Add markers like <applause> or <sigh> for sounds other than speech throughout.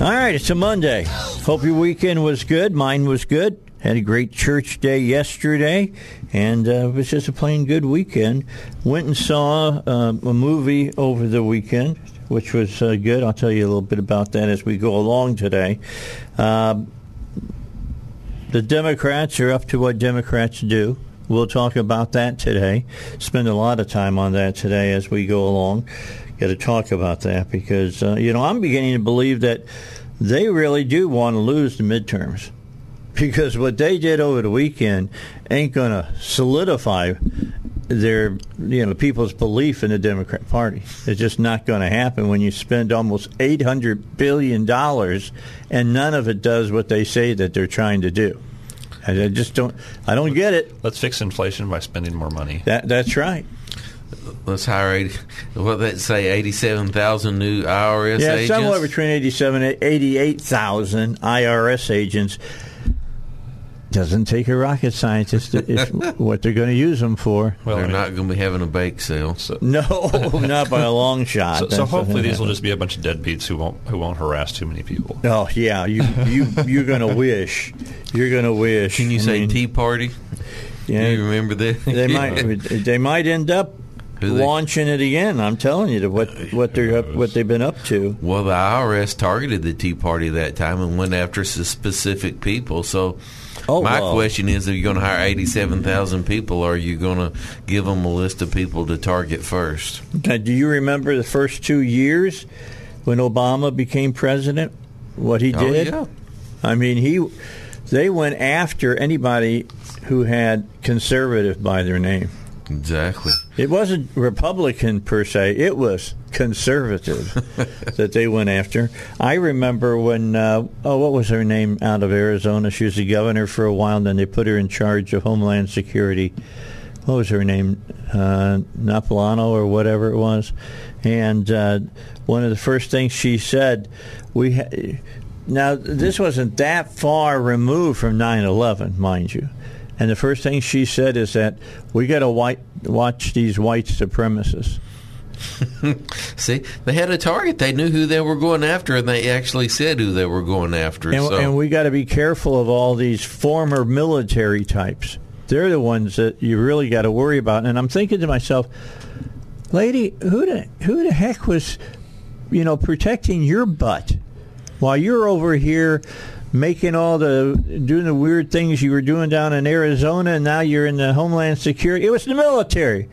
All right, it's a Monday. Hope your weekend was good. Mine was good. Had a great church day yesterday, and uh, it was just a plain good weekend. Went and saw uh, a movie over the weekend, which was uh, good. I'll tell you a little bit about that as we go along today. Uh, the Democrats are up to what Democrats do. We'll talk about that today. Spend a lot of time on that today as we go along got to talk about that because uh, you know I'm beginning to believe that they really do want to lose the midterms because what they did over the weekend ain't going to solidify their you know people's belief in the Democrat Party. It's just not going to happen when you spend almost eight hundred billion dollars and none of it does what they say that they're trying to do. I just don't. I don't get it. Let's fix inflation by spending more money. That that's right let's hire 80, what that say 87,000 new IRS yeah, agents. somewhere between 87 and 88,000 IRS agents. Doesn't take a rocket scientist if <laughs> what they're going to use them for. Well, they're not going to be having a bake sale. So. <laughs> No, not by a long <laughs> shot. So, so hopefully these will just be a bunch of deadbeats who won't who won't harass too many people. Oh yeah, you you you're going to wish. You're going to wish. Can you I say mean, Tea Party? Yeah, you remember that? They might they might end up launching it again. I'm telling you what what they're up, what they've been up to. Well, the IRS targeted the Tea Party that time and went after specific people. So. Oh, My well. question is: Are you going to hire eighty-seven thousand people, or are you going to give them a list of people to target first? Now, do you remember the first two years when Obama became president? What he oh, did? Yeah. I mean, he they went after anybody who had conservative by their name. Exactly. It wasn't Republican per se. It was conservative <laughs> that they went after. I remember when uh, oh, what was her name out of Arizona? She was the governor for a while. And then they put her in charge of Homeland Security. What was her name? Uh, Napolitano or whatever it was. And uh, one of the first things she said, we. Ha- now this wasn't that far removed from 9/11, mind you. And the first thing she said is that we got to white, watch these white supremacists. <laughs> See, they had a target. They knew who they were going after, and they actually said who they were going after. And, so. and we got to be careful of all these former military types. They're the ones that you really got to worry about. And I'm thinking to myself, lady, who the who the heck was, you know, protecting your butt while you're over here making all the doing the weird things you were doing down in Arizona, and now you're in the Homeland Security. It was the military.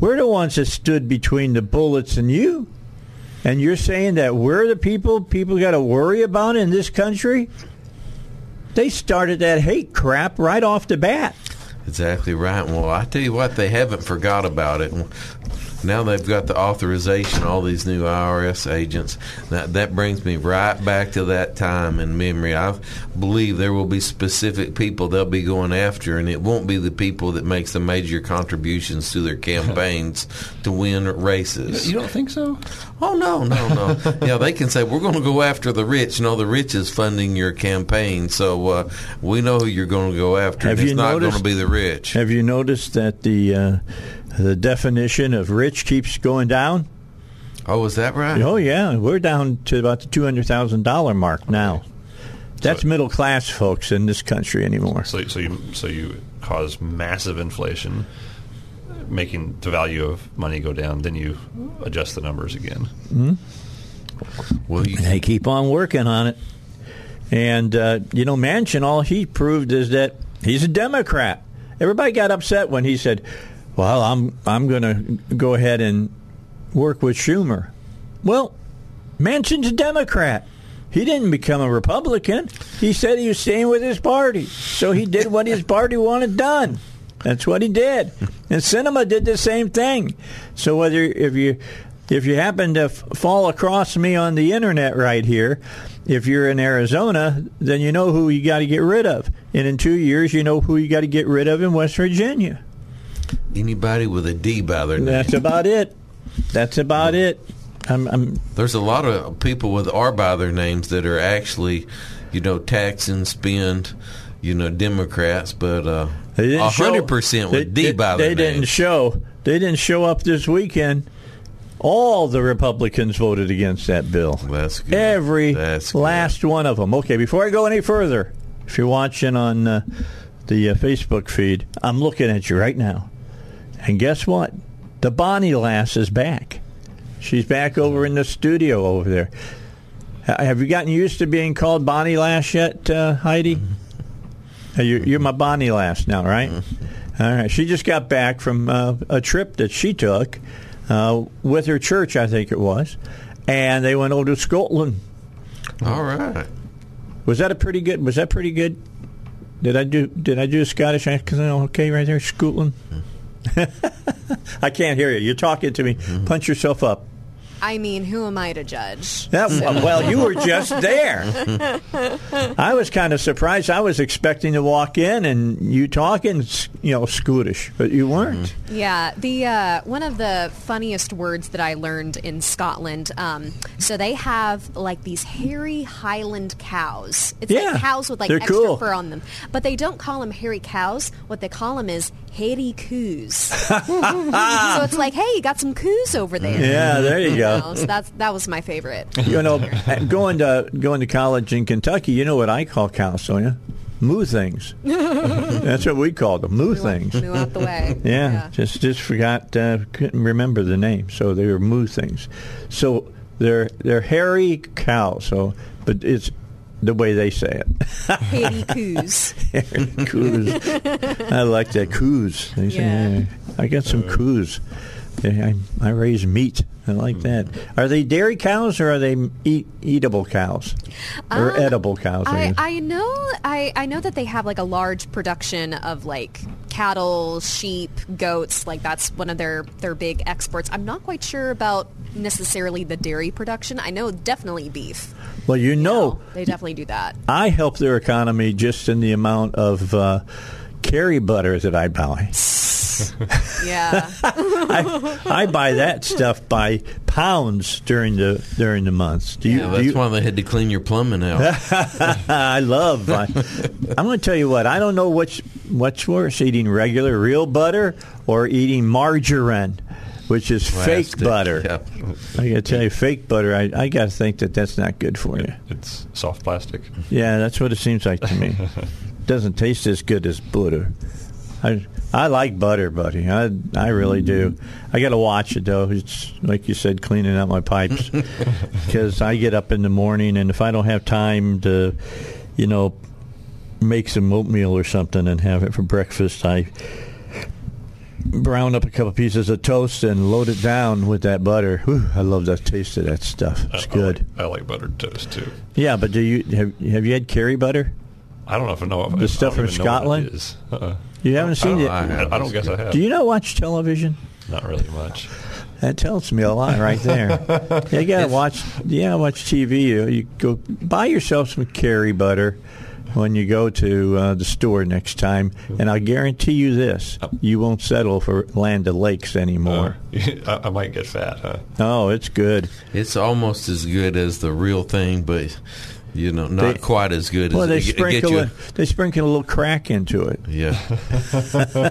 We're the ones that stood between the bullets and you. And you're saying that we're the people people got to worry about in this country? They started that hate crap right off the bat. Exactly right. Well, I tell you what, they haven't forgot about it now they've got the authorization, all these new IRS agents. That, that brings me right back to that time in memory. I believe there will be specific people they'll be going after, and it won't be the people that makes the major contributions to their campaigns <laughs> to win races. You don't think so? Oh no, no, no. <laughs> yeah, they can say we're going to go after the rich. No, the rich is funding your campaign, so uh, we know who you're going to go after. Have it's not noticed, going to be the rich. Have you noticed that the uh, the definition of rich keeps going down. Oh, is that right? Oh, yeah. We're down to about the two hundred thousand dollar mark now. That's so, middle class folks in this country anymore. So, so you so you cause massive inflation, making the value of money go down. Then you adjust the numbers again. Mm-hmm. Well, you They keep on working on it. And, uh, you know, Manchin, all he proved is that he's a Democrat. Everybody got upset when he said, well, I'm, I'm going to go ahead and work with Schumer. Well, Manchin's a Democrat. He didn't become a Republican. He said he was staying with his party. So he did what his party wanted done. That's what he did. And Sinema did the same thing. So whether if you if you happen to f- fall across me on the internet right here, if you're in Arizona, then you know who you got to get rid of. And in 2 years you know who you got to get rid of in West Virginia. Anybody with a D by their name. That's about it. That's about it. I'm, I'm There's a lot of people with R by their names that are actually, you know, tax and spend, you know, Democrats, but uh, They didn't a hundred percent with they- D by their name. They their didn't name. show. They didn't show up this weekend. All the Republicans voted against that bill. That's good. Every That's good. last one of them. Okay, before I go any further, if you're watching on uh, the uh, Facebook feed, I'm looking at you right now. And guess what? The Bonnie Lass is back. She's back over in the studio over there. Have you gotten used to being called Bonnie Lass yet, uh, Heidi? Uh, You're, you're my Bonnie Lass now, right? All right. She just got back from uh, a trip that she took uh, with her church, I think it was, and they went over to Scotland. All right. Was that a pretty good? Was that pretty good? Did I do? Did I do a Scottish accent? Okay, right there, Scotland. <laughs> I can't hear you. You're talking to me. Mm-hmm. Punch yourself up. I mean, who am I to judge? That, well, you were just <laughs> there. I was kind of surprised. I was expecting to walk in and you talking, you know, Scottish, but you weren't. Yeah, the uh, one of the funniest words that I learned in Scotland. Um, so they have like these hairy Highland cows. It's Yeah, like cows with like extra cool. fur on them, but they don't call them hairy cows. What they call them is hairy coos. <laughs> so it's like, hey, you got some coos over there. Yeah, there you You know, so that's that was my favorite. You know, going to going to college in Kentucky, you know what I call cows, Sonia? Moo things. <laughs> That's what we called them, moo things. Move out the way. <laughs> Yeah, just just forgot, uh, couldn't remember the name. So they were moo things. So they're they're hairy cows. So, but it's the way they say it. Hairy <laughs> coos. Hairy coos. I like that coos. They say, Yeah. "Yeah, I got some coos. Yeah, I, I raise meat. I like that. Are they dairy cows or are they eat, eatable cows or Um, edible cows? I I, know I, I know that they have like a large production of like cattle, sheep, goats. Like that's one of their their big exports. I'm not quite sure about necessarily the dairy production. I know definitely beef. well, you You know, they definitely do that. I help their economy just in the amount of uh, Kerry butter that I buy. <laughs> Yeah, I, I buy that stuff by pounds during the during the months. Do you? Yeah. do That's you- why they had to clean your plumbing out. <laughs> I love. I, I'm going to tell you what. I don't know which what's worse: eating regular real butter or eating margarine, which is fake butter. Yeah. I got to tell you, fake butter. I, I got to think that that's not good for you. It's soft plastic. Yeah, that's what it seems like to me. <laughs> Doesn't taste as good as butter. I I like butter, buddy. I I really do. Mm-hmm. I got to watch it though. It's like you said, cleaning out my pipes <laughs> because I get up in the morning and if I don't have time to, you know, make some oatmeal or something and have it for breakfast, I brown up a couple pieces of toast and load it down with that butter. Whew, I love the taste of that stuff. It's I- I good. like- I like buttered toast too. Yeah, but do you have have you had Kerry butter? I don't know if I know The I stuff don't from even know what Scotland? it is. Uh-uh. You haven't seen it. I I, have. I don't guess I have. Do you not watch television? Not really much. That tells me a lot right there. <laughs> you gotta watch. You gotta watch TV. You, you go buy yourself some Kerry butter when you go to uh, the store next time, and I guarantee you this: you won't settle for Land O'Lakes anymore. Uh, <laughs> I, I might get fat, huh? oh, it's good. It's almost as good as the real thing, but you know, not They- quite as good Well, as they it- it get sprinkle you. a, they sprinkle a little crack into it. Yeah,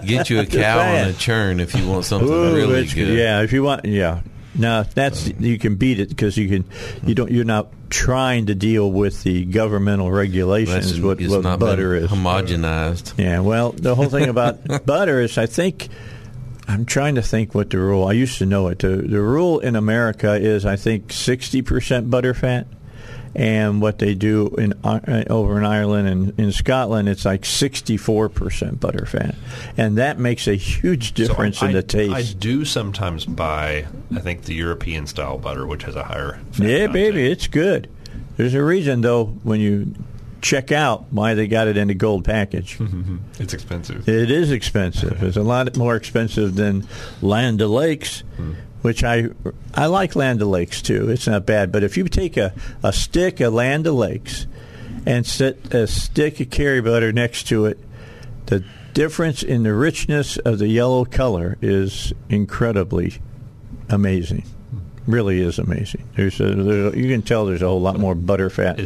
<laughs> get you a cow and a churn if you want something Ooh, really good. Yeah, if you want, yeah. No, that's you can beat it because you can. You don't. You're not trying to deal with the governmental regulations. That's what it's what not butter is. homogenized. Yeah. Well, the whole thing about <laughs> butter is, I think, I'm trying to think what the rule. I used to know it. The, the rule in America is I think 60% butterfat, and what they do in uh, over in Ireland and in Scotland, it's like 64% butterfat, and that makes a huge difference so I, in the taste. I do sometimes buy, I think, the European style butter, which has a higher. yeah, content. baby, it's good. There's a reason though when you check out why they got it in a gold package. <laughs> It's expensive. It is expensive. It's a lot more expensive than Land O'Lakes, which I I like Land O'Lakes too. It's not bad. But if you take a, a stick of Land O'Lakes and set a stick of Kerry butter next to it, the difference in the richness of the yellow color is incredibly amazing. Really is amazing. There's, a, there's a, you can tell there's a whole lot more butter fat.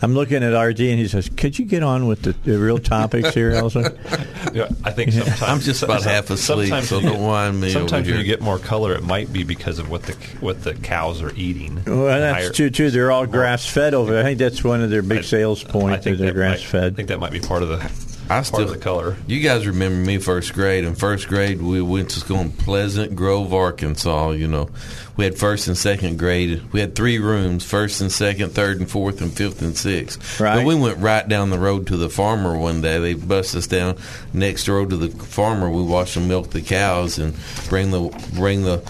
I'm looking at RD and he says, "Could you get on with the, the real topics here, <laughs> also?" yeah, I think sometimes I'm just about half asleep, so don't mind me Sometimes when you get more color, it might be because of what the what the cows are eating. Well, that's Higher- true too. They're all grass fed over there. I think that's one of their big I- sales I points. think they're that might- grass I think that might be part of the I still the color. You guys remember me first grade? In first grade, we went to school in Pleasant Grove, Arkansas. You know, we had first and second grade. We had three rooms: first and second, third and fourth, and fifth and sixth. Right. But we went right down the road to the farmer one day. They bust us down next road to the farmer. We watched them milk the cows and bring the bring the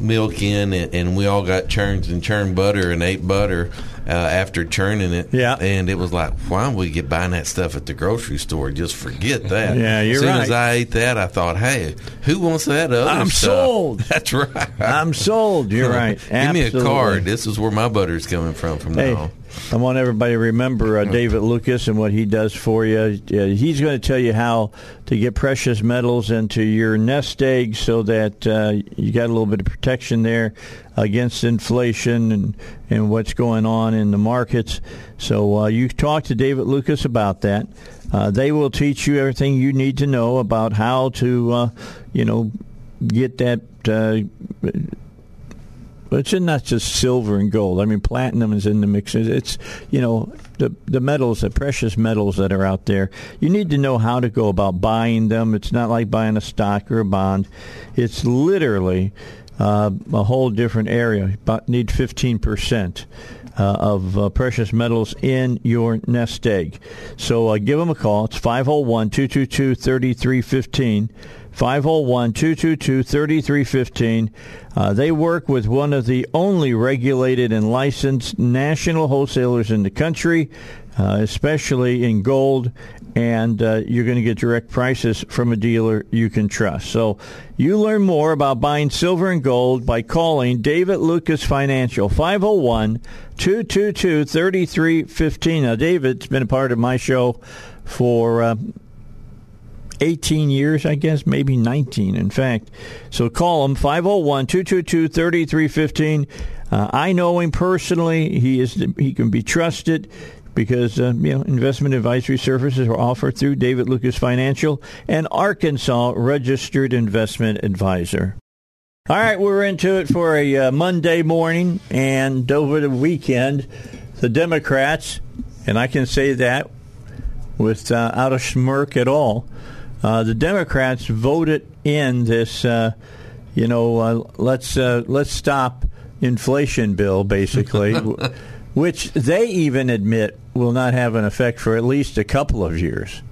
milk in, and, and we all got churns and churned butter and ate butter. Uh, after churning it, Yeah. and it was like, why don't we get buying that stuff at the grocery store? Just forget that. Yeah, you're as soon right. as I ate that, I thought, hey, who wants that other I'm stuff? sold. <laughs> That's right. I'm sold. You're right. <laughs> Give me a card. This is where my butter's coming from from Hey, now on. I want everybody to remember uh, David Lucas and what he does for you. Uh, he's going to tell you how to get precious metals into your nest egg so that uh, you got a little bit of protection there against inflation and, and what's going on in the markets. So uh, you talk to David Lucas about that. Uh, they will teach you everything you need to know about how to, uh, you know, get that. But it's not just silver and gold. I mean, platinum is in the mix. It's you know the the metals, the precious metals that are out there. You need to know how to go about buying them. It's not like buying a stock or a bond. It's literally uh, a whole different area. But need fifteen percent. Uh, of uh, precious metals in your nest egg. So uh, give them a call. It's 501 222 3315. 501-222-3315. Uh, they work with one of the only regulated and licensed national wholesalers in the country, uh, especially in gold, and uh, you're going to get direct prices from a dealer you can trust. So you learn more about buying silver and gold by calling David Lucas Financial, 501-222-3315. Now, David's been a part of my show for... Uh, 18 years, I guess, maybe 19, in fact. So call him, 501 222 3315. I know him personally. He is he can be trusted because uh, you know investment advisory services are offered through David Lucas Financial and Arkansas Registered Investment Advisor. All right, we're into it for a uh, Monday morning and over the weekend, the Democrats, and I can say that without a smirk at all, uh, the Democrats voted in this, uh, you know, uh, let's uh, let's stop inflation bill, basically, <laughs> which they even admit will not have an effect for at least a couple of years.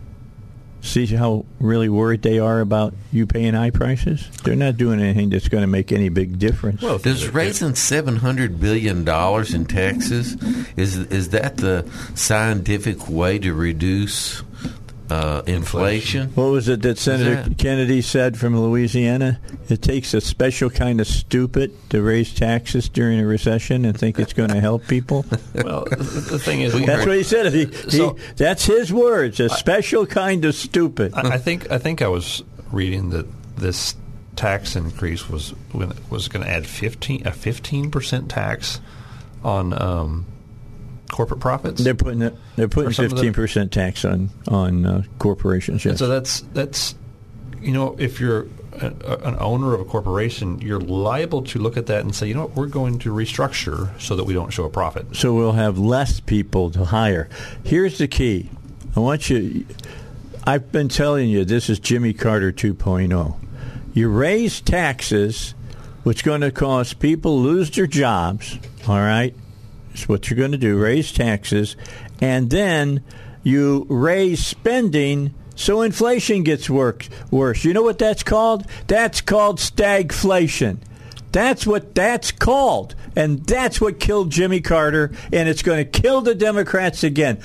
See how really worried they are about you paying high prices? They're not doing anything that's going to make any big difference. Well, Does raising seven hundred billion dollars in taxes is is that the scientific way to reduce uh, inflation? What was it that Senator that- Kennedy said from Louisiana? It takes a special kind of stupid to raise taxes during a recession and think it's going to help people. <laughs> well, the, thing is, That's what he said. He, he, So- that's his words. A special kind of stupid. I, I think I think I was reading that this tax increase was was going to add fifteen a fifteen percent tax on um, corporate profits. They're putting it, they're putting Or some of the- fifteen percent tax on on uh, corporations. And so that's that's you know if you're a, a- an owner of a corporation, you're liable to look at that and say, you know what, we're going to restructure so that we don't show a profit. so we'll have less people to hire. Here's the key. I want you. I've been telling you this is Jimmy Carter 2.0. You raise taxes, which is going to cause people lose their jobs. All right, that's what you're going to do: raise taxes, and then you raise spending. So inflation gets work, worse. You know what that's called? That's called stagflation. That's what that's called. And that's what killed Jimmy Carter, and it's going to kill the Democrats again.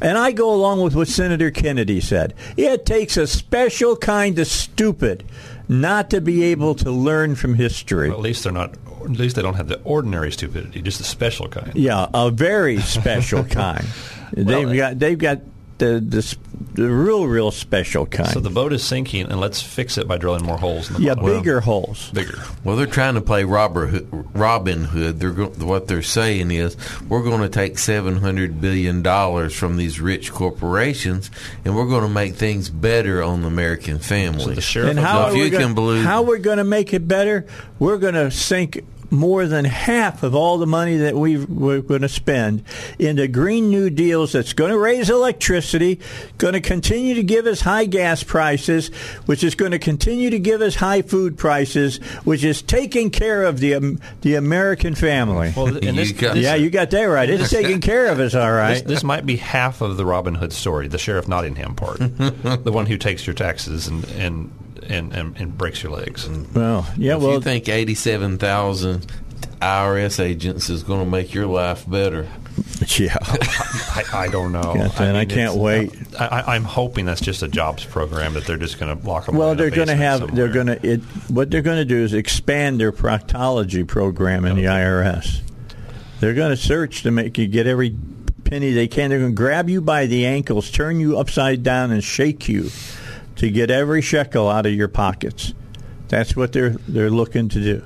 And I go along with what Senator Kennedy said. It takes a special kind of stupid not to be able to learn from history. Well, at least they're not. At least they don't have the ordinary stupidity, just the special kind. Yeah, a very special <laughs> kind. they've Well, got they've got the, the the real real special kind. So the boat is sinking, and let's fix it by drilling more holes in the boat. yeah, bottom. bigger holes. bigger. Well, they're trying to play Robert Hood, Robin Hood. They're go- what they're saying is we're going to take seven hundred billion dollars from these rich corporations, and we're going to make things better on the American family. So the sheriff And of how So are you gonna, can believe- how we're going to make it better? We're going to sink more than half of all the money that we we're going to spend into green new deals that's going to raise electricity, going to continue to give us high gas prices, which is going to continue to give us high food prices, which is taking care of the um, the American family. Well, and this, You this- yeah, you got that right. It's taking care of us, all right. This, this might be half of the Robin Hood story, the Sheriff Nottingham part, <laughs> the one who takes your taxes and and, and, and, and breaks your legs. Well, yeah, if well, you think eighty-seven thousand IRS agents is going to make your life better, <laughs> yeah. <laughs> I, I don't know. Yes, and I can't wait. I, I, I'm hoping that's just a jobs program that they're just going to lock them. Well, they're going to basement have. They're going to. It. What they're going to do is expand their proctology program in the IRS. They're going to search to make you get every penny they can. They're going to grab you by the ankles, turn you upside down, and shake you to get every shekel out of your pockets. That's what they're they're looking to do.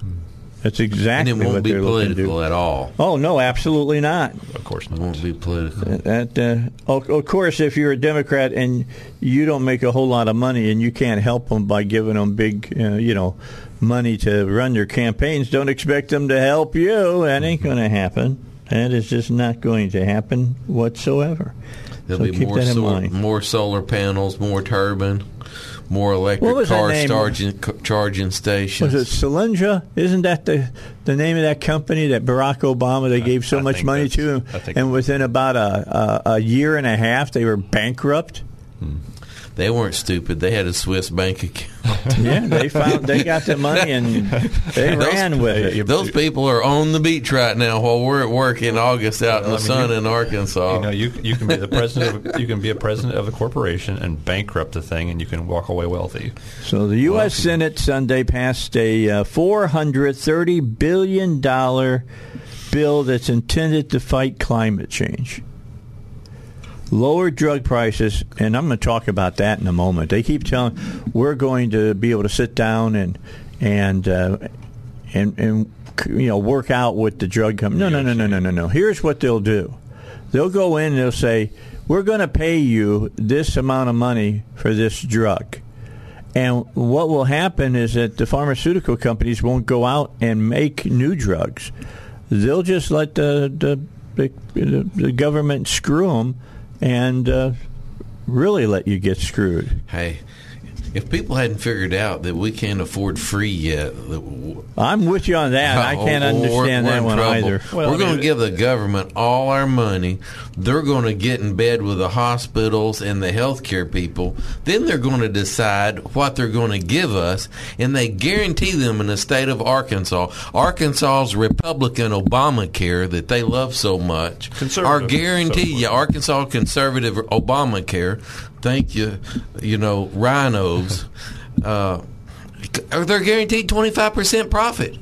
That's and exactly it won't what be they're looking to do. at all. Oh no, absolutely not. Of course It won't be political. That, uh, of, of course, if you're a Democrat and you don't make a whole lot of money and you can't help them by giving them big, uh, you know, money to run their campaigns, don't expect them to help you. That ain't going to happen. That is just not going to happen whatsoever. There'll so be more that in sol- mind. more solar panels, more turbine, more What electric was car name? charging charging stations. Was it Solyndra? Isn't that the the name of that company that Barack Obama they gave so I much money to, I and within about a, a a year and a half they were bankrupt. Hmm. They weren't stupid. They had a Swiss bank account. <laughs> Yeah, they found they got the money and they Those- ran with it. Those people are on the beach right now while we're at work in August out in the I mean, sun you- in Arkansas. You know, you you can be the president. Of, you can be a president of a corporation and bankrupt the thing, and you can walk away wealthy. So the U.S. Senate Sunday passed a uh, $430 billion bill that's intended to fight climate change. Lower drug prices, and I'm going to talk about that in a moment. They keep telling we're going to be able to sit down and and uh, and and you know work out with the drug company. No, no, no, no, no, no, no. Here's what they'll do. They'll go in and they'll say, "We're going to pay you this amount of money for this drug." And what will happen is that the pharmaceutical companies won't go out and make new drugs. They'll just let the the, the, the government screw them and uh, really let you get screwed. hey, if people hadn't figured out that we can't afford free yet, that w- I'm with you on that. I oh, can't Oh, understand we're, that we're in one trouble. either. Well, we're going to give the government all our money. They're going to get in bed with the hospitals and the healthcare people. Then they're going to decide what they're going to give us, and they guarantee them in the state of Arkansas, Arkansas's Republican Obamacare that they love so much, Conservative, are guaranteed. so- Yeah, Arkansas conservative Obamacare. Thank you. You know, RINOs. Uh, they're guaranteed 25% profit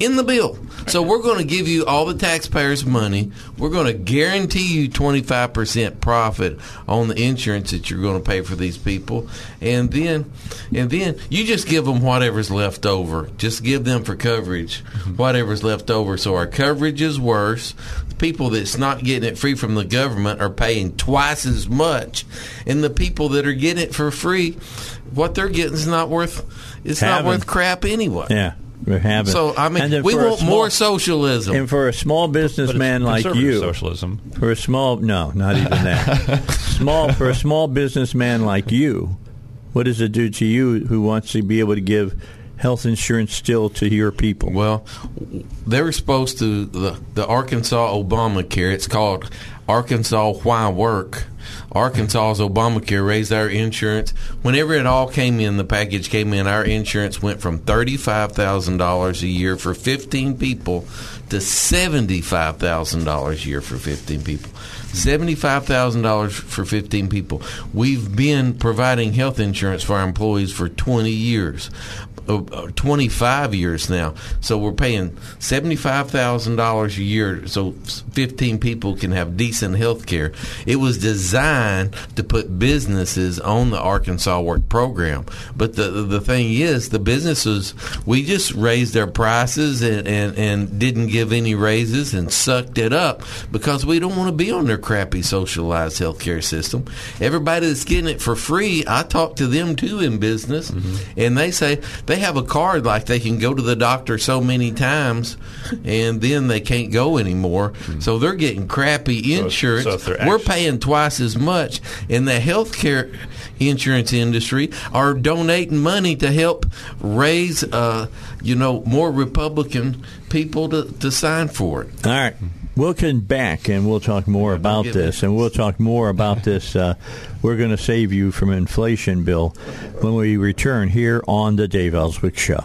in the bill. So we're going to give you all the taxpayers' money. We're going to guarantee you 25% profit on the insurance that you're going to pay for these people. And then and then you just give them whatever's left over. Just give them for coverage whatever's left over. So our coverage is worse. The people that's not getting it free from the government are paying twice as much. And the people that are getting it for free, what they're getting is not worth it's not worth crap anyway. Yeah, we're having. So I mean, we want small- more socialism. And for a small businessman like you, socialism. for a small no, not even that. <laughs> small for a small businessman like you, what does it do to you who wants to be able to give health insurance still to your people? Well, they were supposed to the the Arkansas Obamacare. It's called Arkansas Why Work. Arkansas's Obamacare raised our insurance. Whenever it all came in, the package came in, our insurance went from $35,000 a year for 15 people to $75,000 a year for 15 people. $75,000 for 15 people. We've been providing health insurance for our employees for 20 years. Uh, uh, 25 years now. So we're paying $75,000 a year so 15 people can have decent health care. It was designed to put businesses on the Arkansas Work program. But the the thing is, the businesses, we just raised their prices and, and, and didn't give any raises and sucked it up because we don't want to be on their crappy socialized health care system. Everybody that's getting it for free, I talk to them too in business, mm-hmm. and they say they have a card like they can go to the doctor so many times and then they can't go anymore. Mm-hmm. So they're getting crappy insurance. So, so We're paying twice as much in the healthcare insurance industry are donating money to help raise uh, you know more Republican people to, to sign for it. All right. We'll come back and we'll talk more yeah, about this, and we'll talk more about <laughs> this. Uh, we're going to save you from inflation, Bill, when we return here on the Dave Elswick Show.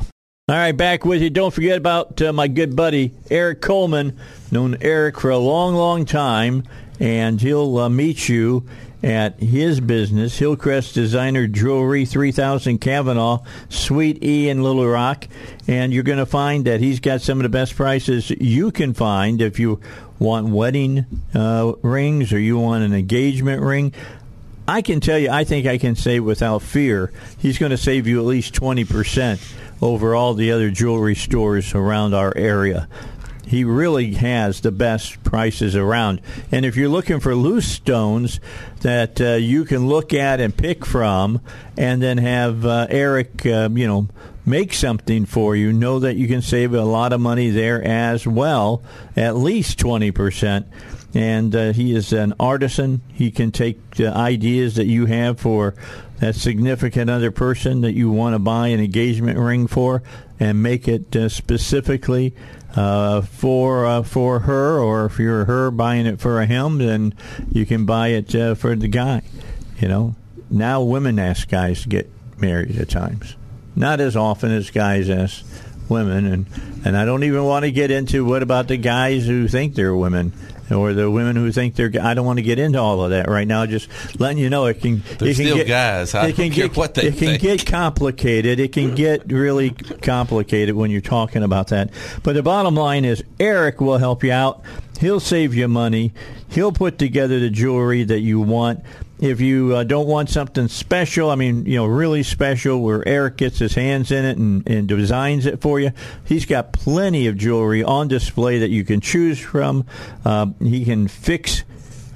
All right, back with you. Don't forget about uh, my good buddy Eric Coleman, known Eric for a long, long time, and he'll uh, meet you at his business, Hillcrest Designer Jewelry, 3000 Kavanaugh, Suite E in Little Rock. And you're going to find that he's got some of the best prices you can find if you want wedding uh, rings or you want an engagement ring. I can tell you, I think I can say without fear, he's going to save you at least 20% over all the other jewelry stores around our area he really has the best prices around. And if you're looking for loose stones that uh, you can look at and pick from, and then have uh, Eric, uh, you know, make something for you, know that you can save a lot of money there as well, at least twenty percent. And uh, he is an artisan. He can take the ideas that you have for that significant other person that you want to buy an engagement ring for and make it uh, specifically uh, for uh, for her, or if you're her buying it for a him, then you can buy it uh, for the guy. You know, now women ask guys to get married at times, not as often as guys ask women, and and I don't even want to get into what about the guys who think they're women or the women who think they're. I don't want to get into all of that right now. Just letting you know it can. They're it can still get, guys. I it can get, what they It can think. get complicated. It can get really complicated when you're talking about that. But the bottom line is, Eric will help you out. He'll save you money. He'll put together the jewelry that you want. If you uh, don't want something special, I mean, you know, really special, where Eric gets his hands in it and, and designs it for you, he's got plenty of jewelry on display that you can choose from. Uh, he can fix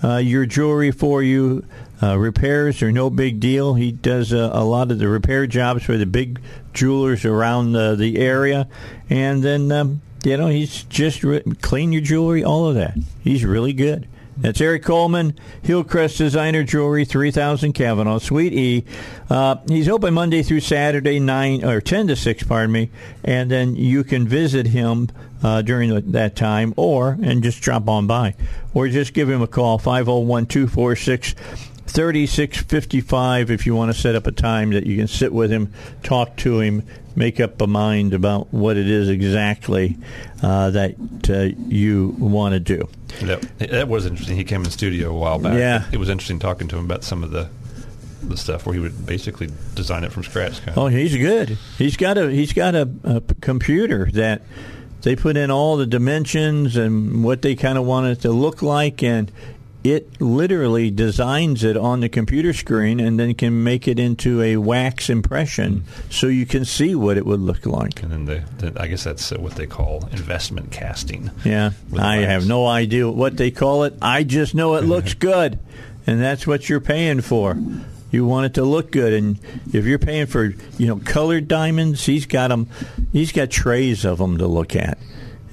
uh, your jewelry for you. Uh, repairs are no big deal. He does uh, a lot of the repair jobs for the big jewelers around uh, the area, and then um, you know he's just re- clean your jewelry, all of that. He's really good. That's Eric Coleman, Hillcrest Designer Jewelry, 3000 Kavanaugh, Suite E. Uh, he's open Monday through Saturday, 9 or 10 to 6, pardon me, and then you can visit him uh, during that time or and just drop on by or just give him a call 501 246 3655 if you want to set up a time that you can sit with him, talk to him, make up a mind about what it is exactly uh, that uh, you want to do. That, that was interesting. He came in the studio a while back. Yeah. It was interesting talking to him about some of the the stuff where he would basically design it from scratch. Kind of. Oh, he's good. He's got a he's got a, a computer that they put in all the dimensions and what they kind of want it to look like, and it literally designs it on the computer screen and then can make it into a wax impression so you can see what it would look like. And then the, the I guess that's uh, what they call investment casting. Yeah, I wax. have no idea what they call it. I just know it looks <laughs> good, and that's what you're paying for. You want it to look good, and if you're paying for you know colored diamonds, he's got them. He's got trays of them to look at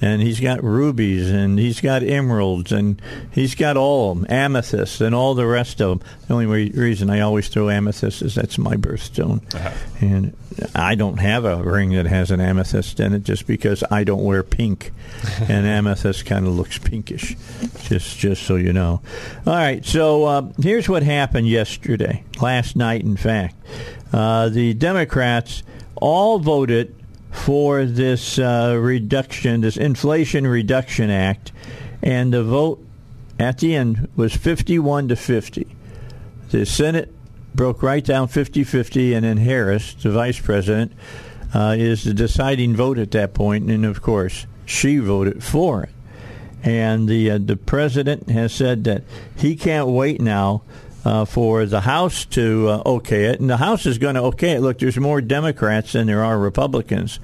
and he's got rubies, and he's got emeralds, and he's got all of them, amethysts, and all the rest of them. The only re- reason I always throw amethyst is that's my birthstone, and I don't have a ring that has an amethyst in it just because I don't wear pink, <laughs> and amethyst kind of looks pinkish. Just just so you know. All right, so uh, here's what happened yesterday, last night, in fact. Uh, the Democrats all voted for this uh, reduction, this Inflation Reduction Act, and the vote at the end was 51 to 50. The Senate broke right down 50 50, and then Harris, the vice president, uh, is the deciding vote at that point, and of course, she voted for it. And the uh, the president has said that he can't wait now uh, for the House to uh, okay it, and the House is going to okay it. Look, there's more Democrats than there are Republicans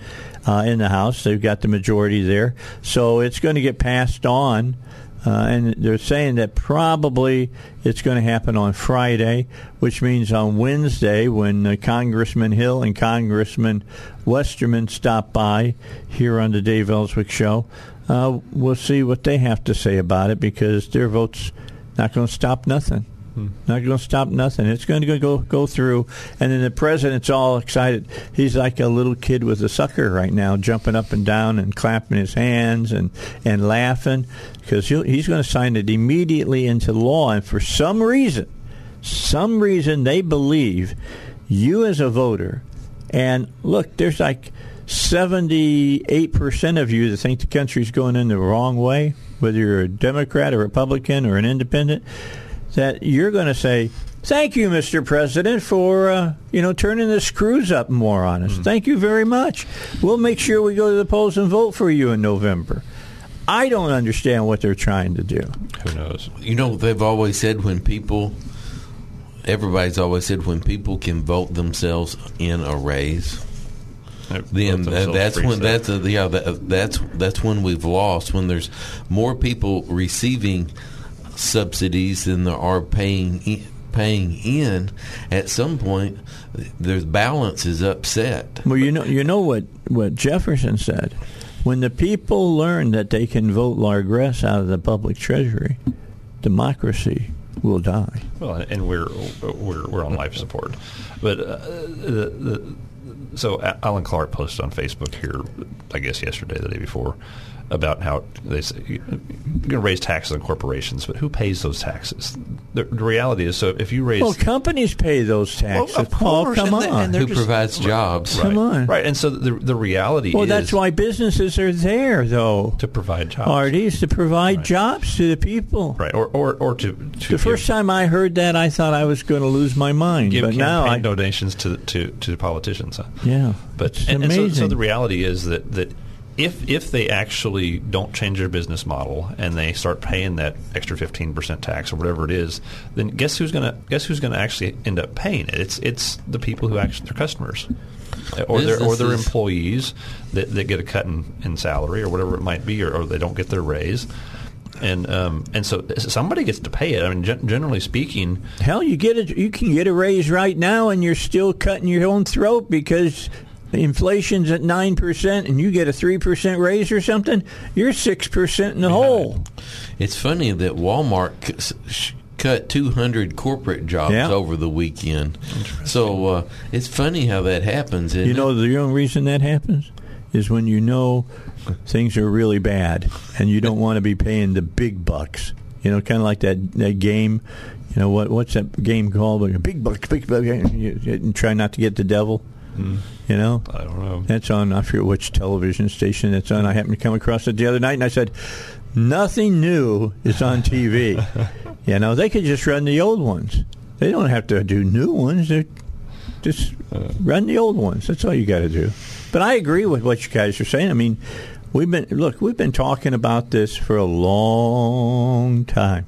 uh, in the House. They've got the majority there, so it's going to get passed on. Uh, and they're saying that probably it's going to happen on Friday, which means on Wednesday when uh, Congressman Hill and Congressman Westerman stop by here on the Dave Elswick Show, uh, we'll see what they have to say about it because their vote's not going to stop nothing. Not going to stop nothing. It's going to go go through, and then the president's all excited. He's like a little kid with a sucker right now, jumping up and down and clapping his hands and and laughing because he's going to sign it immediately into law. And for some reason, some reason they believe you as a voter, and look, there's like. 78% of you that think the country's going in the wrong way, whether you're a Democrat, a Republican, or an independent, that you're going to say, "Thank you, Mr. President, for uh, you know turning the screws up more on us. Mm. Thank you very much. We'll make sure we go to the polls and vote for you in November." I don't understand what they're trying to do. Who knows? You know, they've always said when people, everybody's always said when people can vote themselves in a raise, then that's when that's a, yeah that, that's that's when we've lost when there's more people receiving subsidies than there are paying paying in. At some point, the balance is upset. Well, you know, you know what what Jefferson said. When the people learn that they can vote largesse out of the public treasury, democracy will die. Well, and we're we're, we're on life support, but uh, the, the, so Alan Clark posted on Facebook here, I guess yesterday, the day before, about how they say you're going to raise taxes on corporations, but who pays those taxes? The, the reality is, so if you raise, well, companies pay those taxes. Well, of course, oh, come and on, who just, provides jobs? Right, come on, right. And so the the reality, is well, is that's why businesses are there, though, to provide jobs. Parties to provide right. jobs to the people, right? Or or, or to, to the give, first time I heard that, I thought I was going to lose my mind. Give but now I donations to to to politicians. Huh? Yeah, but and, and so, so the reality is that that if if they actually don't change their business model and they start paying that extra fifteen percent tax or whatever it is, then guess who's gonna guess who's gonna actually end up paying it? It's it's the people who actually their customers. Or their, or their employees that, that get a cut in, in salary or whatever it might be, or, or they don't get their raise and um, and so somebody gets to pay it. I mean, generally speaking, hell, you get it. You can get a raise right now, and you're still cutting your own throat because inflation's at 9% and you get a 3% raise or something, you're 6% in the yeah. hole. It's funny that Walmart cut 200 corporate jobs yeah. over the weekend. So uh, it's funny how that happens. you know, it? the only reason that happens is when you know things are really bad and you don't want to be paying the big bucks. You know, kind of like that, that game. You know, what what's that game called? Big bucks, big bucks. Try not to get the devil. Mm. You know, I don't know. That's on. I forget which television station it's on. I happened to come across it the other night, and I said, "Nothing new is on TV." <laughs> you know, they could just run the old ones. They don't have to do new ones. They just uh, run the old ones. That's all you got to do. But I agree with what you guys are saying. I mean, we've been look. We've been talking about this for a long time.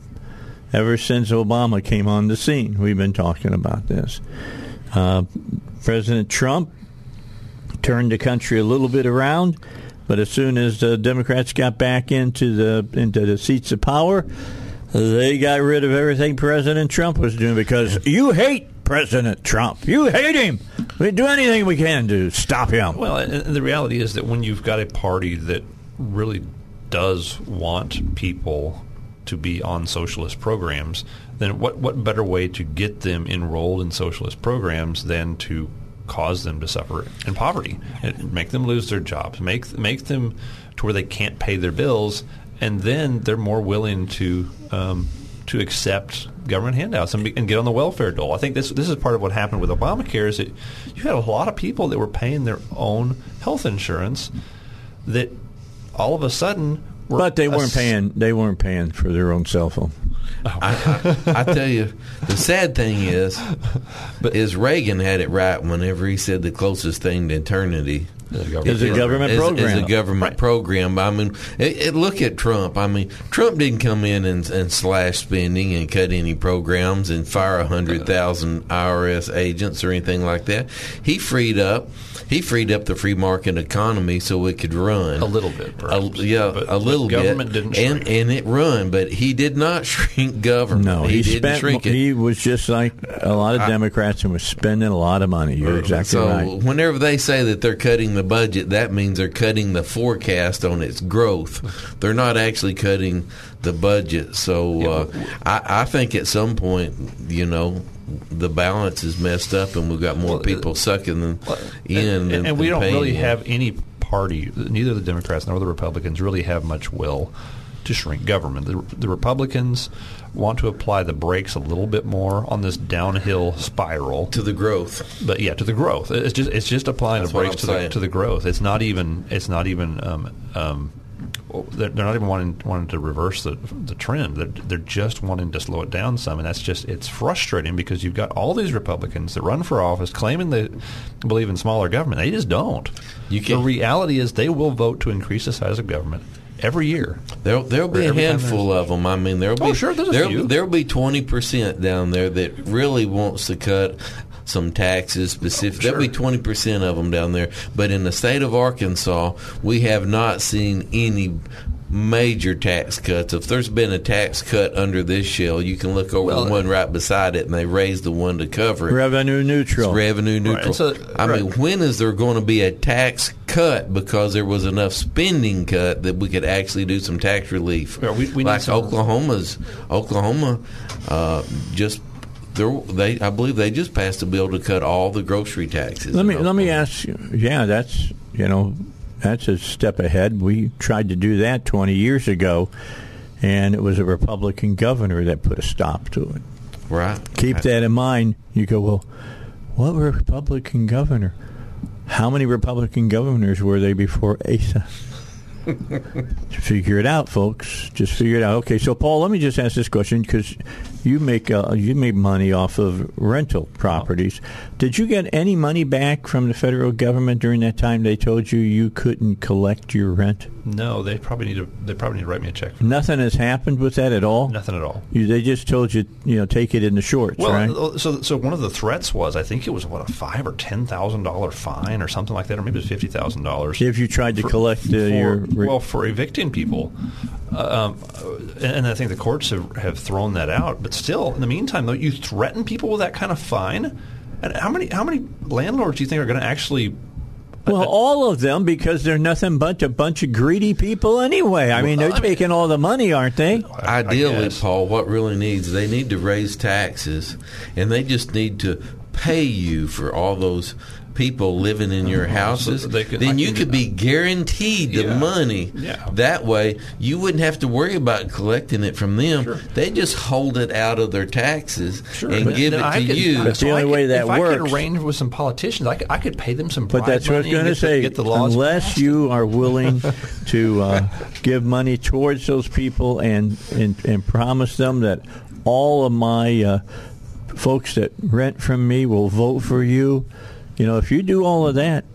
Ever since Obama came on the scene, we've been talking about this. Uh, President Trump turned the country a little bit around, but as soon as the Democrats got back into the into the seats of power, they got rid of everything President Trump was doing because you hate President Trump. You hate him. We do anything we can to stop him. Well, the reality is that when you've got a party that really does want people to be on socialist programs, then what what better way to get them enrolled in socialist programs than to cause them to suffer in poverty, make them lose their jobs, make make them to where they can't pay their bills, and then they're more willing to um, to accept government handouts and, be, and, get on the welfare dole. I think this this is part of what happened with Obamacare is that you had a lot of people that were paying their own health insurance that all of a sudden but they weren't paying. They weren't paying for their own cell phone. Oh. I, I, I, tell you, the sad thing is, but is Reagan had it right whenever he said the closest thing to eternity is a government is, program. Is a government right. program. I mean, it, it, look at Trump. I mean, Trump didn't come in and, and slash spending and cut any programs and fire hundred thousand IRS agents or anything like that. He freed up he freed up the free market economy so it could run a little bit. Perhaps, a, yeah, but, a little bit. Government didn't shrink. and and it run, but he did not <laughs> shrink government. No, he, he didn't spent, shrink it. He was just like a lot of Democrats and was spending a lot of money. You're exactly so right. whenever they say that they're cutting the budget, that means they're cutting the forecast on its growth. They're not actually cutting the budget. So uh, I, I think at some point, you know, the balance is messed up, and we've got more well, people sucking them well, in. And, and, and we don't really have any party, neither the Democrats nor the Republicans, really have much will to shrink government. The, the Republicans want to apply the brakes a little bit more on this downhill spiral to the growth. But yeah, to the growth. It's just it's just applying That's the brakes to the, to the growth. It's not even it's not even um, um, they're, not even wanting wanting to reverse the the trend. They're, they're just wanting to slow it down some, and that's just it's frustrating because you've got all these Republicans that run for office claiming they believe in smaller government. They just don't. the reality is they will vote to increase the size of government every year. There, there'll be a handful of them. I mean, there'll oh, be oh, sure, there'll, few. there'll be twenty percent down there that really wants to cut some taxes specific. Sure. There'll be twenty percent of them down there. But in the state of Arkansas, we have not seen any major tax cuts. If there's been a tax cut under this shell, you can look over well, the one right beside it, and they raised the one to cover it. Revenue neutral. It's revenue neutral. Right. So, I right. mean, when is there going to be a tax cut because there was enough spending cut that we could actually do some tax relief? Yeah, we, we like Oklahoma's Oklahoma uh, just they I believe they just passed a bill to cut all the grocery taxes. Let me let me ask you. Yeah, that's you know that's a step ahead. We tried to do that 20 years ago, and it was a Republican governor that put a stop to it. Right. Keep that in mind. You go, well, what Republican governor? How many Republican governors were they before Asa? <laughs> figure it out, folks. Just figure it out. Okay, so Paul, let me just ask this question because you make uh, you make money off of rental properties. Did you get any money back from the federal government during that time they told you you couldn't collect your rent? No, they probably need to. They probably need to write me a check. Nothing has happened with that at all. Nothing at all. You, they just told you, you know, take it in the shorts, well, right? Uh, so, so one of the threats was, I think it was what a five or ten thousand dollar fine or something like that, or maybe it was fifty thousand dollars if you tried to for, collect uh, for, your re- well for evicting people. Uh, um, and I think the courts have, have thrown that out. But still, in the meantime, though, you threaten people with that kind of fine. And how many how many landlords do you think are going to actually well, uh, all of them because they're nothing but a bunch of greedy people anyway. I mean, they're taking all the money, aren't they? Ideally, Paul, what really needs they need to raise taxes, and they just need to pay you for all those people living in your houses, so could, then you could be guaranteed the yeah. money. Yeah. That way, you wouldn't have to worry about collecting it from them. Sure. They just hold it out of their taxes sure. and but give it to could, you. That's so the only could, way that if works. I could arrange with some politicians, I could, I could pay them some. But that's what I was going to say. Get the laws unless passed. you are <laughs> willing to uh, give money towards those people and, and and promise them that all of my uh, folks that rent from me will vote for you you know, if you do all of that,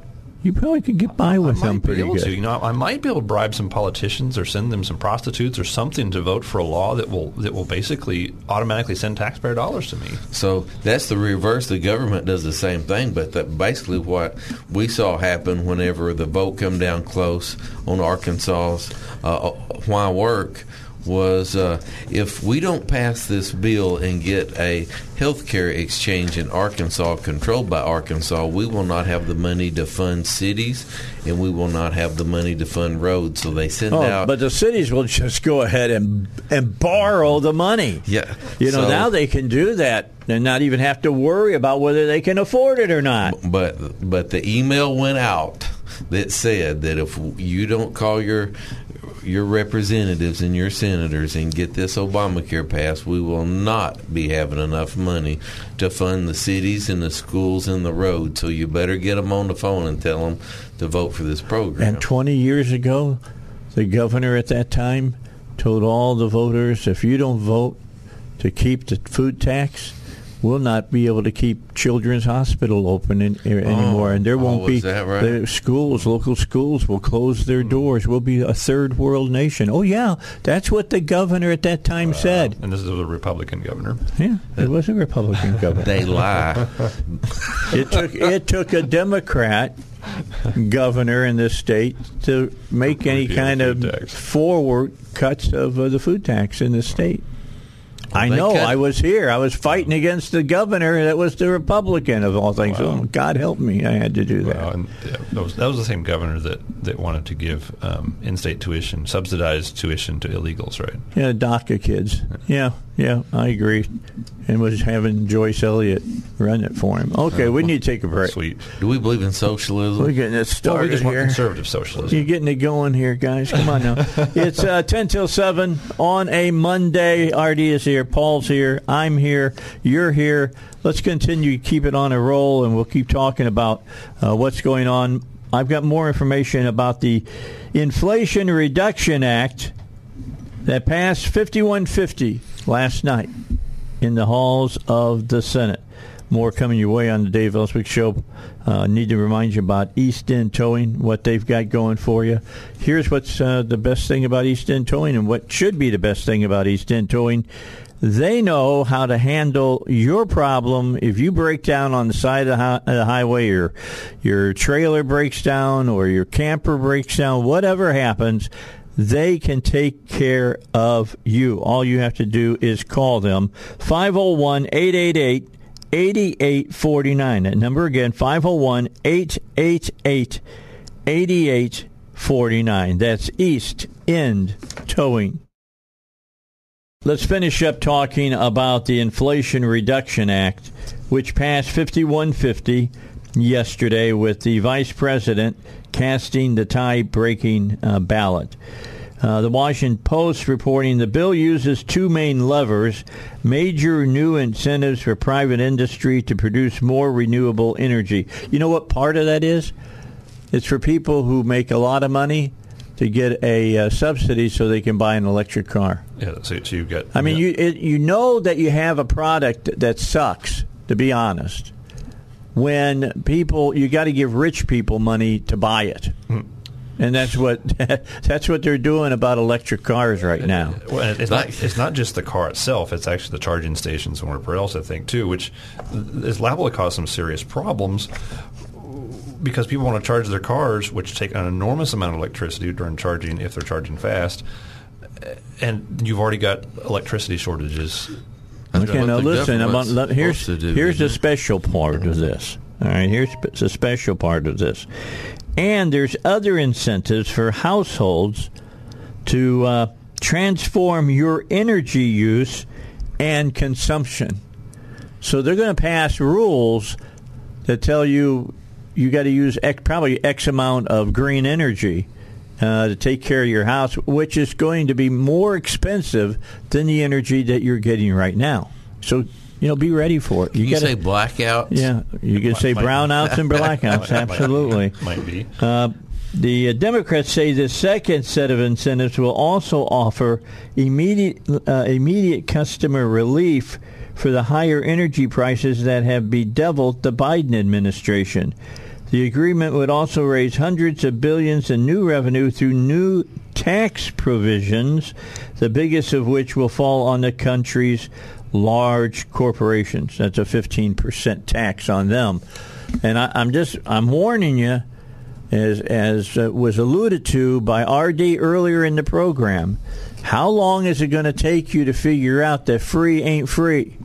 you probably could get by with them pretty good. To. You know, I might be able to bribe some politicians or send them some prostitutes or something to vote for a law that will that will basically automatically send taxpayer dollars to me. So that's the reverse. The government does the same thing, but that basically what we saw happen whenever the vote come down close on Arkansas's uh, why work was uh, if we don't pass this bill and get a health care exchange in Arkansas controlled by Arkansas, we will not have the money to fund cities and we will not have the money to fund roads. So they send Oh, out. but the cities will just go ahead and and borrow the money. yeah, You know, so- now they can do that and not even have to worry about whether they can afford it or not. but but the email went out that said that if you don't call your your representatives and your senators and get this Obamacare passed, we will not be having enough money to fund the cities and the schools and the roads. So you better get them on the phone and tell them to vote for this program. And 20 years ago, the governor at that time told all the voters if you don't vote to keep the food tax, we'll not be able to keep Children's Hospital open in, er, anymore. And there oh, won't be right? the schools, local schools will close their doors. We'll be a third world nation. Oh, yeah, that's what the governor at that time said. And this is a Republican governor. Yeah, it was a Republican <laughs> governor. they lie. <laughs> It took it took a Democrat governor in this state to make any kind of tax. forward cuts of uh, the food tax in the state. I they know. cut- I was here. I was fighting against the governor that was the Republican of all things. Wow. Oh, God help me! I had to do that. Well, and that, was, that was the same governor that, that wanted to give um, in-state tuition, subsidized tuition to illegals, right? Yeah, DACA kids. Yeah, yeah, I agree. And was having Joyce Elliott run it for him. Okay, we need to take a break. Sweet. Do we believe in socialism? We're getting it started Well, we started just want conservative socialism. You're getting it going here, guys. Come on now. <laughs> it's uh, 10 till 7 on a Monday. RD is here. Paul's here. I'm here. You're here. Let's continue to keep it on a roll, and we'll keep talking about uh, what's going on. I've got more information about the Inflation Reduction Act that passed 5150 last night in the halls of the Senate. More coming your way on the Dave Elswick Show. Uh, need to remind you about East End Towing, what they've got going for you. Here's what's uh, the best thing about East End Towing and what should be the best thing about East End Towing. They know how to handle your problem if you break down on the side of the, hi- the highway or your trailer breaks down or your camper breaks down, whatever happens they can take care of you. All you have to do is call them 501 888 8849. That number again 501 888 8849. That's East End Towing. Let's finish up talking about the Inflation Reduction Act, which passed 5150 yesterday with the vice president casting the tie breaking uh, ballot. Uh, the Washington Post reporting the bill uses two main levers major new incentives for private industry to produce more renewable energy. You know what part of that is? It's for people who make a lot of money to get a uh, subsidy so they can buy an electric car. Yeah, so, so you've got. I mean, you it, you know that you have a product that sucks. To be honest, when people you got to give rich people money to buy it, and that's what <laughs> that's what they're doing about electric cars right now. Well, it's not. It's not just the car itself. It's actually the charging stations and whatever else I think too, which is liable to cause some serious problems because people want to charge their cars, which take an enormous amount of electricity during charging if they're charging fast, and you've already got electricity shortages. Okay, what now listen. I'm on, government's here's do, here's the isn't it? special part of this. All right, here's the special part of this, and there's other incentives for households to uh, transform your energy use and consumption. So they're going to pass rules that tell you you got to use X, probably X amount of green energy uh, to take care of your house, which is going to be more expensive than the energy that you're getting right now. So you know, be ready for it. You, gotta, say blackouts? yeah, you can say brownouts and <laughs> blackouts. Absolutely. Might be. Uh, the uh, Democrats say the second set of incentives will also offer immediate uh, immediate customer relief for the higher energy prices that have bedeviled the Biden administration. The agreement would also raise hundreds of billions in new revenue through new tax provisions, the biggest of which will fall on the country's large corporations. That's a 15% tax on them. And I, I'm just I'm warning you as, as uh, was alluded to by RD earlier in the program, how long is it going to take you to figure out that free ain't free?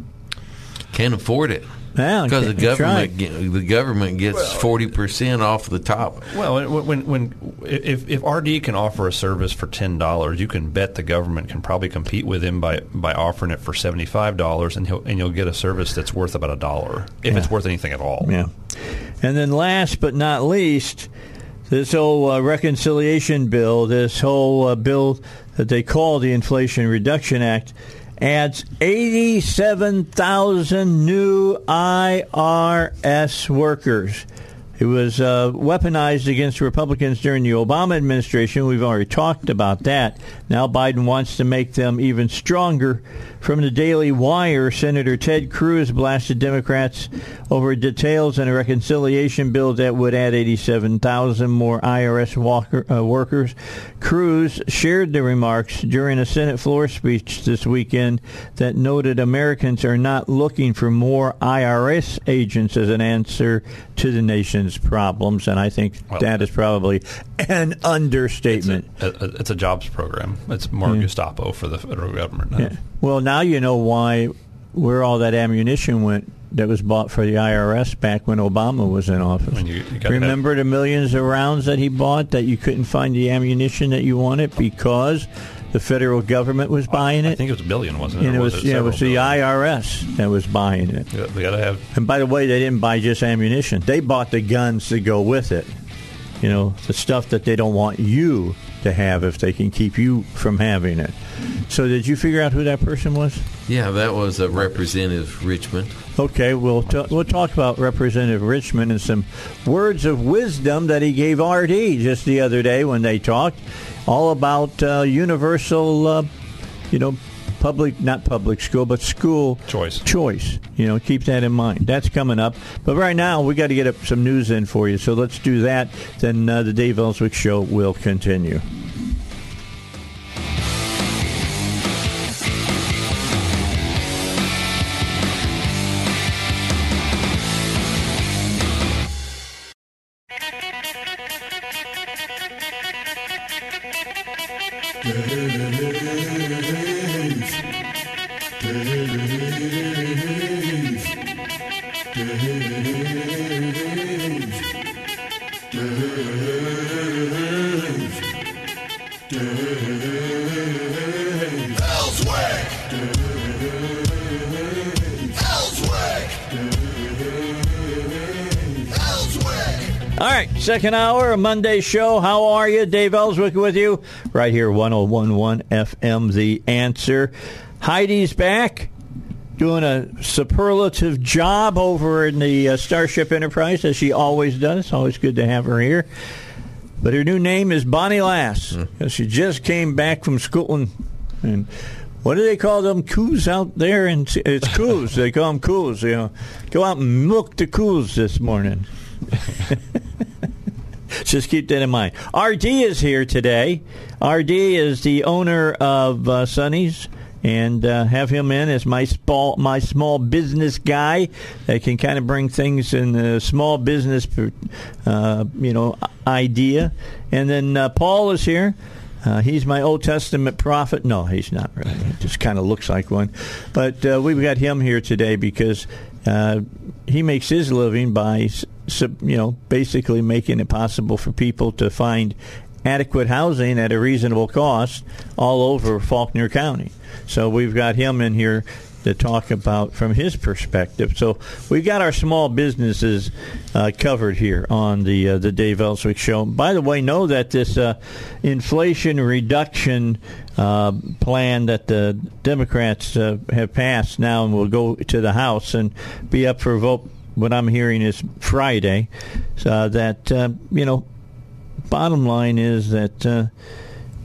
Can't afford it. Yeah, Because the government, right. get, the government gets forty percent off the top. Well, when, when, when if, if RD can offer a service for ten dollars, you can bet the government can probably compete with him by, by offering it for seventy five dollars, and he'll and you'll get a service that's worth about a dollar if it's worth anything at all. Yeah. And then last but not least, this whole uh, reconciliation bill, this whole uh, bill that they call the Inflation Reduction Act, adds 87,000 new IRS workers. It was uh, weaponized against Republicans during the Obama administration. We've already talked about that. Now Biden wants to make them even stronger. From the Daily Wire, Senator Ted Cruz blasted Democrats over details in a reconciliation bill that would add 87,000 more IRS walker, uh, workers. Cruz shared the remarks during a Senate floor speech this weekend that noted Americans are not looking for more IRS agents as an answer to the nation's problems, and I think Well, that is probably an It's a, understatement. a- it's a jobs program. It's more Gestapo for the federal government. Yeah. Well, now you know why where all that ammunition went that was bought for the IRS back when Obama was in office. You- you gotta Remember the millions of rounds that he bought that you couldn't find the ammunition that you wanted because the federal government was buying it. I think it was a billion, wasn't it? and it Or was, it yeah, it was the billion? IRS that was buying it. Yeah, They got to have And by the way, they didn't buy just ammunition. They bought the guns to go with it. You know, the stuff that they don't want you to have if they can keep you from having it. So did you figure out who that person was? Yeah, that was a Representative Richmond. Okay, we'll t- we'll talk about Representative Richmond and some words of wisdom that he gave RD just the other day when they talked, all about uh, universal, uh, you know, public not public school but school Choice. Choice. You know, keep that in mind. That's coming up. But right now we got to get up some news in for you. So let's do that. Then uh, the Dave Elswick show will continue. Second hour, a Monday show. How are you? Dave Elswick with you, right here, 1011 FM, The Answer. Heidi's back, doing a superlative job over in the uh, Starship Enterprise, as she always does. Always good to have her here. But her new name is Bonnie Lass, 'cause she just came back from school. And, and what do they call them coos out there? And it's coos. they call them coos. You know, go out and milk the coos this morning. <laughs> <laughs> Just keep that in mind. RD is here today. RD is the owner of uh, Sonny's, and uh, have him in as my small my small business guy that can kind of bring things in the small business, uh, you know, idea. And then uh, Paul is here. Uh, he's my Old Testament prophet. No, he's not really. He just kind of looks like one. But uh, we've got him here today because uh, he makes his living by, you know, basically making it possible for people to find adequate housing at a reasonable cost all over Faulkner County. So we've got him in here to talk about from his perspective. So we've got our small businesses uh, covered here on the uh, the Dave Elswick Show. By the way, know that this uh, inflation reduction uh, plan that the Democrats uh, have passed now and will go to the House and be up for vote. What I'm hearing is Friday. So that uh, you know, bottom line is that. Uh,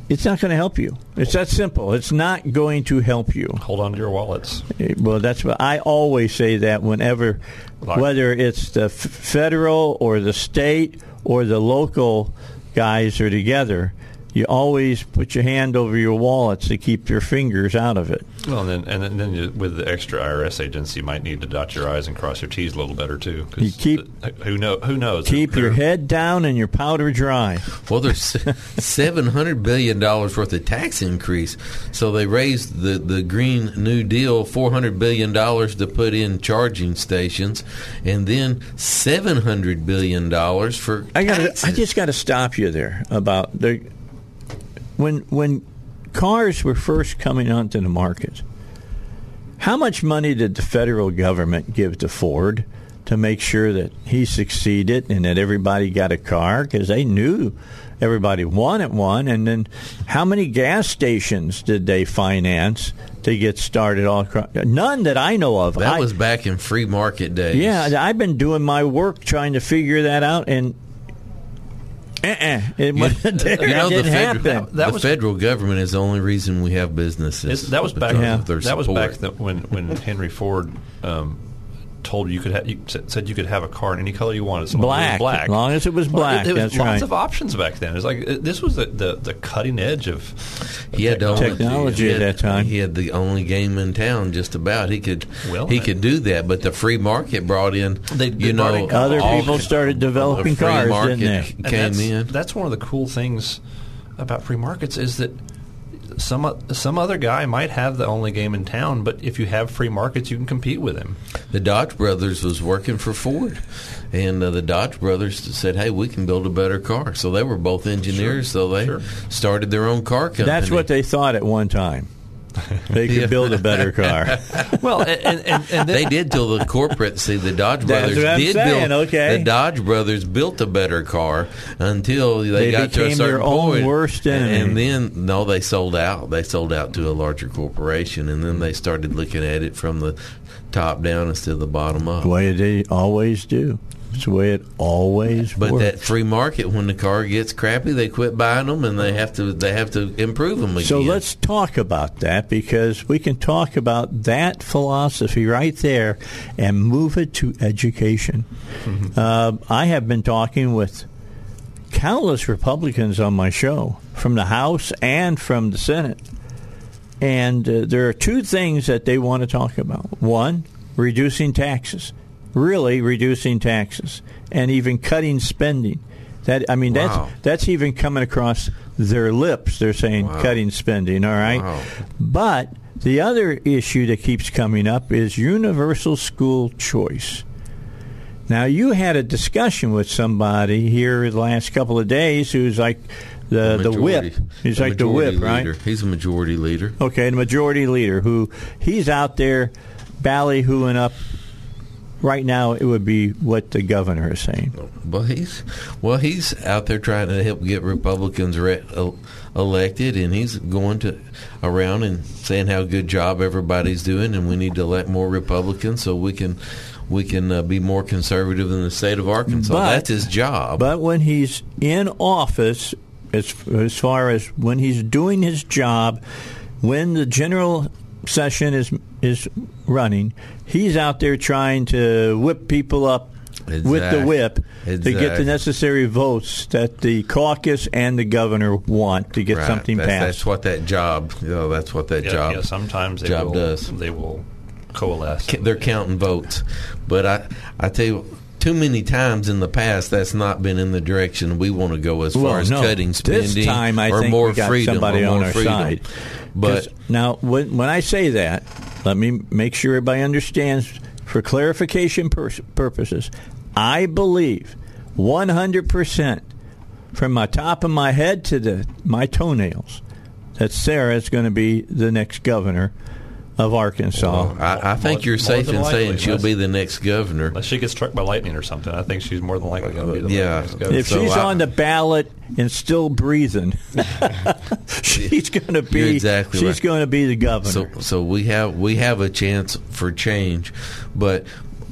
it's not going to help you. It's that simple. It's not going to help you. hold on to your wallets. Well, that's what I always say that whenever, Like- whether it's the f- federal or the state or the local guys are together, you always put your hand over your wallets to keep your fingers out of it. Well, and then and then, then you, with the extra IRS agents, you might need to dot your i's and cross your t's a little better too. You keep- the- who know who knows Keep your They're- head down and your powder dry. Well, there's <laughs> seven hundred billion dollars worth of tax increase, so they raised the the Green New Deal four hundred billion dollars to put in charging stations, and then seven hundred billion dollars for I got. taxes. I just got to stop you there about the when when cars were first coming onto the market. How much money did the federal government give to Ford to make sure that he succeeded and that everybody got a car? Because they knew everybody wanted one. And then, how many gas stations did they finance to get started all across? None that I know of. that I- was back in free market days. yeah, I've been doing my work trying to figure that out, and uh-uh, it, wasn't there. You know, the didn't federal, happen. That the was- federal government is the only reason we have businesses. It's- that was back. because Yeah. That was back the, when when Henry Ford um, told you could have, you said said you could have a car in any color you wanted. So long as it was Black, black. as long as it was Well, black, it, it was that's lots right. of options back then. It's like it- this was the, the, the cutting edge of. He had the only- Technology he at had- that time. He had the only game in town, just about. He could Well, he I- could do that, but the free market brought in. They- they you know, in Other people started developing the free cars, market didn't they? and Came that's, in. That's one of the cool things about free markets is that some some other guy might have the only game in town, but if you have free markets, you can compete with him. The Dodge brothers was working for Ford, and uh, the Dodge brothers said, "Hey, we can build a better car." So they were both engineers, so they Sure. started their own car company. That's what they thought at one time. They could build a better car. <laughs> Well, and and, and, and then, they did till the corporate. See, the Dodge That's brothers what I'm did saying, build. okay. The Dodge brothers built a better car until they, They got to a certain their own point, worst and- enemy. And then no, they sold out. They sold out to a larger corporation, and then they started looking at it from the top down instead of the bottom up. the way they always do. It's the way it always But works. that free market, when the car gets crappy, they quit buying them, and they have to they have to improve them again. So let's talk about that because we can talk about that philosophy right there and move it to education. Uh, I have been talking with countless Republicans on my show from the House and from the Senate. And uh, there are two things that they want to talk about. One, reducing taxes, really reducing taxes, and even cutting spending. That I mean, Wow. that's that's even coming across their lips. They're saying Wow. cutting spending. All right, Wow. but the other issue that keeps coming up is universal school choice. Now, you had a discussion with somebody here the last couple of days who's like the the, whip. majority- He's like the whip, right? leader. He's a majority leader. Okay, the majority leader who he's out there ballyhooing up. Right now, it would be what the governor is saying. Well, he's well, he's out there trying to help get Republicans re- elected, and he's going to around and saying how good job everybody's doing, and we need to elect more Republicans so we can we can uh, be more conservative in the state of Arkansas. But- That's his job. But when he's in office, as as far as when he's doing his job, when the general session is is running, he's out there trying to whip people up with the Exact- whip to get the necessary votes that the caucus and the governor want to get Right. something that's, passed. That's what that job. You know, that's what that yeah, job. yeah, sometimes they job will, does. They will coalesce. they're counting votes. But I, I tell you, too many times in the past, that's not been in the direction we want to go as Well, far as no. cutting spending This time, I or think more we got freedom. somebody or more on our freedom. side. But now, when, when I say that, let me make sure everybody understands. For clarification pur- purposes, I believe 100% from my top of my head to the my toenails that Sarah is going to be the next governor of Arkansas. I, I think More- you're safe than in saying she'll unless- be the next governor. Unless she gets struck by lightning or something, I think she's more than likely going to be the Yeah. next governor. if so she's I- on the ballot and still breathing, <laughs> she's going to be You're exactly she's right. going to be the governor. So so we have we have a chance for change, but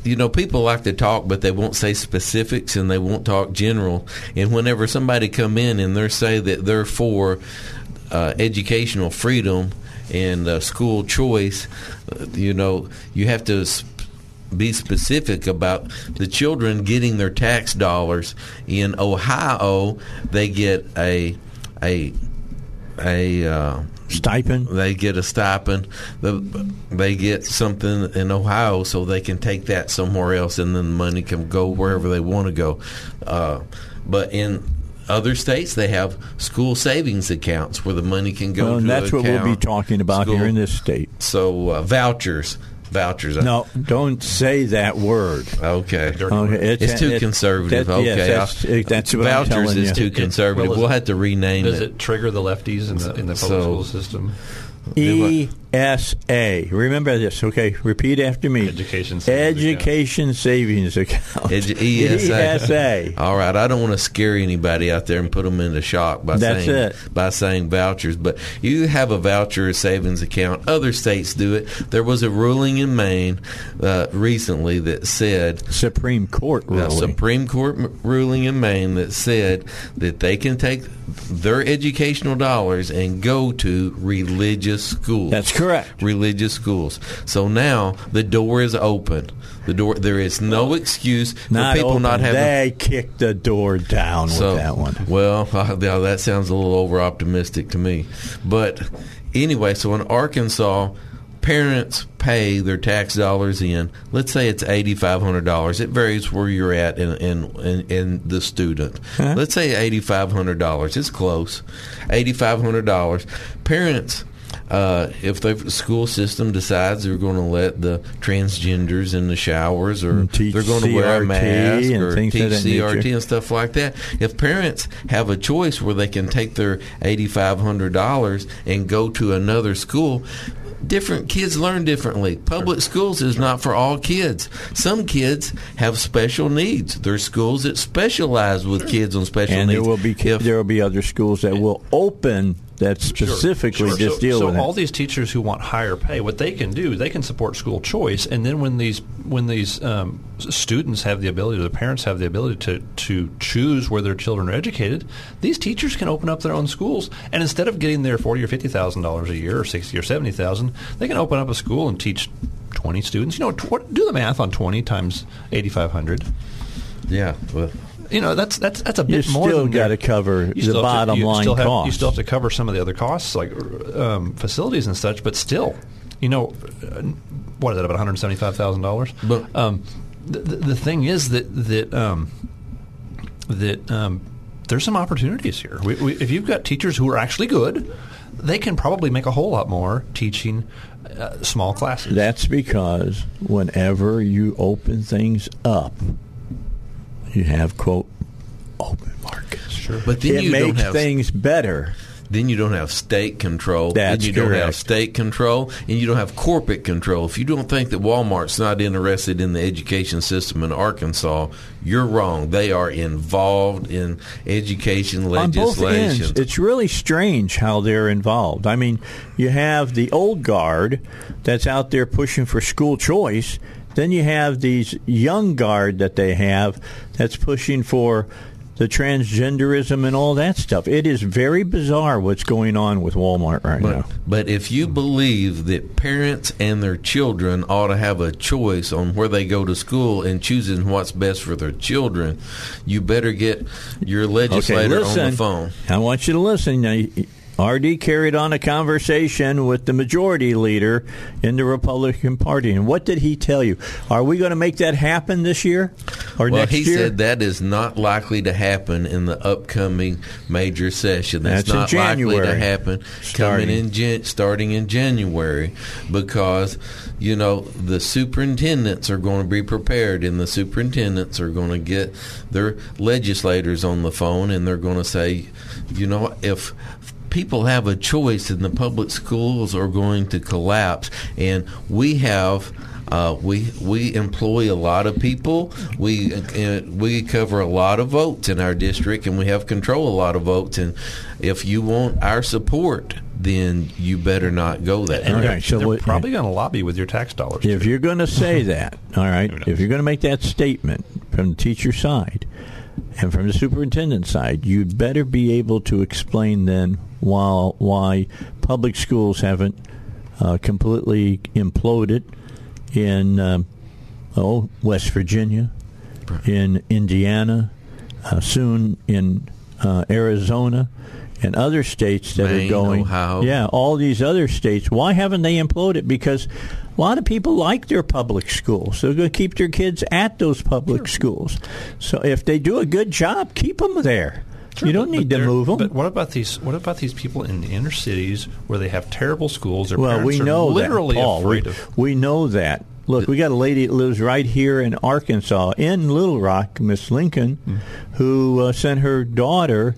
you know people like to talk, but they won't say specifics and they won't talk general. And whenever somebody come in and they say that they're for uh, educational freedom and uh, school choice, uh, you know you have to. Sp- be specific about the children getting their tax dollars in Ohio. They get a a a uh, stipend. They get a stipend. The, they get something in Ohio, so they can take that somewhere else, and then the money can go wherever they want to go. Uh, but in other states, they have school savings accounts where the money can go. Well, and to that's what we'll be talking about school. here in this state. So uh, vouchers vouchers. No, don't say that word. Okay, okay it's, it's, too conservative. That, okay, yes, that's, that's what vouchers is you. too conservative. Well, we'll have to rename does it. Does it trigger the lefties in the in the public so, school system? ESA. Remember this, okay? Repeat after me. Education Savings Education account. Savings Account. Edu- ESA. ESA. All right. I don't want to scare anybody out there and put them into shock by That's saying it. by saying vouchers, but you have a voucher or savings account. Other states do it. There was a ruling in Maine uh, recently that said Supreme Court ruling. Supreme Court ruling in Maine that said that they can take their educational dollars and go to religious schools. That's correct. Religious schools. So now the door is open. The door. There is no excuse not for people open. not having. They kicked the door down so, with that one. Well, <laughs> uh, that sounds a little over optimistic to me. But anyway, so in Arkansas parents pay their tax dollars in. Let's say it's eighty five hundred dollars. It varies where you're at in in, in, in the student. Let's say eighty five hundred dollars. It's close. Eighty five hundred dollars. Parents. Uh, if the school system decides they're going to let the transgenders in the showers, or they're going to wear a mask, or teach CRT and stuff like that, if parents have a choice where they can take their eighty five hundred dollars and go to another school, different kids learn differently. Public schools is not for all kids. Some kids have special needs. There's schools that specialize with kids on special and needs. there will be If- there will be other schools that will open that specifically Sure. just so, deal so with all these teachers who want higher pay, what they can do, they can support school choice, and then when these when these um, students have the ability, the parents have the ability to to choose where their children are educated, these teachers can open up their own schools, and instead of getting their forty or fifty thousand dollars a year, or sixty or seventy thousand, they can open up a school and teach twenty students. You know, tw- do the math on twenty times eighty five hundred. yeah, well, You know, that's that's that's a You bit more. still than got to cover you the still have to- bottom line have, You still have to cover some of the other costs, like um, facilities and such. But still, you know, what is that about one hundred seventy-five thousand dollars? But- um, the, the the thing is that that um, that um, there's some opportunities here. We, we, if you've got teachers who are actually good, they can probably make a whole lot more teaching uh, small classes. That's because whenever you open things up, you have quote open markets. Sure, But then it you don't have- things better. then you don't have state control. That's then you don't have state control, and you don't have corporate control. If you don't think that Walmart's not interested in the education system in Arkansas, you're wrong. They are involved in education On both legislation. ends, it's really strange how they're involved. I mean, you have the old guard that's out there pushing for school choice. Then you have these young guard that they have that's pushing for the transgenderism and all that stuff. It is very bizarre what's going on with Walmart right now. But, but if you believe that parents and their children ought to have a choice on where they go to school and choosing what's best for their children, you better get your Okay, legislator listen. on the phone. I want you to listen. Now, RD carried on a conversation with the majority leader in the Republican Party, and what did he tell you? Are we going to make that happen this year or Well, next he said that is not likely to happen in the upcoming major session. That's, That's not likely to happen starting. coming in Jan- starting in January because you know the superintendents are going to be prepared, and the superintendents are going to get their legislators on the phone, and they're going to say, you know, if people have a choice and the public schools are going to collapse and we have uh, we we employ a lot of people. We uh, we cover a lot of votes in our district, and we have control a lot of votes. And if you want our support, then you better not go that. and All right, so they're what- probably going to lobby with your tax dollars. If too. you're going to say that, <laughs> all right, if you're going to make that statement from the teacher side and from the superintendent side, you'd better be able to explain then why, why public schools haven't uh, completely imploded in um, oh West Virginia, in Indiana, uh, soon in uh, Arizona, and other states that Maine, are going. Ohio. Yeah, all these other states. Why haven't they imploded? Because a lot of people like their public schools. They're going to keep their kids at those public schools. So if they do a good job, keep them there. Sure, you don't but- need but to move them. But what about these? What about these people in the inner cities where they have terrible schools? Their Well, parents we are know literally that, Paul. afraid we, of. we know that. Look, we got a lady that lives right here in Arkansas, in Little Rock, Miss Lincoln, Hmm. who uh, sent her daughter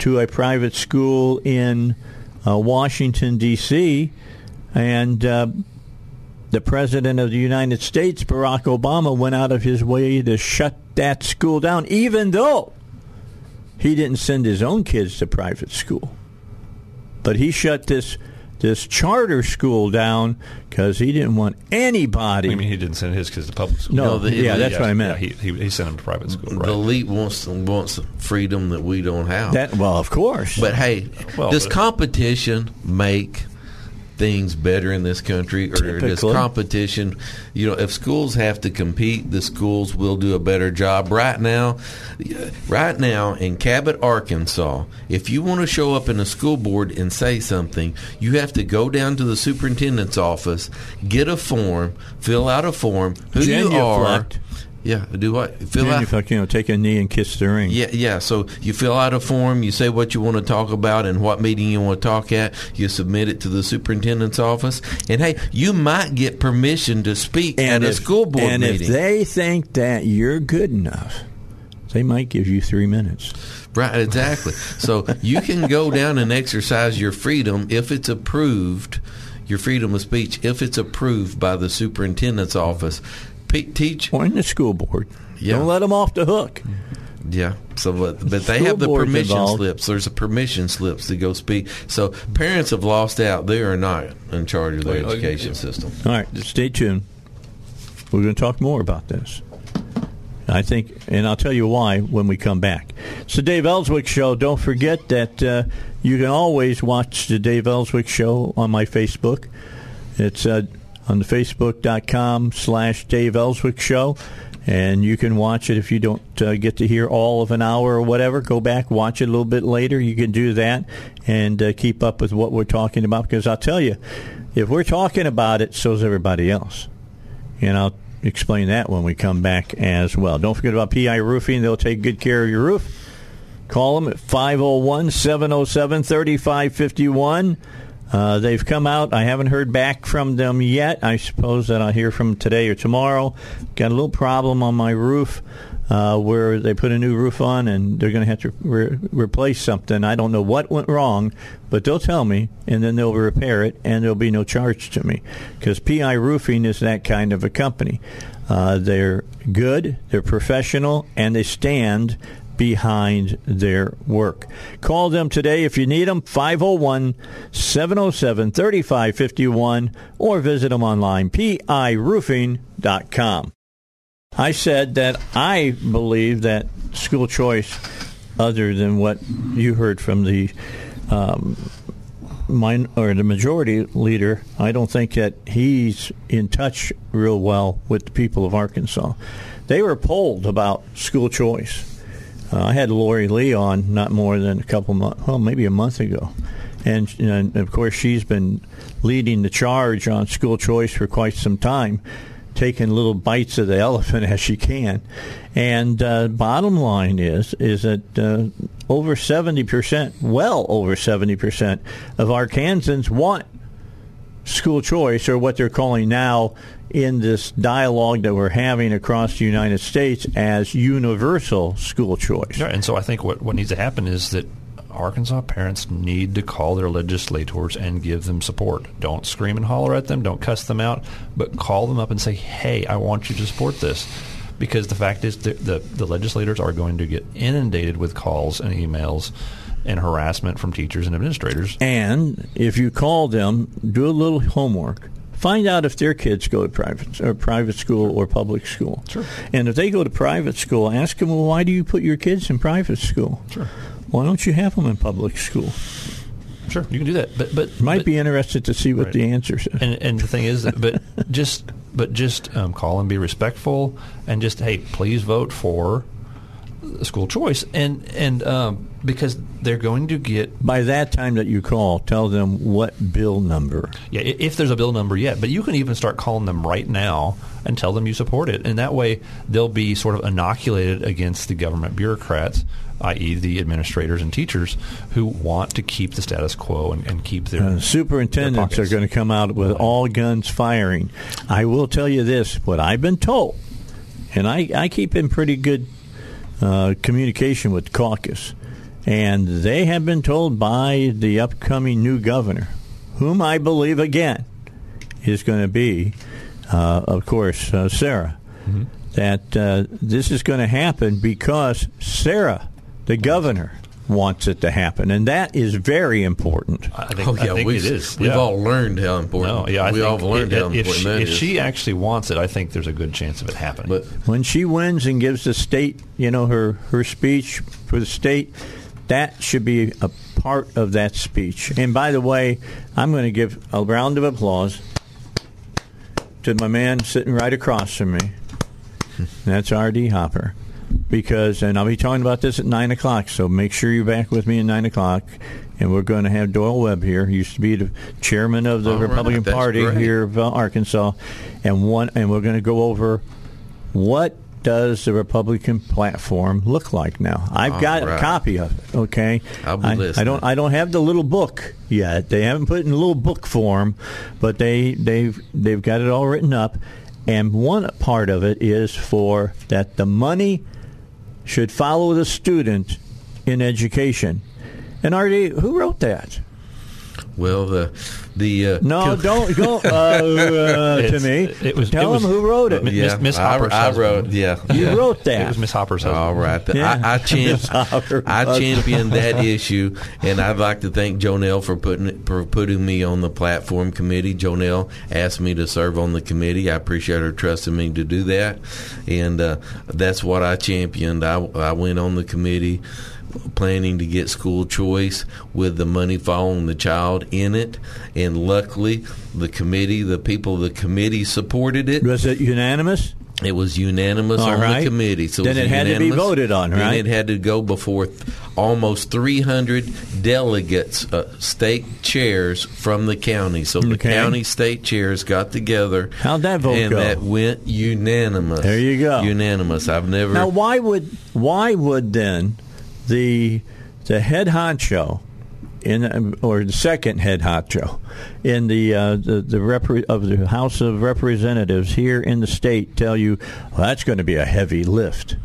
to a private school in uh, Washington D.C. and. Uh, the president of the United States, Barack Obama, went out of his way to shut that school down, even though he didn't send his own kids to private school. But he shut this this charter school down because he didn't want anybody. I mean, he didn't send his kids to public school. No, No, the- yeah, that's Yeah, what I meant. Yeah, he, he, he sent them to private school. The elite wants wants freedom that we don't have. that well, of course. But hey, Well, does but- competition make things better in this country, or does competition? You know, if schools have to compete, the schools will do a better job. Right now, right now in Cabot, Arkansas, if you want to show up in a school board and say something, you have to go down to the superintendent's office, get a form, fill out a form, who you are. Yeah, do what? Fill out. You know, take a knee and kiss the ring. Yeah, yeah. So you fill out a form, you say what you want to talk about and what meeting you want to talk at. You submit it to the superintendent's office, and hey, you might get permission to speak and at if, a school board and meeting. if they think that you're good enough, they might give you three minutes. right, exactly. so you can go down and exercise your freedom if it's approved, your freedom of speech, if it's approved by the superintendent's office. Pe- teach, Or in the school board. Yeah. Don't let them off the hook. Yeah. So, but, but they have the permission involved. slips. There's a permission slips to go speak. So parents have lost out. They are not in charge of their education system. All right, stay tuned. We're going to talk more about this. I think, and I'll tell you why when we come back. It's the Dave Elswick Show. Don't forget that uh, you can always watch the Dave Elswick Show on my Facebook. It's uh, on the facebook.com slash Dave Elswick Show. And you can watch it if you don't uh, get to hear all of an hour or whatever. Go back, watch it a little bit later. You can do that and uh, keep up with what we're talking about. Because I'll tell you, if we're talking about it, so's everybody else. And I'll explain that when we come back as well. Don't forget about PI Roofing. They'll take good care of your roof. Call them at 501 707 3551. Uh, they've come out. I haven't heard back from them yet. I suppose that I'll hear from today or tomorrow. Got a little problem on my roof uh, where they put a new roof on and they're going to have to re- replace something. I don't know what went wrong, but they'll tell me and then they'll repair it and there'll be no charge to me because PI Roofing is that kind of a company. Uh, they're good, they're professional, and they stand behind their work. Call them today if you need them, 501 707 3551, or visit them online, piroofing.com. I said that I believe that school choice, other than what you heard from the um, min- or the majority leader, I don't think that he's in touch real well with the people of Arkansas. They were polled about school choice. Uh, I had Lori Lee on not more than a couple months, well, maybe a month ago. And, and of course, she's been leading the charge on school choice for quite some time, taking little bites of the <laughs> elephant as she can. And uh, bottom line is is that uh, over seventy percent, well over seventy percent of Arkansans want school choice, or what they're calling now in this dialogue that we're having across the United States as universal school choice. Yeah, and so I think what, what needs to happen is that Arkansas parents need to call their legislators and give them support. Don't scream and holler at them. Don't cuss them out, but call them up and say, "Hey, I want you to support this." Because the fact is, the, the, the legislators are going to get inundated with calls and emails and harassment from teachers and administrators. And if you call them, do a little homework. Find out if their kids go to private or private school or public school. Sure. And if they go to private school, ask them, well, why do you put your kids in private school? Sure. Why don't you have them in public school? Sure, you can do that, but but Might but- be interested to see what Right. the answer is. And and the thing is, that, but <laughs> just but just um, call and be respectful, and just hey, please vote for school choice, and and um, because they're going to get By that time that you call, tell them what bill number. yeah if there's a bill number yet, but you can even start calling them right now and tell them you support it, and that way they'll be sort of inoculated against the government bureaucrats, i.e., the administrators and teachers who want to keep the status quo and, and keep their Uh, superintendents their are going to come out with all guns firing. I will tell you this: what I've been told, and I, I keep in pretty good uh, communication with caucus, and they have been told by the upcoming new governor, whom I believe again is going to be, uh, of course, uh, Sarah, that uh, this is going to happen because Sarah, the governor, wants it to happen, and that is very important. I think, Oh yeah, I think we've, it is. We've yeah. all learned how important. No, yeah, I we think all learned if, how if important she, that if is. she actually wants it, I think there's a good chance of it happening. but when she wins and gives the state, you know, her her speech for the state, that should be a part of that speech. And by the way, I'm going to give a round of applause to my man sitting right across from me. That's R.D. Hopper. Because, and I'll be talking about this at 9 o'clock, so make sure you're back with me at 9 o'clock. And we're going to have Doyle Webb here. He used to be the chairman of the All right, Republican that's Party great. here of uh, Arkansas. And one, and we're going to go over what does the Republican platform look like now? I've All got a copy of it. Okay, I'll be I, I don't. I don't have the little book yet. They haven't put it in a little book form, but they they've they've got it all written up. And one part of it is for that the money should follow the student in education. And RD, who wrote that? well, the the uh, No, don't go uh, <laughs> uh, to me. it was- Tell it was- them who wrote it. Miss- yeah, Miss I, Hopper's I husband. wrote. Yeah, You yeah. wrote that. it was Miss Hopper's husband. All right. The- Yeah. I, I, <laughs> champ, I championed that issue, and I'd like to thank Jonelle for putting for putting me on the platform committee. Jonelle asked me to serve on the committee. I appreciate her trusting me to do that, and uh, that's what I championed. I, I went on the committee planning to get school choice with the money following the child in it and luckily the committee the people of the committee supported it Was it unanimous? it was unanimous All on right. the committee. So Then was it had to be voted on, right? Then it had to go before th- almost 300 delegates, uh, state chairs from the county. So the county state chairs got together. How'd that vote and go? that went unanimous. There you go. Unanimous. I've never. Now, why would why would then the the head honcho in or the second head honcho in the uh, the, the repre- of the House of Representatives here in the state tell you well, that's going to be a heavy lift?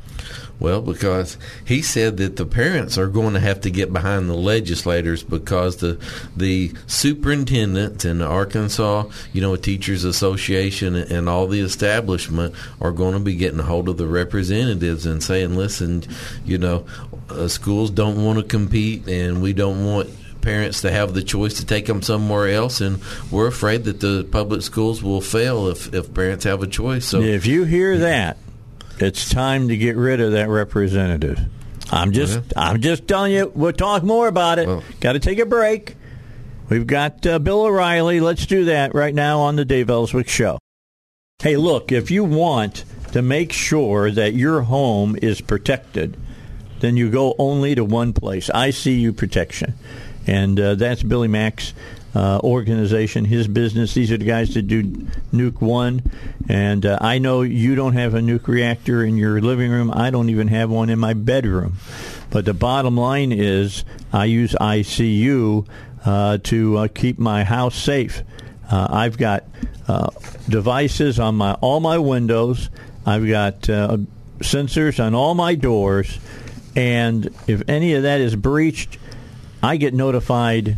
Well, because he said that the parents are going to have to get behind the legislators because the the superintendent in Arkansas, you know, teachers association and all the establishment are going to be getting a hold of the representatives and saying, "Listen, you know, uh, schools don't want to compete, and we don't want." Parents to have the choice to take them somewhere else, and we're afraid that the public schools will fail if, if parents have a choice. So, If you hear that, it's time to get rid of that representative. I'm just I'm just telling you. We'll talk more about it. Well- Got to take a break. We've got uh, Bill O'Reilly. Let's do that right now on the Dave Elswick Show. Hey, look, if you want to make sure that your home is protected, then you go only to one place, ICU Protection. And uh, that's Billy Mack's uh, organization, his business. These are the guys that do Nuke One. And uh, I know you don't have a nuke reactor in your living room. I don't even have one in my bedroom. But the bottom line is I use ICU uh, to uh, keep my house safe. Uh, I've got uh, devices on my all my windows. I've got sensors on all my doors, and if any of that is breached, I get notified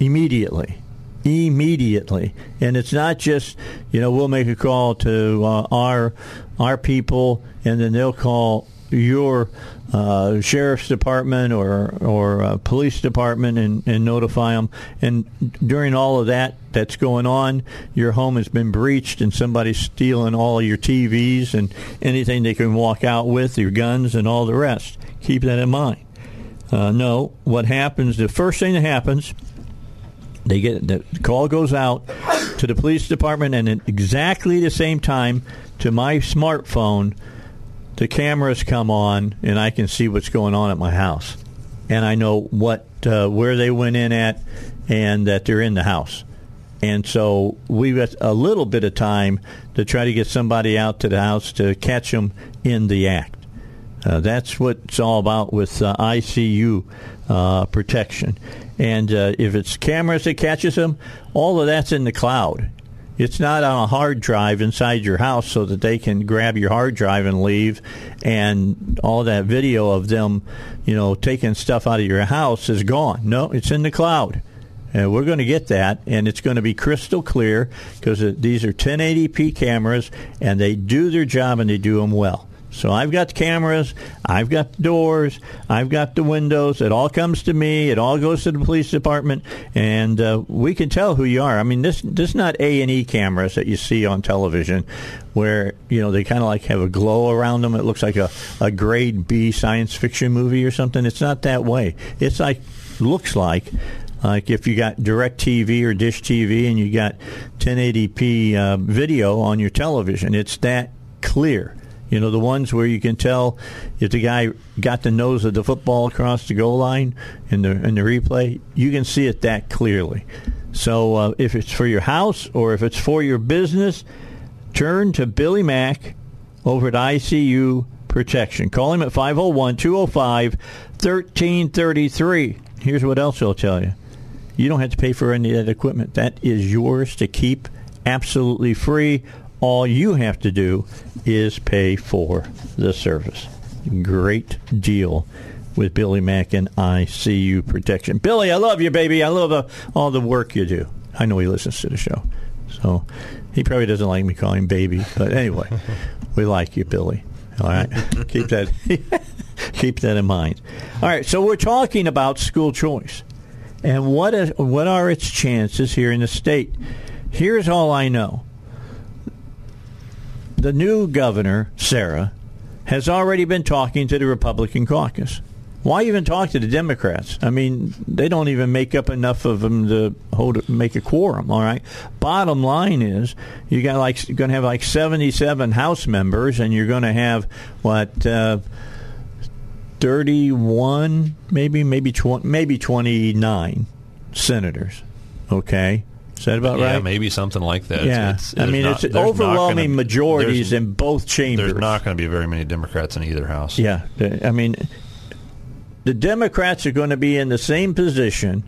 immediately. Immediately, and it's not just you know we'll make a call to uh, our our people, and then they'll call your uh, sheriff's department or or uh, police department and, and notify them. And during all of that that's going on, your home has been breached and somebody's stealing all your TVs and anything they can walk out with, your guns and all the rest. Keep that in mind. Uh, no, what happens? The first thing that happens, they get the call goes out to the police department, and at exactly the same time to my smartphone, the cameras come on and I can see what's going on at my house, and I know what uh, where they went in at, and that they're in the house. And so we've got a little bit of time to try to get somebody out to the house to catch them in the act. Uh, that's what it's all about with uh, ICU uh, protection. And uh, if it's cameras that catches them, all of that's in the cloud. It's not on a hard drive inside your house so that they can grab your hard drive and leave, and all that video of them, you know, taking stuff out of your house is gone. No, it's in the cloud. And we're going to get that, and it's going to be crystal clear because these are 1080p cameras, and they do their job and they do them well. So I've got the cameras, I've got the doors, I've got the windows. It all comes to me. It all goes to the police department, and uh, we can tell who you are. I mean, this this is not A and E cameras that you see on television, where you know they kind of like have a glow around them. It looks like a a grade B science fiction movie or something. It's not that way. It's like looks like like if you got DirecTV or dish TV and you got 1080p uh, video on your television it's that clear you know, the ones where you can tell if the guy got the nose of the football across the goal line in the in the replay, you can see it that clearly. So uh, if it's for your house or if it's for your business, turn to Billy Mack over at ICU Protection. Call him at 501 205 1333. Here's what else he'll tell you. You don't have to pay for any of that equipment. That is yours to keep absolutely free all you have to do is pay for the service. Great deal with Billy Mack and ICU Protection. Billy, I love you, baby. I love uh, all the work you do. I know he listens to the show. So he probably doesn't like me calling him baby. But anyway, <laughs> we like you, Billy. All right. keep that <laughs> keep that in mind. All right, so we're talking about school choice. And what is what are its chances here in the state? Here's all I know the new governor, Sarah, has already been talking to the Republican caucus. Why even talk to the Democrats? I mean, they don't even make up enough of them to hold make a quorum. All right. Bottom line is, you got like going to have like 77 House members, and you're going to have what uh, 31, maybe maybe 20, maybe 29 senators. Okay. Is that about yeah, right? maybe something like that. Yeah, it's, it's, I mean, not, it's overwhelming gonna, majorities in both chambers. There's not going to be very many Democrats in either house. Yeah, I mean, the Democrats are going to be in the same position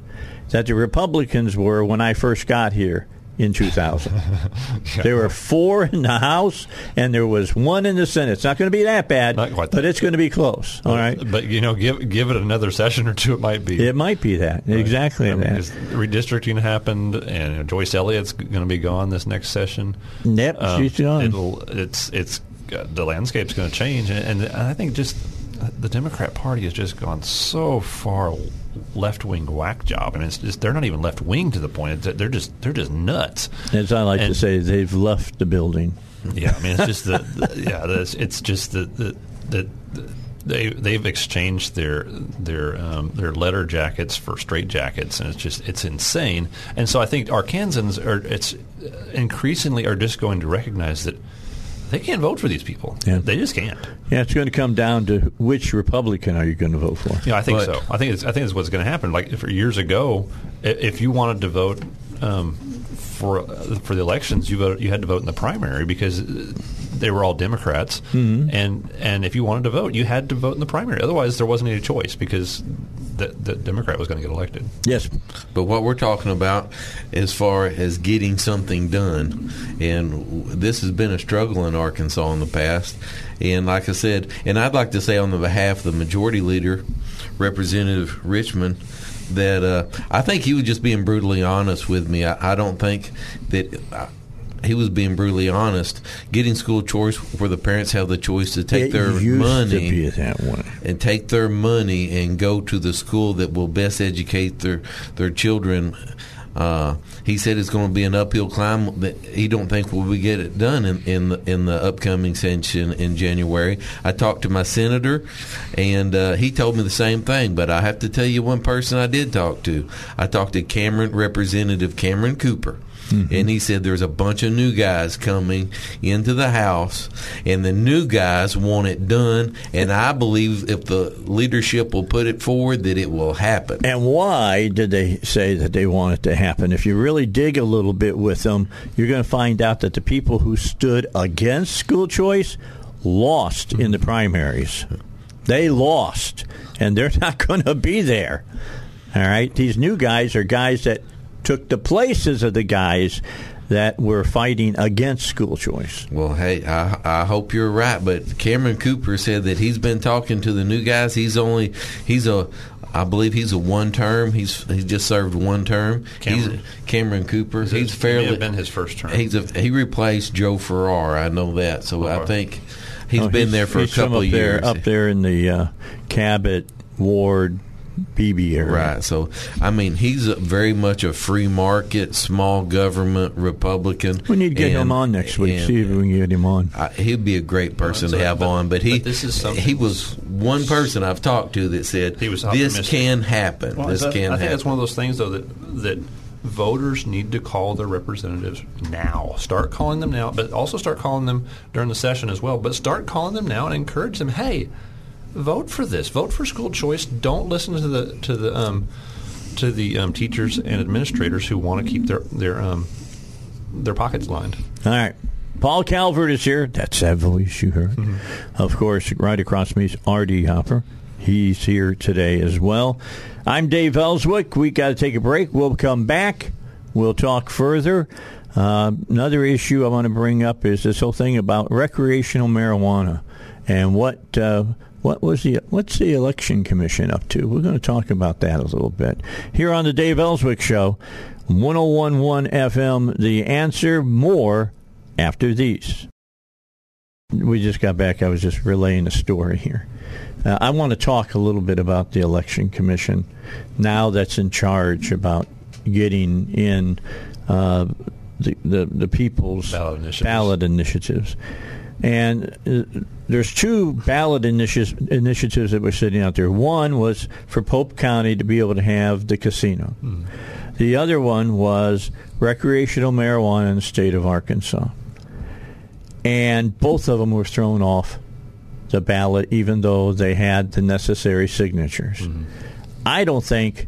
that the Republicans were when I first got here in 2000. <laughs> yeah. There were four in the House, and there was one in the Senate. It's not going to be that bad, but that. it's going to be close. All right, but you know, give give it another session or two, it might be. It might be that right. exactly I mean, that. Redistricting happened, and Joyce Elliott's going to be gone this next session. Yep, um, she's gone. It'll, it's it's uh, the landscape's going to change, and, and I think just the Democrat Party has just gone so far left wing whack job. I mean, it's just, they're not even left wing to the point that they're just they're just nuts. As I like and, to say, they've left the building. Yeah, I mean, it's just the, the yeah, the, it's just the the, the they they've exchanged their their um, their letter jackets for straight jackets, and it's just it's insane. And so I think Arkansans are it's increasingly are just going to recognize that they can't vote for these people. Yeah. They just can't. Yeah, it's going to come down to which Republican are you going to vote for? Yeah, I think but, so. I think it's, I think it's what's going to happen. Like for years ago, if you wanted to vote um, for for the elections, you voted, you had to vote in the primary because they were all Democrats, mm-hmm. and and if you wanted to vote, you had to vote in the primary. Otherwise, there wasn't any choice because the, the Democrat was going to get elected. Yes, but what we're talking about as far as getting something done, and this has been a struggle in Arkansas in the past. And like I said, and I'd like to say on the behalf of the majority leader, Representative Richmond that uh, I think he was just being brutally honest with me. I, I don't think that. Uh, he was being brutally honest. Getting school choice where the parents have the choice to take it their money and take their money and go to the school that will best educate their their children uh, he said it's going to be an uphill climb that he don't think we will we get it done in in the, in the upcoming session in January. I talked to my senator, and uh, he told me the same thing. But I have to tell you one person I did talk to. I talked to Cameron Representative Cameron Cooper. Mm-hmm. And he said there's a bunch of new guys coming into the House, and the new guys want it done. And I believe if the leadership will put it forward, that it will happen. And why did they say that they want it to happen? If you really dig a little bit with them, you're going to find out that the people who stood against school choice lost mm-hmm. in the primaries. They lost, and they're <laughs> not going to be there. All right, these new guys are guys that took the places of the guys that were fighting against school choice. Well, hey, I, I hope you're right. But Cameron Cooper said that he's been talking to the new guys. He's only he's a I believe he's a one term. He's he's just served one term. Cameron, he's Cameron Cooper. He's, he's fairly been his first term. He's a, he replaced Joe Farrer. I know that. So I think he's oh, been he's, there for a couple of years. There, up there in the uh, Cabot Ward Beebe area. Right. So, I mean, he's very much a free market, small government Republican. We need to get and, him on next week. See if we can get him on. I, he'd be a great person to have but, on. But he, but this is he was one person I've talked to that said he was this can happen. Well, this that, can. I think happen. that's one of those things, though, that that voters need to call their representatives now. Start calling them now, but also start calling them during the session as well. But start calling them now and encourage them. Hey vote for this. Vote for school choice. Don't listen to the to the um, to the um, teachers and administrators who want to keep their their um, their pockets lined. All right. Paul Calvert is here. That's that voice you heard. Mm-hmm. Of course, right across me is R.D. Hopper. He's here today as well. I'm Dave Elswick. We got to take a break. We'll come back. We'll talk further. Uh, another issue I want to bring up is this whole thing about recreational marijuana and what uh, what was the what's the election commission up to? We're going to talk about that a little bit here on the Dave Elswick Show, 101.1 FM. The answer more after these. We just got back. I was just relaying a story here. Uh, I want to talk a little bit about the election commission now that's in charge about getting in uh, the, the the people's ballot initiatives. Ballot initiatives. And uh, there's two ballot initi- initiatives that were sitting out there. One was for Pope County to be able to have the casino. Mm. The other one was recreational marijuana in the state of Arkansas. And both of them were thrown off the ballot, even though they had the necessary signatures. Mm. I don't think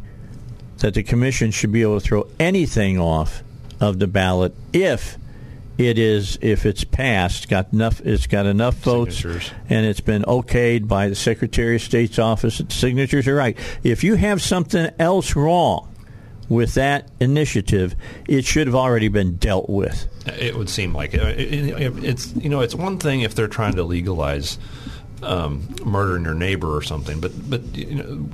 that the commission should be able to throw anything off of the ballot if it is if it's passed got enough it's got enough votes signatures. and it's been okayed by the secretary of state's office the signatures are right if you have something else wrong with that initiative it should have already been dealt with it would seem like it. it's you know it's one thing if they're trying to legalize um, murdering your neighbor or something but but you know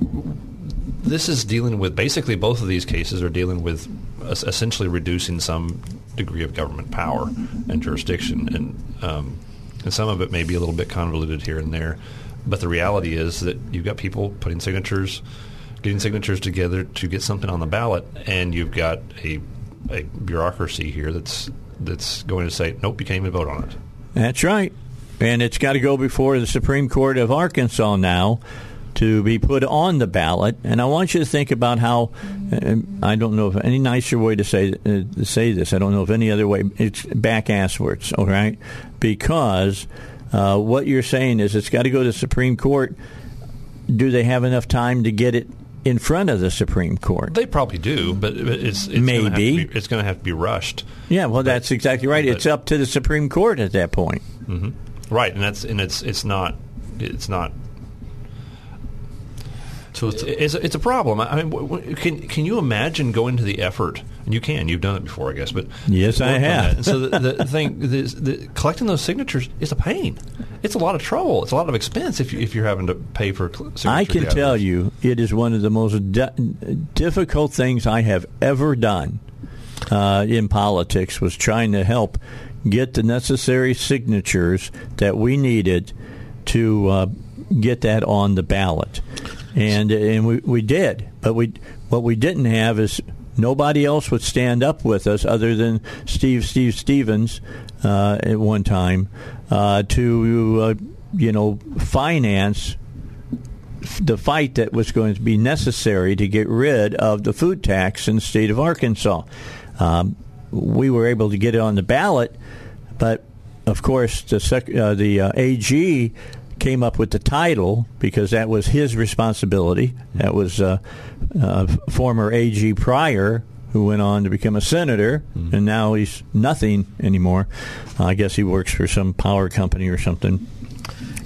this is dealing with basically both of these cases are dealing with essentially reducing some degree of government power and jurisdiction, and um, and some of it may be a little bit convoluted here and there. But the reality is that you've got people putting signatures, getting signatures together to get something on the ballot, and you've got a a bureaucracy here that's that's going to say, nope, you can't even vote on it. That's right, and it's got to go before the Supreme Court of Arkansas now to be put on the ballot. And I want you to think about how I don't know if any nicer way to say uh, to say this. I don't know if any other way. It's back asswards, all right? Because uh, what you're saying is it's got to go to the Supreme Court. Do they have enough time to get it in front of the Supreme Court? They probably do, but it's, it's maybe gonna be, it's going to have to be rushed. Yeah, well, but, that's exactly right. But, it's up to the Supreme Court at that point. Mm-hmm. Right, and that's and it's it's not it's not so it's, it's, it's a problem. I mean, can can you imagine going to the effort? And you can. You've done it before, I guess. But yes, I have. so the, the <laughs> thing, the, the, collecting those signatures is a pain. It's a lot of trouble. It's a lot of expense if you, if you're having to pay for. I can tell you, it is one of the most difficult things I have ever done uh, in politics. Was trying to help get the necessary signatures that we needed to uh, get that on the ballot and and we, we did. But we what we didn't have is nobody else would stand up with us other than Steve Steve Stevens uh, at one time uh, to uh, you know finance the fight that was going to be necessary to get rid of the food tax in the state of Arkansas. Um, we were able to get it on the ballot, but of course the sec- uh, the uh, AG came up with the title because that was his responsibility. That was uh, uh, former AG Pryor who went on to become a senator, mm-hmm. and now he's nothing anymore. I guess he works for some power company or something.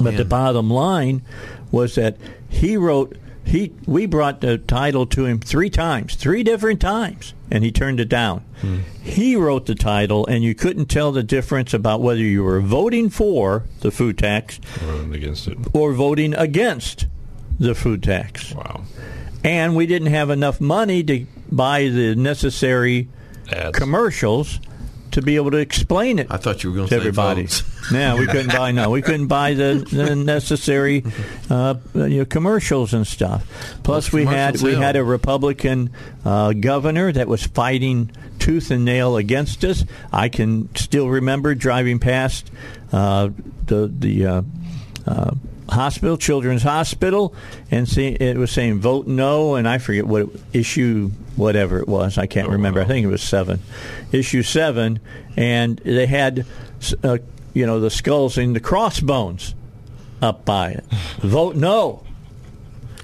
But the bottom line was that he wrote he we brought the title to him three times, three different times, and he turned it down. Hmm. He wrote the title, and you couldn't tell the difference about whether you were voting for the food tax or against it, or voting against the food tax. Wow! And we didn't have enough money to buy the necessary Ads. commercials to be able to explain it. I thought you were going to say everybody. yeah, we couldn't buy no, we couldn't buy the, the necessary uh, you know, commercials and stuff. Plus, well, we had we had a Republican uh, governor that was fighting tooth and nail against us. I can still remember driving past uh, the the. Hospital, Children's Hospital, and see, it was saying vote no, and I forget what issue, whatever it was. I can't oh, remember. Wow. I think it was seven, issue seven, and they had, uh, you know, the skulls and the crossbones up by it. <sighs> vote no.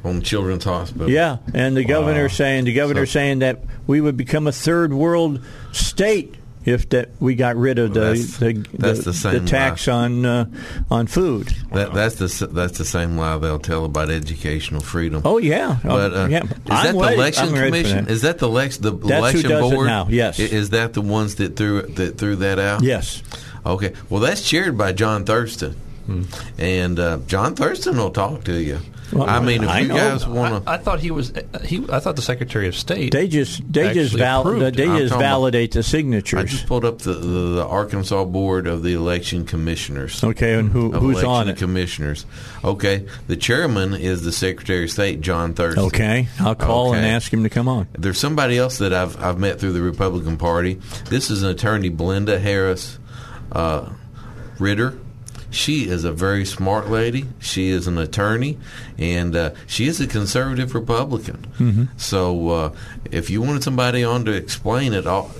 On Children's Hospital. Yeah, and the governor saying the governor so, saying that we would become a third world state if that we got rid of the that's, the, that's the, the, the, tax lie. on uh, on food. That, that's the that's the same lie they'll tell about educational freedom. Oh yeah, but uh, yeah. is I'm that the election commission? That. Is that the lex the that's election board now? Yes. Is that the ones that threw that threw that out? Yes. Okay. Well, that's chaired by John Thurston, hmm. and uh, John Thurston will talk to you. Well, I mean, if I you know. guys want to, I, I, thought he was. He, I thought the Secretary of State. They just they just val- they just validate about, the signatures. I just pulled up the, the, the, Arkansas Board of the Election Commissioners. Okay, and who, who's on it? Commissioners. Okay, the chairman is the Secretary of State, John Thurston. Okay, I'll call okay. and ask him to come on. There's somebody else that I've I've met through the Republican Party. This is an attorney, Belinda Harris uh, Ritter. She is a very smart lady. She is an attorney, and uh, she is a conservative Republican. Mm-hmm. So, uh, if you wanted somebody on to explain it all,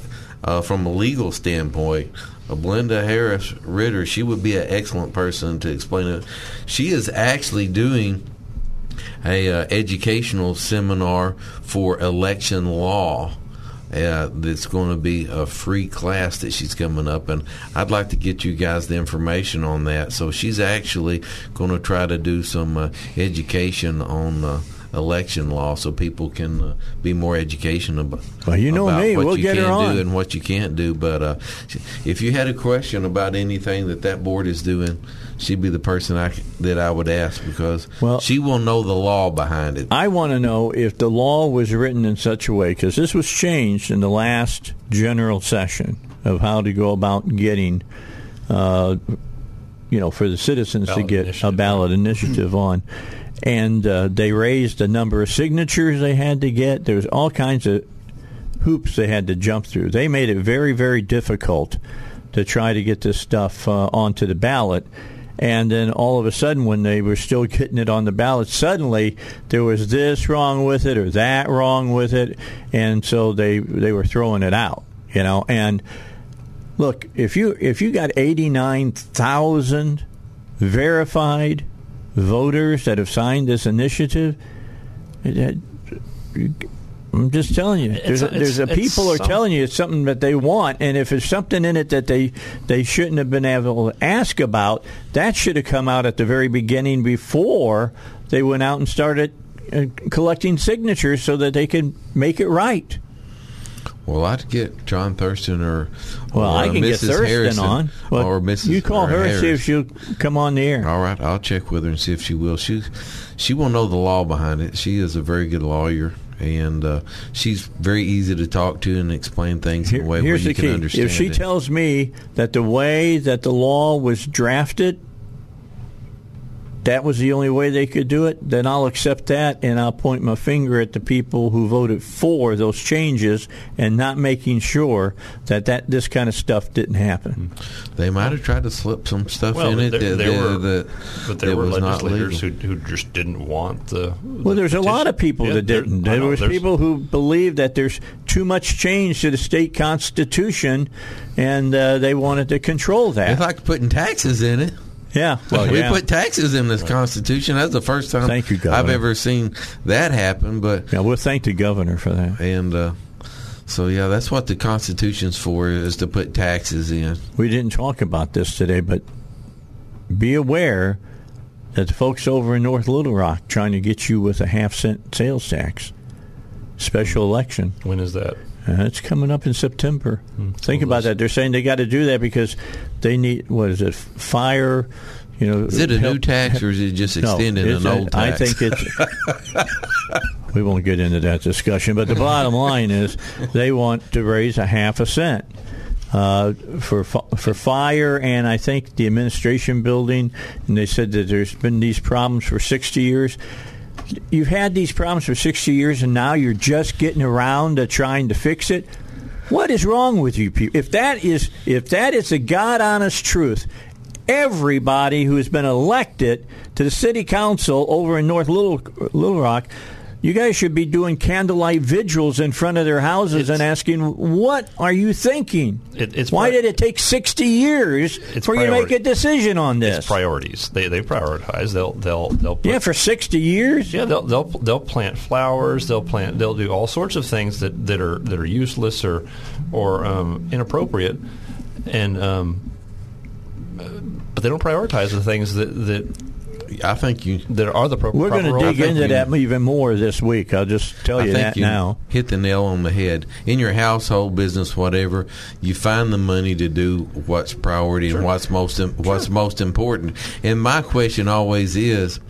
uh, from a legal standpoint, uh, Belinda Harris Ritter, she would be an excellent person to explain it. She is actually doing a uh, educational seminar for election law uh, that's going to be a free class that she's coming up, and I'd like to get you guys the information on that. So she's actually going to try to do some uh, education on. Uh, election law so people can uh, be more educated about, well, you know about me. what we'll you get can do and what you can't do. But uh, if you had a question about anything that that board is doing, she'd be the person I, that I would ask because well, she will know the law behind it. I want to know if the law was written in such a way because this was changed in the last general session of how to go about getting. Uh, you know, for the citizens ballot to get a ballot initiative <clears throat> on and uh, they raised the number of signatures they had to get. There was all kinds of hoops they had to jump through. They made it very, very difficult to try to get this stuff uh, onto the ballot. And then all of a sudden, when they were still getting it on the ballot, suddenly there was this wrong with it or that wrong with it, and so they they were throwing it out. You know, and look if you if you got eighty nine thousand verified voters that have signed this initiative. I'm just telling you, there's a, there's a people are telling you it's something that they want, and if there's something in it that they they shouldn't have been able to ask about, that should have come out at the very beginning before they went out and started uh, collecting signatures so that they could make it right. Well, I'd get John Thurston or, well, or I can Mrs. get Thurston Harrison on, well, or Mrs. You call her Harris. see if she'll come on the air. All right, I'll check with her and see if she will. She she will know the law behind it. She is a very good lawyer, and uh, she's very easy to talk to and explain things in a way where you can key. understand. If she it. tells me that the way that the law was drafted that was the only way they could do it, then I'll accept that and I'll point my finger at the people who voted for those changes and not making sure that, that this kind of stuff didn't happen. They might have tried to slip some stuff Well, in it there, that, there were, that, but there that were was not legislators who, who just didn't want the. Well, there's a lot of people that didn't. There was people who believed that there's too much change to the state constitution, and uh, they wanted to control that. It's that. like putting taxes in it. Yeah, well, we yeah. put taxes in this Constitution. That's the first time Thank you, I've ever seen that happen. But yeah, we'll thank the governor for that. and uh, so yeah, that's what the Constitution's for is to put taxes in. We didn't talk about this today, but be aware that the folks over in North Little Rock trying to get you with a half cent sales tax. Special election. When is that? Uh, it's coming up in September. Think about that. They're saying they got to do that because they need what is it? Fire. You know, Is it a new help- tax or is it just No, extending it's an a- old I tax? think it's. <laughs> we won't get into that discussion, but the bottom line is they want to raise a half a cent. Uh, for for fire and I think the administration building, and they said that there's been these problems for 60 years. You've had these problems for 60 years, and now you're just getting around to trying to fix it. What is wrong with you people? If that is if that is the God honest truth, everybody who has been elected to the city council over in North Little Little Rock, you guys should be doing candlelight vigils in front of their houses and asking, "What are you thinking? It- it's Why pri- did it take sixty years It's for you to make a decision on this?" It's priorities. They they prioritize. They'll they'll they'll put, yeah, for sixty years. Yeah, they'll they'll they'll plant flowers. They'll plant. They'll do all sorts of things that, that are that are useless or or um, inappropriate, and um, but they don't prioritize the things that that, I think you. that are the pro- We're going to dig into you- that even more this week. I'll just tell I you think that you now. hit the nail on the head. In your household business, whatever, you find the money to do what's priority and what's most what's most important. And my question always is: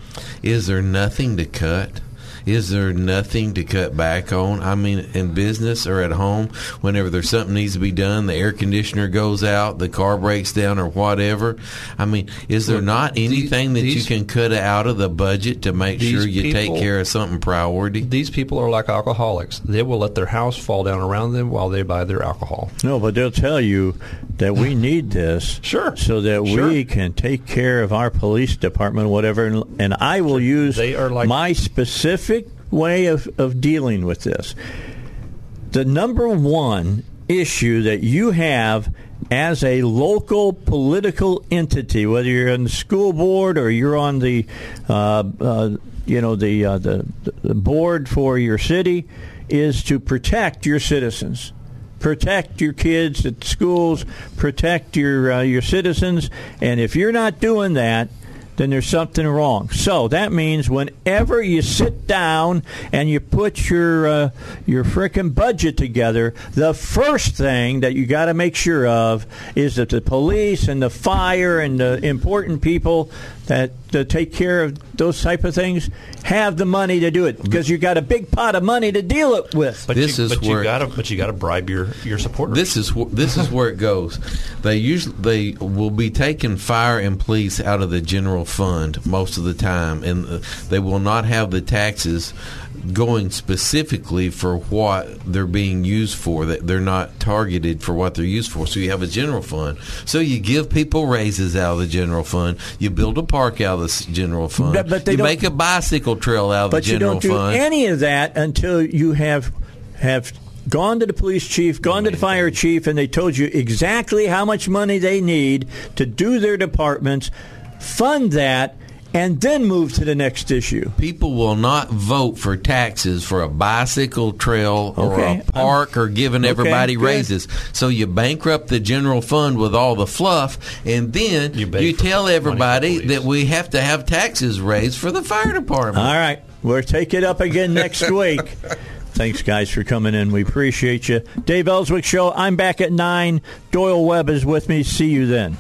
Is there nothing to cut? Is there nothing to cut back on? I mean, in business or at home, whenever there's something needs to be done, the air conditioner goes out, the car breaks down, or whatever. I mean, is there Look, not these- anything that you can cut out of the budget to make sure you take care of something priority? These people are like alcoholics. They will let their house fall down around them while they buy their alcohol. No, but they'll tell you that we <laughs> need this, Sure. so that Sure. we can take care of our police department, whatever. And, and I will use They are like- my specific way of, of dealing with this. The number one issue that you have as a local political entity, whether you're on the school board or you're on the, uh, uh, you know, the, uh, the the board for your city, is to protect your citizens. Protect your kids at schools, protect your uh, your citizens, and if you're not doing that, then there's something wrong. So that means whenever you sit down and you put your uh, your frickin' budget together, the first thing that you got to make sure of is that the police and the fire and the important people that, that take care of those type of things have the money to do it because you've got a big pot of money to deal it with. But This you, is but where- you gotta but you gotta bribe your your supporters. This is this is where it goes. They usually they will be taking fire and police out of the general fund most of the time, and uh, they will not have the taxes going specifically for what they're being used for. That they're not targeted for what they're used for. So you have a general fund. So you give people raises out of the general fund. You build a park out of the general fund. But- but they you make a bicycle trail out of the general fund. but you don't do fund. any of that until you have have gone to the police chief, gone to the fire chief, and they told you exactly how much money they need to do their departments, fund that, and then move to the next issue. People will not vote for taxes for a bicycle trail or Okay, a park or giving everybody good. raises. So you bankrupt the general fund with all the fluff, and then You you, tell everybody that we have to have taxes raised for the fire department. All right, we'll take it up again <laughs> next week. Thanks, guys, for coming in. We appreciate you. Dave Elswick Show. I'm back at 9. Doyle Webb is with me. See you then.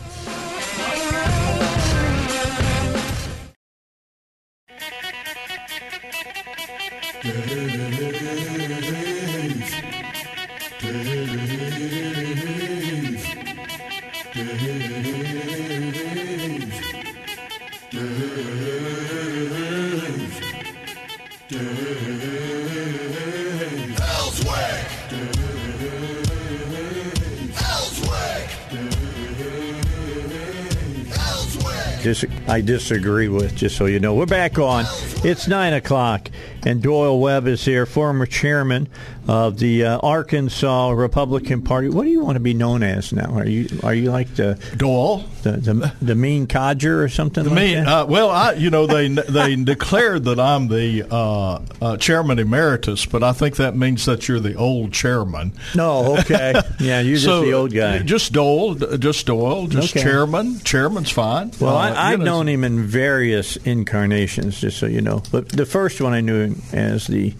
Dis- I disagree with. Just so you know, we're back on. It's nine o'clock, and Doyle Webb is here, former chairman of the uh, Arkansas Republican Party. What do you want to be known as now? Are you are you like the Doyle, the the, the mean codger or something? The like mean, that? uh, well, I you know they they <laughs> declared that I'm the uh, uh, chairman emeritus, but I think that means that you're the old chairman. No, okay, yeah, you're just the old guy. Just Doyle, just Doyle, just Okay. chairman. Chairman's fine. Well, Uh, I, know, known him in various incarnations, just so you know. But the first one I knew as the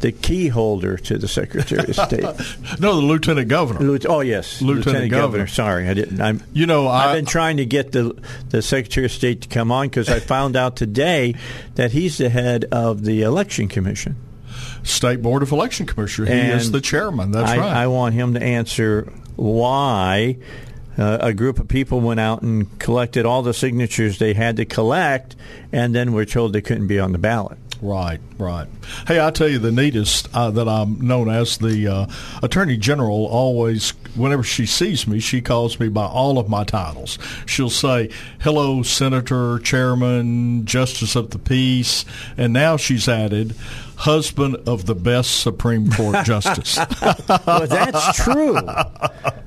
the key holder to the Secretary of State. <laughs> No, the lieutenant governor. Oh yes, Lieutenant Governor. Sorry, I didn't. I'm, You know, I've been trying to get the the Secretary of State to come on because I <laughs> found out today that he's the head of the Election Commission. State Board of Election Commissioner. He And is the chairman. That's I, right. I want him to answer why uh, a group of people went out and collected all the signatures they had to collect, and then were told they couldn't be on the ballot. Right, right. Hey, I tell you, the neatest uh, that I'm known as the uh, Attorney General always, whenever she sees me, she calls me by all of my titles. She'll say, "Hello, Senator, Chairman, Justice of the Peace," and now she's added, "Husband of the best Supreme Court <laughs> Justice." Well, that's true.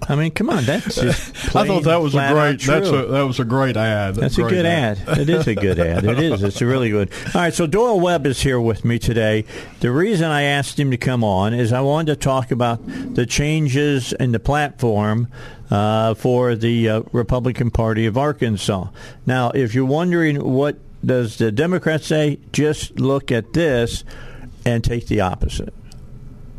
I mean, come on, that's just <laughs> I thought that was a great. That's a that was a great ad. That's a Great good ad. It is a good ad. It is. It's a really good. <laughs> All right, so Doyle Webb is here with me today. The reason I asked him to come on is I wanted to talk about the changes in the platform uh, for the uh, Republican Party of Arkansas. Now, if you're wondering what does the Democrats say, just look at this and take the opposite.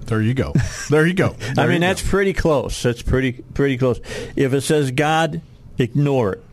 There you go. There you go. <laughs> I mean, that's go. pretty close. That's pretty pretty close. If it says God, ignore it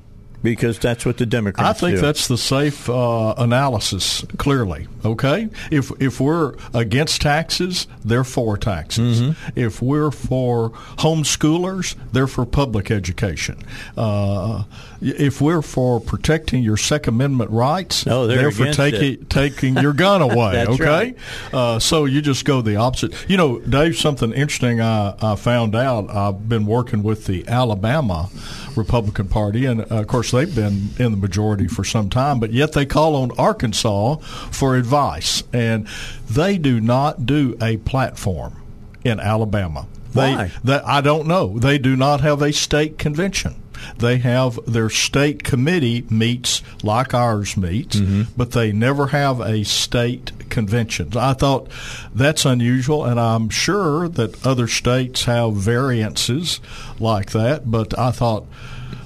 because that's what the Democrats do. I think do. that's the safe uh, analysis. Clearly, okay. If if we're against taxes, they're for taxes. Mm-hmm. If we're for homeschoolers, they're for public education. Uh, if we're for protecting your Second Amendment rights, Oh, they're for taking taking your gun <laughs> away. Okay. right. Uh, so you just go the opposite. You know, Dave, something interesting I, I found out. I've been working with the Alabama Republican Party, and uh, of course they've been in the majority for some time, but yet they call on Arkansas for advice, and they do not do a platform in Alabama. They, Why? they, I don't know. They do not have a state convention. They have their state committee meets like ours meets, but they never have a state convention. I thought that's unusual, and I'm sure that other states have variances like that. But I thought,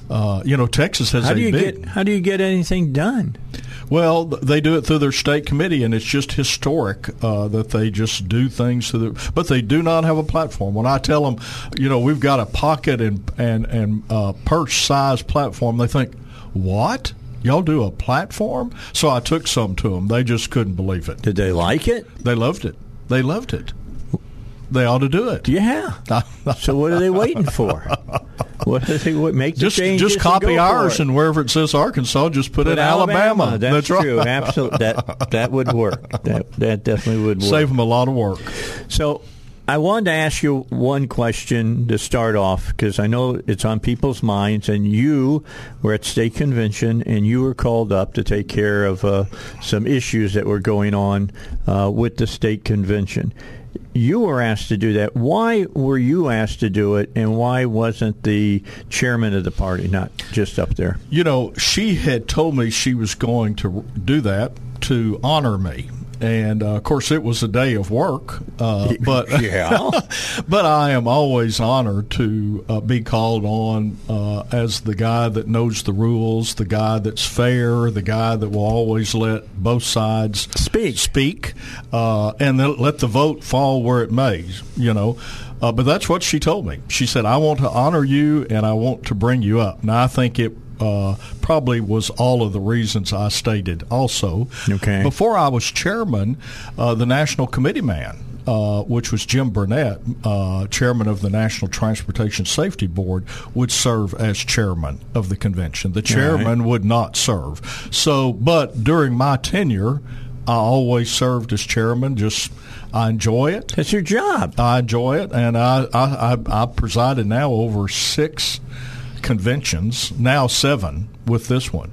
uh, you know, Texas has how a do you big. get how do you get anything done? Well, they do it through their state committee, and it's just historic uh, that they just do things to the. But they do not have a platform. When I tell them, you know, we've got a pocket and and and uh, purse size platform, they think, what? Y'all do a platform? So I took some to them. They just couldn't believe it. Did they like it? They loved it. They loved it. They ought to do it. Yeah. <laughs> so what are they waiting for? <laughs> <laughs> What they what, make the just just copy for ours, and wherever it says Arkansas, just put, But in Alabama. That's, right. true. Absolutely. That that would work. That that definitely would work. Save them a lot of work. So I wanted to ask you one question to start off because I know it's on people's minds, and you were at state convention and you were called up to take care of uh, some issues that were going on uh, with the state convention. You were asked to do that. Why were you asked to do it, and why wasn't the chairman of the party not just up there? you know, she had told me she was going to do that to honor me. And uh, of course, it was a day of work, uh, <laughs> but <laughs> Yeah. but I am always honored to uh, be called on uh, as the guy that knows the rules, the guy that's fair, the guy that will always let both sides Speak. speak, uh, and let the vote fall where it may. You know. Uh, but that's what she told me. She said, "I want to honor you, and I want to bring you up." Now, I think it uh, probably was all of the reasons I stated. Also, Okay. before I was chairman, uh, the national committee man. Uh, which was Jim Burnett, uh, chairman of the National Transportation Safety Board, would serve as chairman of the convention. The chairman would not serve. So, but during my tenure, I always served as chairman. Just I enjoy it. That's your job. I enjoy it, and I I, I, I presided now over six conventions, now seven with this one.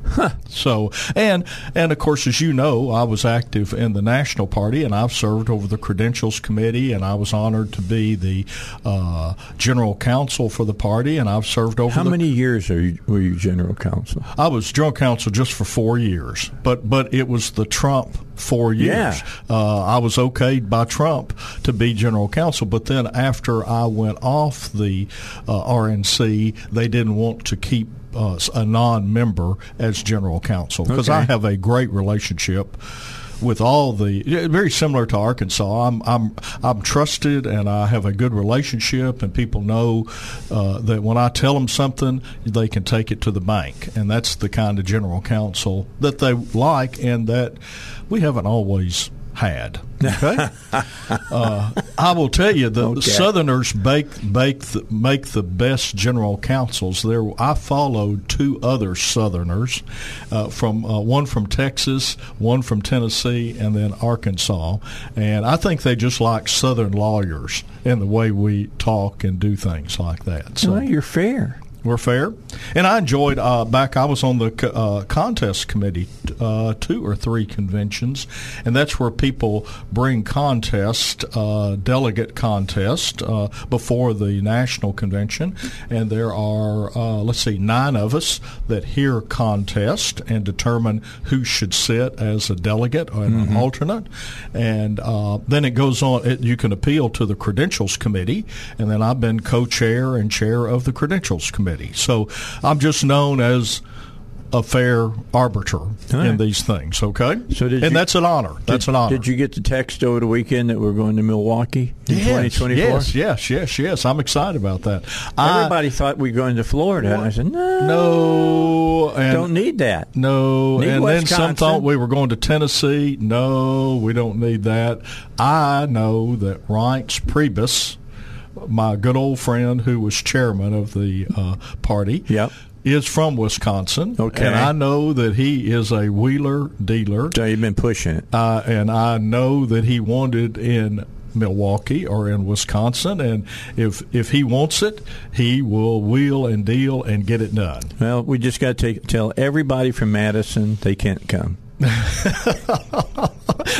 So, and and of course, as you know, I was active in the National Party, and I've served over the Credentials Committee, and I was honored to be the uh, general counsel for the party, and I've served over. How the, many years are you, were you general counsel? I was general counsel just for four years, but but it was the Trump four years. Yeah. Uh, I was okayed by Trump to be general counsel, but then after I went off the uh, RNC, they didn't want to keep uh, a non-member as general counsel because Okay. I have a great relationship with all the very similar to Arkansas. I'm I'm I'm trusted and I have a good relationship and people know uh, that when I tell them something, they can take it to the bank, and that's the kind of general counsel that they like and that we haven't always had. Okay, <laughs> uh, I will tell you the Okay. Southerners bake bake the, make the best general counsels. There, I followed two other Southerners, uh, from uh, one from Texas, one from Tennessee, and then Arkansas, and I think they just like Southern lawyers in the way we talk and do things like that. So well, you're fair. We're fair, and I enjoyed uh, back. I was on the co- uh, contest committee, uh, two or three conventions, and that's where people bring contest, uh, delegate contest uh, before the national convention, and there are uh, let's see, nine of us that hear contest and determine who should sit as a delegate or an alternate, and uh, then it goes on. It, you can appeal to the credentials committee, and then I've been co-chair and chair of the credentials committee. So I'm just known as a fair arbiter right. in these things. Okay, So did and you- that's an honor. That's did, an honor. Did you get the text over the weekend that we're going to Milwaukee in Yes, 2024? yes, yes, yes, yes. I'm excited about that. I- Everybody thought we were going to Florida, and I said, no, no, and don't need that. No, Need and then some thought we were going to Tennessee. No, we don't need that. I know that Reince Priebus, my good old friend who was chairman of the uh, party, Yep. is from Wisconsin. Okay. And I know that he is a wheeler dealer. So you've been pushing it. Uh, and I know that he wanted in Milwaukee or in Wisconsin, and if if he wants it, he will wheel and deal and get it done. Well, we just got to take, tell everybody from Madison they can't come. <laughs>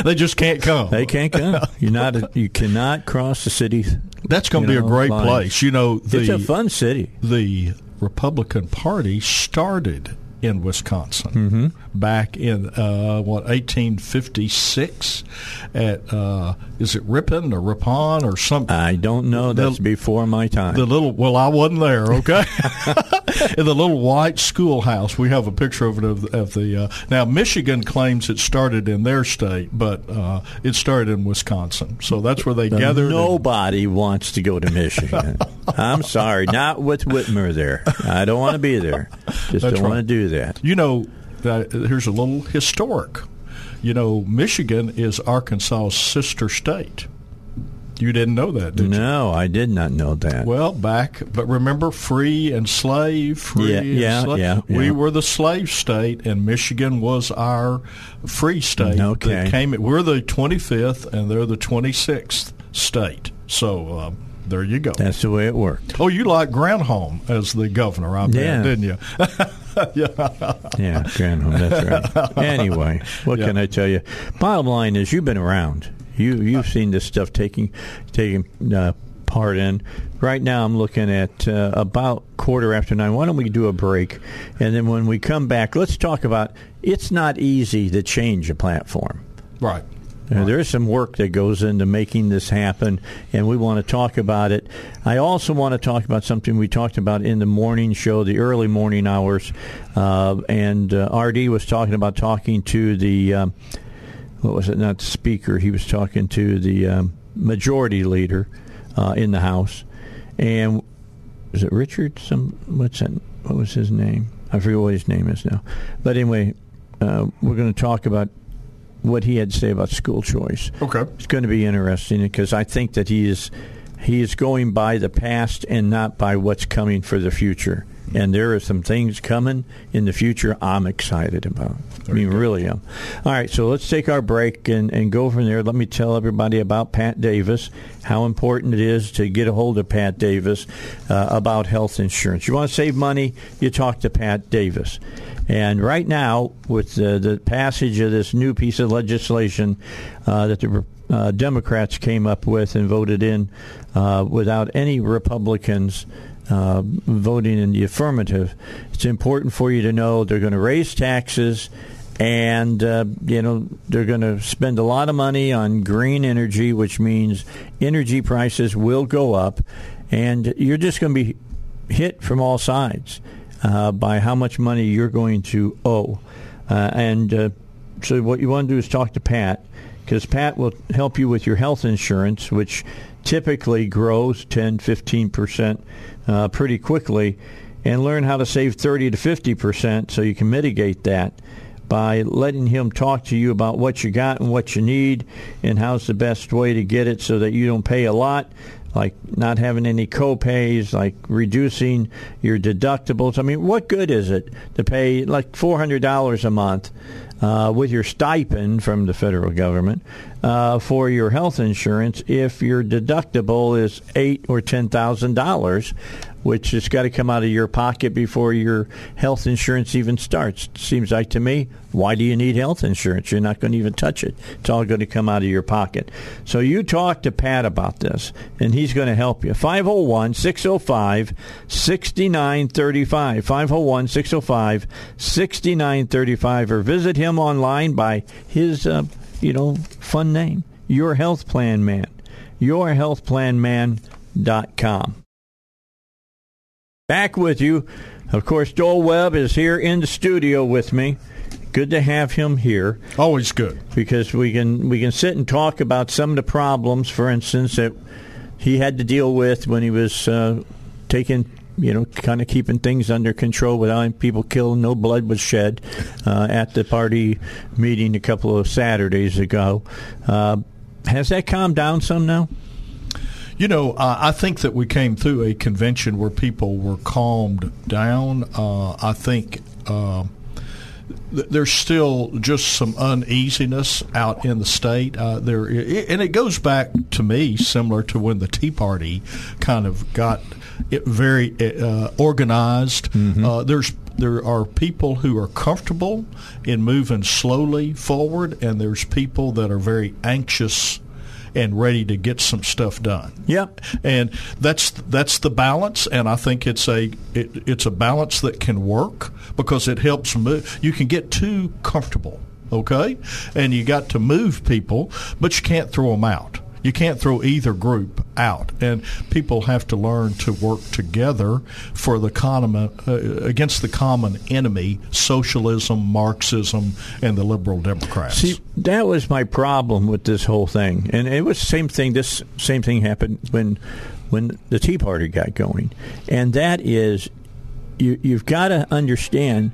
They just can't come. They can't come. You're not. A, you cannot cross the city. That's going to be a great lines. place. You know, the it's a fun city. the Republican Party started in Wisconsin Mm-hmm. back in uh, what 1856 at uh, is it Ripon or Ripon or something. I don't know. That's The- before my time. the little well, I wasn't there. Okay, <laughs> in the little white schoolhouse, we have a picture of it of, of the. Uh, now, Michigan claims it started in their state, but uh, it started in Wisconsin. So that's where they But gathered. and- Nobody wants to go to Michigan. <laughs> I'm sorry, not with Whitmer there. I don't want to be there. Just don't want to do that. You know, uh, here's a little historic. You know, Michigan is Arkansas's sister state. You didn't know that, did you? No, I did not know that. Well, back, but remember, free and slave, free Yeah, and yeah, slave. yeah, We were the slave state, and Michigan was our free state. Okay. that came. We're the 25th, and they're the 26th state. So um, there you go. That's the way it worked. oh, you like Granholm as the governor, I bet, Yeah. didn't you? Yeah, <laughs> yeah, Granholm, that's right. <laughs> Anyway, what Yeah. can I tell you? Bottom line is, you've been around. You you've seen this stuff taking taking uh, part in. Right now, I'm looking at uh, about quarter after nine. Why don't we do a break, and then when we come back, let's talk about. It's not easy to change a platform. right. There is some work that goes into making this happen, and we want to talk about it. I also want to talk about something we talked about in the morning show, the early morning hours, uh, and uh, RD was talking about talking to the um, what was it? Not the speaker. He was talking to the um, majority leader uh, in the House, and was it Richard? Some what's that? What was his name? I forget what his name is now. But anyway, uh, we're going to talk about what he had to say about school choice. Okay. It's going to be interesting because I think that he is he is going by the past and not by what's coming for the future. And there are some things coming in the future I'm excited about. I mean, really am. All right, so let's take our break and, and go from there. Let me tell everybody about Pat Davis, how important it is to get a hold of Pat Davis uh, about health insurance. You want to save money, you talk to Pat Davis. And right now, with the, the passage of this new piece of legislation uh, that the uh, Democrats came up with and voted in uh, without any Republicans uh, voting in the affirmative, it's important for you to know they're going to raise taxes and uh, you know they're going to spend a lot of money on green energy, which means energy prices will go up, and you're just going to be hit from all sides uh, by how much money you're going to owe. Uh, and uh, so, what you want to do is talk to Pat because Pat will help you with your health insurance, which typically grows 10, 15 percent uh, pretty quickly, and learn how to save 30 to 50 percent so you can mitigate that by letting him talk to you about what you got and what you need and how's the best way to get it so that you don't pay a lot like not having any co-pays, like reducing your deductibles. I mean, what good is it to pay like $400 a month uh, with your stipend from the federal government uh, for your health insurance if your deductible is eight or ten thousand dollars which has got to come out of your pocket before your health insurance even starts. Seems like to me, why do you need health insurance? You're not going to even touch it. It's all going to come out of your pocket. So you talk to Pat about this, and he's going to help you. 501 605 6935. 501 605 6935. Or visit him online by his, uh, you know, fun name, Your Health Plan Man. YourHealthPlanMan.com. Back with you. Of course, Doyle Webb is here in the studio with me. Good to have him here. Always good because we can we can sit and talk about some of the problems, for instance, that he had to deal with when he was uh, taking you know, kind of keeping things under control without people killed. No blood was shed uh, at the party meeting a couple of Saturdays ago. Uh, has that calmed down some now? You know, uh, I think that we came through a convention where people were calmed down. Uh, I think th- there's still just some uneasiness out in the state. Uh, there, and it goes back to me similar to when the Tea Party kind of got very uh, organized. Mm-hmm. Uh, there's there are people who are comfortable in moving slowly forward, and there's people that are very anxious and ready to get some stuff done. Yep. And that's that's the balance and I think it's a it, it's a balance that can work because it helps move you can get too comfortable, okay? And you got to move people, but you can't throw them out. You can't throw either group out, and people have to learn to work together for the common uh, against the common enemy: socialism, Marxism, and the liberal Democrats. See, that was my problem with this whole thing, and it was the same thing. This same thing happened when when the Tea Party got going, and that is you, have got to understand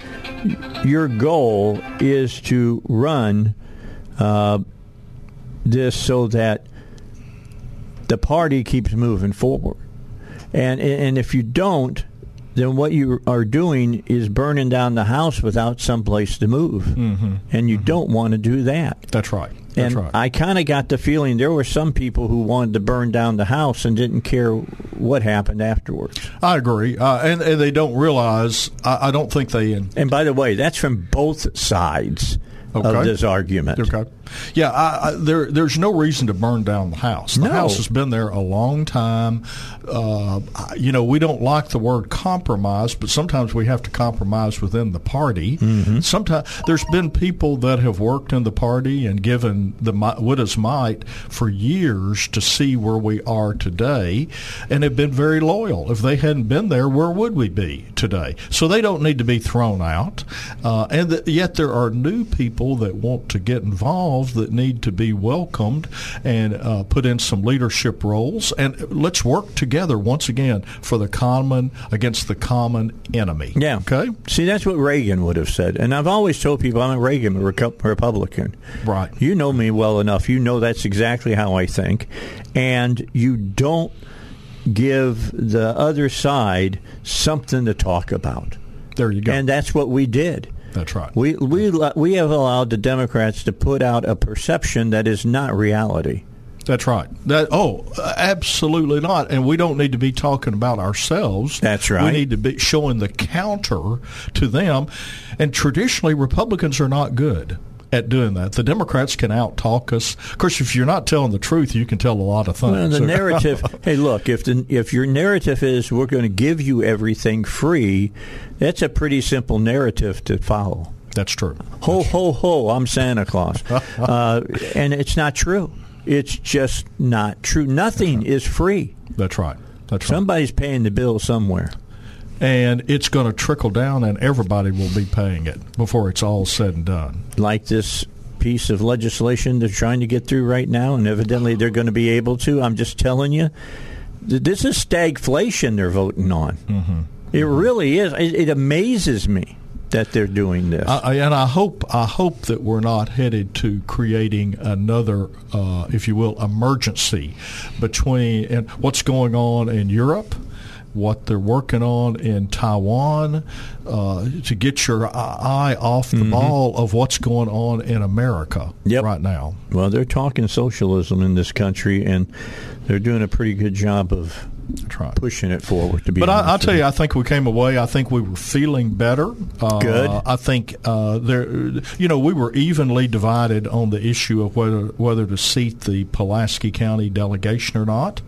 your goal is to run uh, this so that the party keeps moving forward. And and if you don't, then what you are doing is burning down the house without some place to move. Mm-hmm. And you mm-hmm. don't want to do that. That's right. That's and right. I kind of got the feeling there were some people who wanted to burn down the house and didn't care what happened afterwards. I agree, uh, and, and, they don't realize. I, I don't think they. In- and by the way, that's from both sides okay. of this argument. Okay. Yeah, I, I, there, there's no reason to burn down the house. The no. house has been there a long time. Uh, you know, we don't like the word compromise, but sometimes we have to compromise within the party. Mm-hmm. Sometimes there's been people that have worked in the party and given the what is might for years to see where we are today, and have been very loyal. If they hadn't been there, where would we be today? So they don't need to be thrown out. Uh, and the, yet there are new people that want to get involved that need to be welcomed and uh, put in some leadership roles. And let's work together once again for the common against the common enemy. Yeah. Okay. See, that's what Reagan would have said. And I've always told people I'm a Reagan Republican. Right. You know me well enough. You know that's exactly how I think. And you don't give the other side something to talk about. There you go. And that's what we did. That's right. We we we have allowed the Democrats to put out a perception that is not reality. That's right. That oh, absolutely not. And we don't need to be talking about ourselves. That's right. We need to be showing the counter to them. And traditionally, Republicans are not good at doing that. The Democrats can out talk us. Of course, if you're not telling the truth, you can tell a lot of things. Well, the narrative. <laughs> hey, look, if the if your narrative is we're going to give you everything free, that's a pretty simple narrative to follow. That's true. Ho That's ho ho! I'm Santa Claus, <laughs> uh, and it's not true. It's just not true. Nothing is free. That's right. That's right. Somebody's paying the bill somewhere. And it's going to trickle down, and everybody will be paying it before it's all said and done. Like this piece of legislation they're trying to get through right now, and evidently they're going to be able to. I'm just telling you, this is stagflation they're voting on. Mm-hmm. It really is. It, it amazes me that they're doing this. I, and I hope I hope that we're not headed to creating another, uh, if you will, emergency between and what's going on in Europe. What they're working on in Taiwan uh, to get your eye off the mm-hmm. ball of what's going on in America yep. right now. Well, they're talking socialism in this country, and they're doing a pretty good job of right. pushing it forward. To be, but I, will tell you, I think we came away. I think we were feeling better. Uh, Good. I think uh, there, you know, we were evenly divided on the issue of whether whether to seat the Pulaski County delegation or not.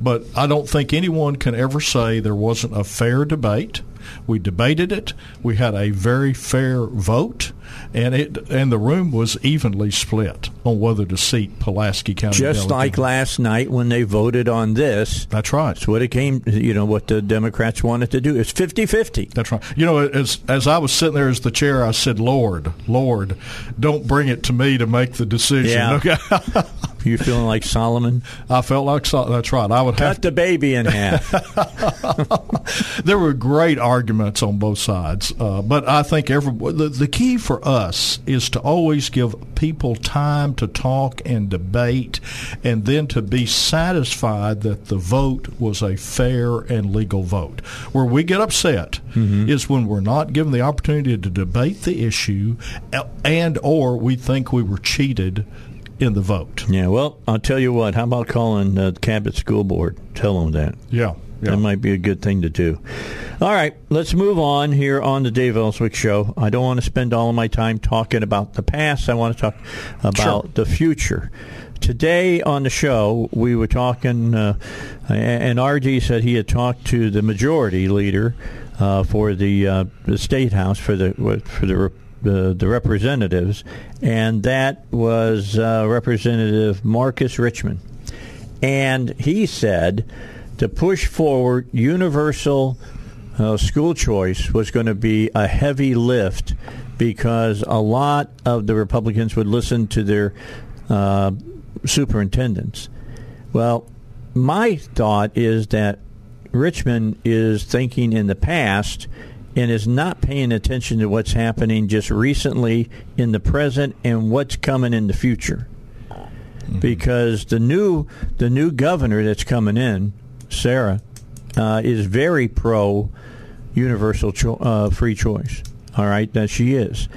But I don't think anyone can ever say there wasn't a fair debate. We debated it. We had a very fair vote, and it and the room was evenly split on whether to seat Pulaski County. Just like last night when they voted on this. That's right. That's what it came. You know what the Democrats wanted to do. It's 50-50. That's right. You know, as as I was sitting there as the chair, I said, "Lord, Lord, don't bring it to me to make the decision." Yeah. Okay. <laughs> You feeling like Solomon? I felt like Sol- that's right. I would cut have the baby in half. <laughs> there were great arguments on both sides, uh, but I think every the, the key for us is to always give people time to talk and debate, and then to be satisfied that the vote was a fair and legal vote. Where we get upset mm-hmm. is when we're not given the opportunity to debate the issue, and or we think we were cheated in the vote. Yeah, well, I'll tell you what. How about calling uh, the Cabot School Board? Tell them that. Yeah, yeah. That might be a good thing to do. All right, let's move on here on the Dave Elswick Show. I don't want to spend all of my time talking about the past. I want to talk about sure. the future. Today on the show, we were talking, uh, and RD said he had talked to the majority leader uh, for the uh, the state house for the for the the, the representatives, and that was uh, Representative Marcus Richmond. And he said to push forward universal uh, school choice was going to be a heavy lift because a lot of the Republicans would listen to their uh, superintendents. Well, my thought is that Richmond is thinking in the past and is not paying attention to what's happening just recently in the present and what's coming in the future. Mm-hmm. Because the new the new governor that's coming in, Sarah, uh, is very pro universal cho- uh, free choice. All right, that she is.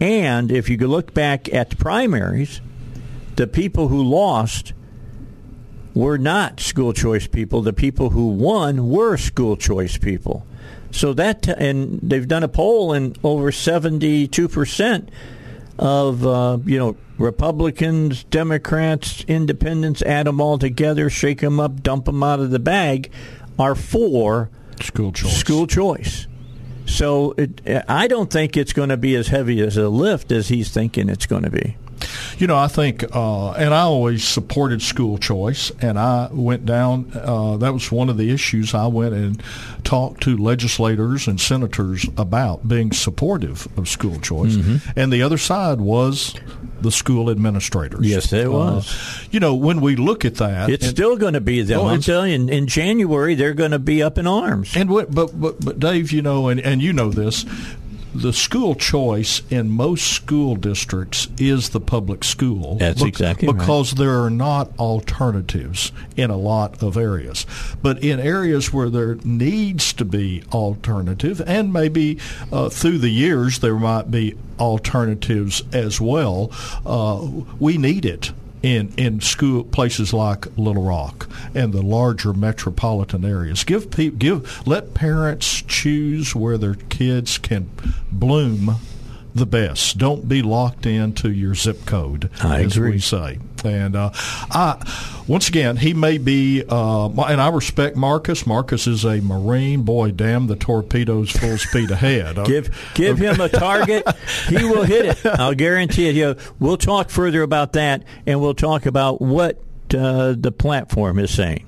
And if you look back at the primaries, the people who lost were not school choice people. The people who won were school choice people. So that and they've done a poll, and over seventy-two percent of uh, you know Republicans, Democrats, Independents, add them all together, shake them up, dump them out of the bag, are for school choice. School choice. So it, I don't think it's going to be as heavy as a lift as he's thinking it's going to be. You know, I think, uh, and I always supported school choice, and I went down. Uh, that was one of the issues I went and talked to legislators and senators about being supportive of school choice, mm-hmm. and the other side was the school administrators. Yes, it uh, was. You know, when we look at that, it's and, still going to be them. Oh, I'm telling you, in, in January they're going to be up in arms. And what, but but but Dave, you know, and and you know this the school choice in most school districts is the public school. That's exactly right. because there are not alternatives in a lot of areas. But in areas where there needs to be alternative, and maybe uh, through the years there might be alternatives as well, uh, we need it in in school places like Little Rock and the larger metropolitan areas. Give people give let parents choose where their kids can bloom the best. Don't be locked into your zip code, I as agree. we say. And uh, I, once again, he may be, uh, and I respect Marcus. Marcus is a Marine. Boy, damn the torpedoes full speed ahead. Give give him a target, he will hit it. <laughs> I'll guarantee it. You we'll talk further about that, and we'll talk about what uh, the platform is saying.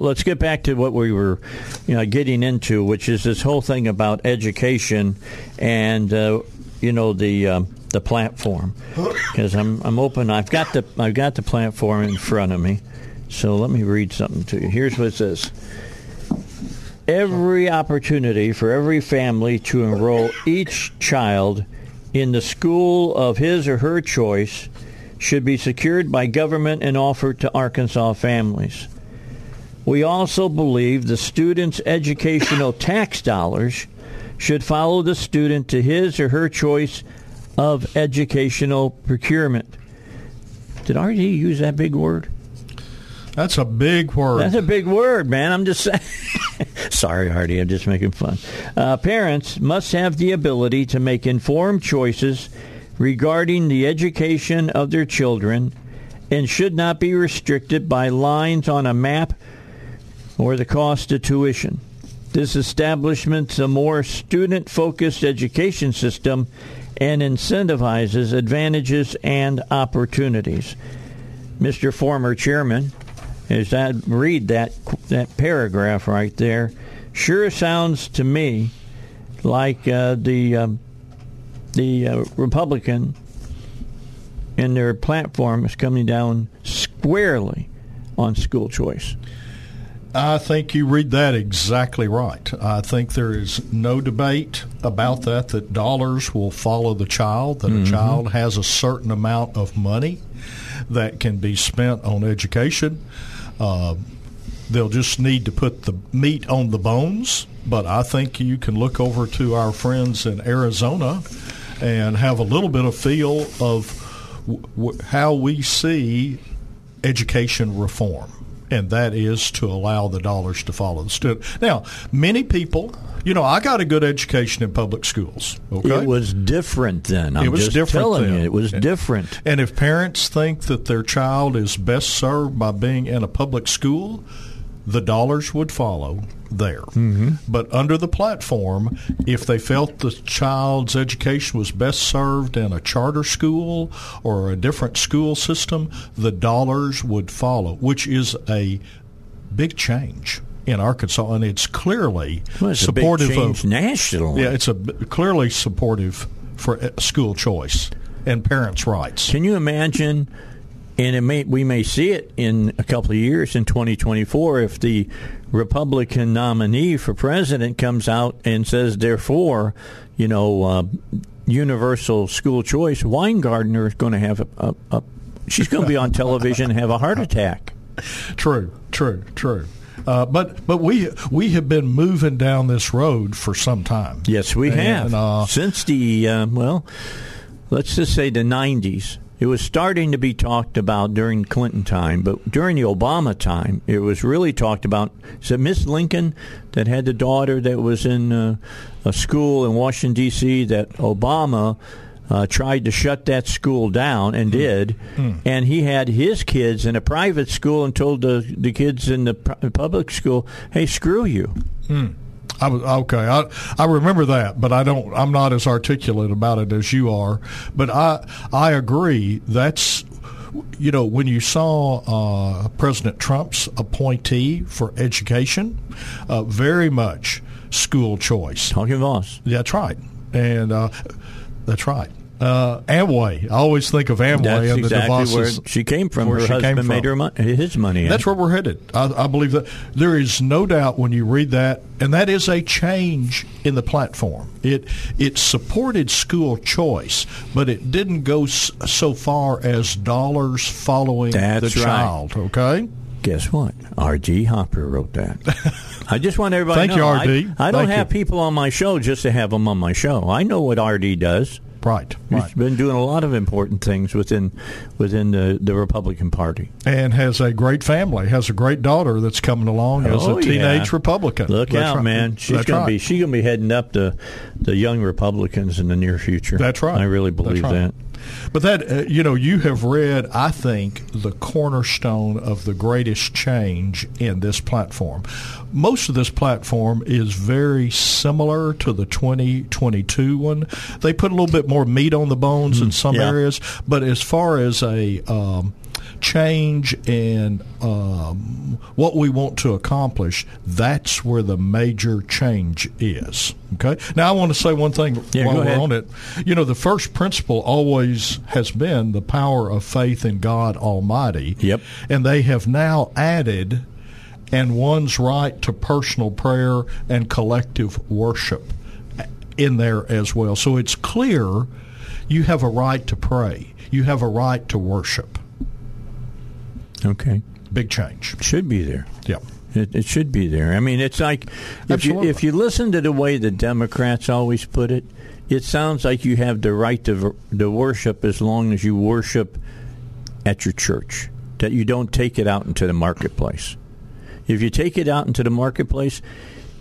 Let's get back to what we were, you know, getting into, which is this whole thing about education and uh, you know the um, the platform. <laughs> Because I'm I'm open. I've got the I've got the platform in front of me. So let me read something to you. Here's what it says every opportunity for every family to enroll each child in the school of his or her choice should be secured by government and offered to Arkansas families. We also believe the student's educational tax dollars should follow the student to his or her choice of educational procurement. Did RD use that big word? That's a big word. That's a big word, man. I'm just saying. <laughs> Sorry, RD. I'm just making fun. Uh, parents must have the ability to make informed choices regarding the education of their children and should not be restricted by lines on a map or the cost of tuition. This establishment's a more student focused education system and incentivizes advantages and opportunities. Mr. Former Chairman, as I read that that paragraph right there, sure sounds to me like uh, the um, the uh, Republican in their platform is coming down squarely on school choice. I think you read that exactly right. I think there is no debate about that, that dollars will follow the child, that a child has a certain amount of money that can be spent on education. Uh, they'll just need to put the meat on the bones, but I think you can look over to our friends in Arizona and have a little bit of feel of w- w- how we see education reform, and that is to allow the dollars to follow the student. Now, many people, you know, I got a good education in public schools. Okay, It was different then. I'm It was just different telling then. you, it was And- different. And if parents think that their child is best served by being in a public school, the dollars would follow there. Mm-hmm. But under the platform, if they felt the child's education was best served in a charter school or a different school system, the dollars would follow, which is a big change in Arkansas, and it's clearly Well, it's supportive a big of nationally. yeah, it's a clearly supportive for uh, school choice and parents' rights. Can you imagine? And it may we may see it in a couple of years in 2024 if the Republican nominee for president comes out and says, therefore, you know, uh, universal school choice. Weingartner is going to have a, a, a she's going to be on television and have a heart attack. <laughs> True, true, true. Uh, but but we we have been moving down this road for some time. Yes, we And, have uh, since the uh, well, let's just say the '90s. It was starting to be talked about during Clinton time, but during the Obama time, it was really talked about. Is it Miss Lincoln that had the daughter that was in uh, a school in Washington D.C. that Obama uh, tried to shut that school down and did, and he had his kids in a private school and told the the kids in the public school, "Hey, screw you." I was okay. I I remember that, but I don't. I'm not as articulate about it as you are. But I I agree. That's you know when you saw uh, President Trump's appointee for education, uh, very much school choice. Talking Voss. That's right, and uh, that's right. Uh, Amway. I always think of Amway That's and the exactly DeVos's, where she came from. where Her she husband came made from. her mon- his money. That's where we're headed. I, I believe that there is no doubt when you read that, and that is a change in the platform. It it supported school choice, but it didn't go s- so far as dollars following That's the right. child. Okay. Guess what? R.D. Hopper wrote that. <laughs> I just want everybody Thank to you, know. R.D.. I, I don't Thank have you. people on my show just to have them on my show. I know what R.D. does. Right. He's Right. been doing a lot of important things within within the, the Republican Party. And has a great family. Has a great daughter that's coming along as Oh, a teenage yeah. Republican. Look That's out, right. man! She's That's going right. to be she's to be heading up the the young Republicans in the near future. That's right. I really believe right. that. But that, uh, you know, you have read, I think, the cornerstone of the greatest change in this platform. Most of this platform is very similar to the 2022 one. They put a little bit more meat on the bones in some Hmm. yeah. areas, but as far as a um, change in um, what we want to accomplish, that's where the major change is. Okay. Now, I want to say one thing Yeah, while we're ahead. on it. You know, the first principle always has been the power of faith in God Almighty. Yep. And they have now added and one's right to personal prayer and collective worship in there as well. So it's clear you have a right to pray. You have a right to worship. Okay, Big change. should be there. Yep. It, it should be there. I mean, it's like if you if you listen to the way the Democrats always put it, it sounds like you have the right to to worship as long as you worship at your church. That you don't take it out into the marketplace. If you take it out into the marketplace,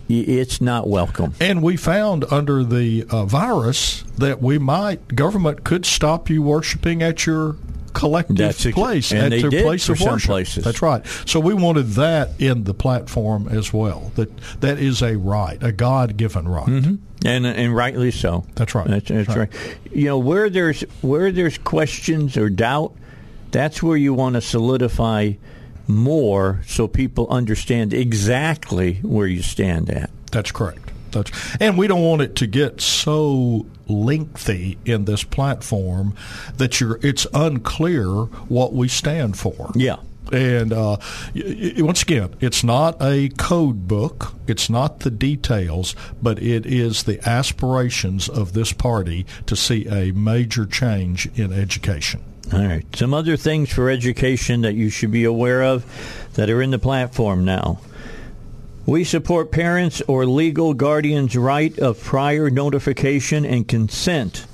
it's not welcome. And we found under the uh, virus that we might government could stop you worshiping at your collective That's ex- place and at they did place for of some worship. places. That's right. So we wanted that in the platform as well. That that is a right, a God given right. Mm-hmm. and and rightly so. That's right. That's, that's Right. right. You know where there's where there's questions or doubt, that's where you want to solidify more so people understand exactly where you stand at. That's correct. That's, and we don't want it to get so lengthy in this platform that you're it's unclear what we stand for. Yeah. And uh, once again, it's not a code book. It's not the details, but it is the aspirations of this party to see a major change in education. All right. Some other things for education that you should be aware of that are in the platform now. We support parents or legal guardians' right of prior notification and consent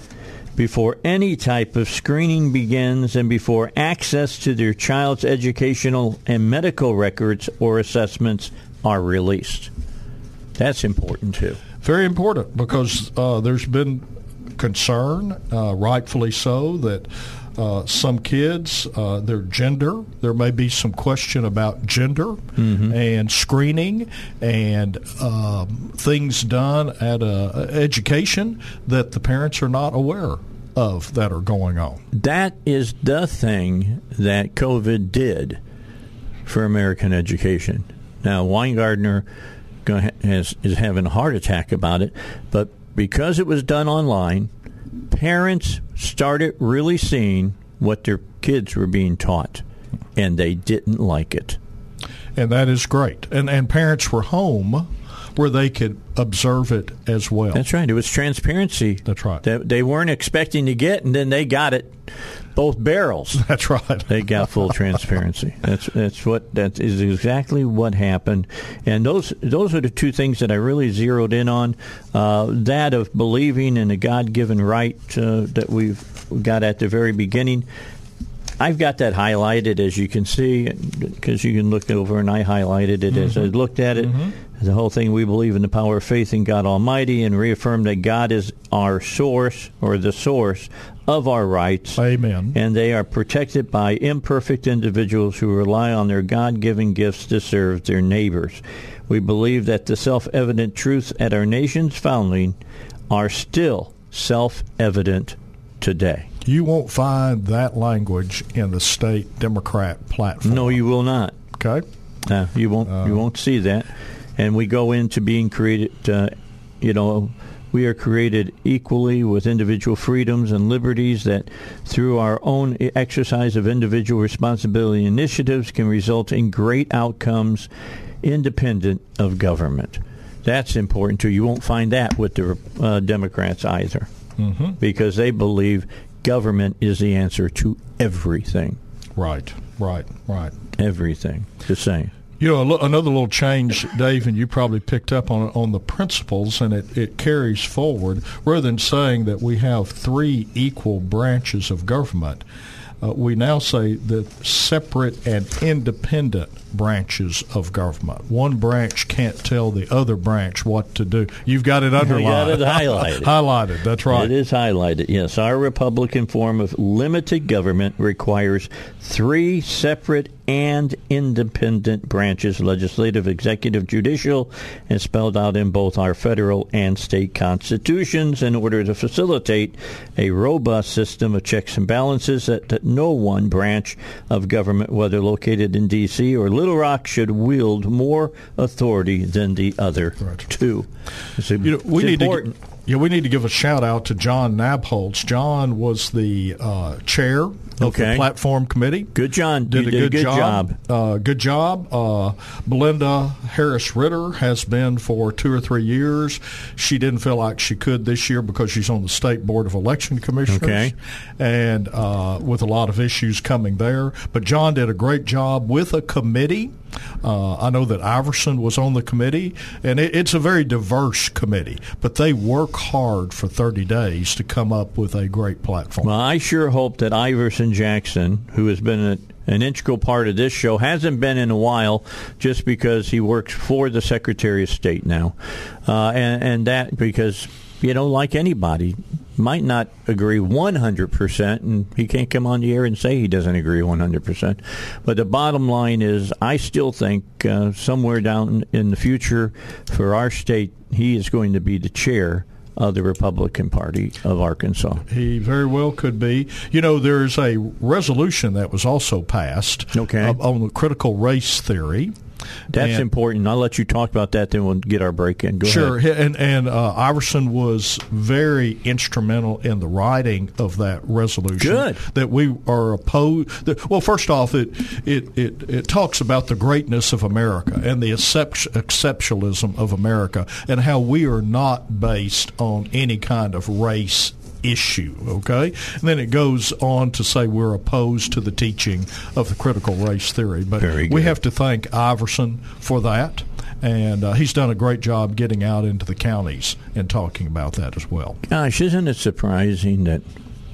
before any type of screening begins and before access to their child's educational and medical records or assessments are released. That's important too. Very important because uh, there's been concern, uh, rightfully so, that uh, some kids, uh, their gender, there may be some question about gender and screening and um, things done at uh, education that the parents are not aware of that are going on. That is the thing that COVID did for American education. Now, Weingartner has, is having a heart attack about it, but because it was done online, parents started really seeing what their kids were being taught, and they didn't like it. And that is great. And, and parents were home where they could observe it as well. That's right. It was transparency. That's right. That they weren't expecting to get, and then they got it, both barrels. <laughs> That's right. They got full transparency. That's that's what that is exactly what happened, and those those are the two things that I really zeroed in on. Uh, that of believing in a God given right uh, that we've got at the very beginning. I've got that highlighted, as you can see, because you can look over, and I highlighted it as I looked at it. The whole thing, we believe in the power of faith in God Almighty and reaffirm that God is our source or the source of our rights Amen. and they are protected by imperfect individuals who rely on their God given gifts to serve their neighbors. We believe that the self evident truths at our nation's founding are still self evident today. You won't find that language in the state Democrat platform. No, you will not. Okay. No, you won't. you won't see that. And we go into being created, uh, you know, We are created equally with individual freedoms and liberties that, through our own exercise of individual responsibility initiatives, can result in great outcomes independent of government. That's important too. You won't find that with the uh, Democrats either, Mm-hmm. because they believe government is the answer to everything. Right, right, right. Everything. The same. You know, another little change, Dave, and you probably picked up on on the principles, and it, it carries forward. Rather than saying that we have three equal branches of government, uh, we now say that separate and independent branches of government. One branch can't tell the other branch what to do. You've got it underlined. got it highlighted. <laughs> highlighted. That's right. It is highlighted. Yes, our Republican form of limited government requires three separate and independent branches legislative, executive, judicial and spelled out in both our federal and state constitutions in order to facilitate a robust system of checks and balances that, that no one branch of government, whether located in D.C. or Little Rock, should wield more authority than the other two. It's, You know, we need important. to. Yeah, we need to give a shout out to John Nabholz. John was the uh, chair Okay. platform committee. Good, John. Did You a did good, good job. Uh, good job. Uh, Belinda Harris Ritter has been for two or three years. She didn't feel like she could this year because she's on the state board of election commissioners, Okay. and uh, with a lot of issues coming there. But John did a great job with a committee. Uh, I know that Iverson was on the committee, and it, it's a very diverse committee. But they work hard for 30 days to come up with a great platform. Well, I sure hope that Iverson Jackson, who has been a, an integral part of this show, hasn't been in a while just because he works for the Secretary of State now. Uh, and, and that because, you know, like anybody, might not agree 100%, and he can't come on the air and say he doesn't agree 100%. But the bottom line is, I still think uh, somewhere down in the future for our state, he is going to be the chair of the Republican Party of Arkansas. He very well could be. You know, there's a resolution that was also passed Okay. uh, on the critical race theory. That's And- important. I'll let you talk about that, then we'll get our break in. Go Sure, ahead. and and uh, Iverson was very instrumental in the writing of that resolution. Good. that we are opposed. That, well, first off, it, it it it talks about the greatness of America and the excep- exceptionalism of America, and how we are not based on any kind of race issue okay? And then it goes on to say we're opposed to the teaching of the critical race theory. But we have to thank Iverson for that. And uh, he's done a great job getting out into the counties and talking about that as well. Gosh, isn't it surprising that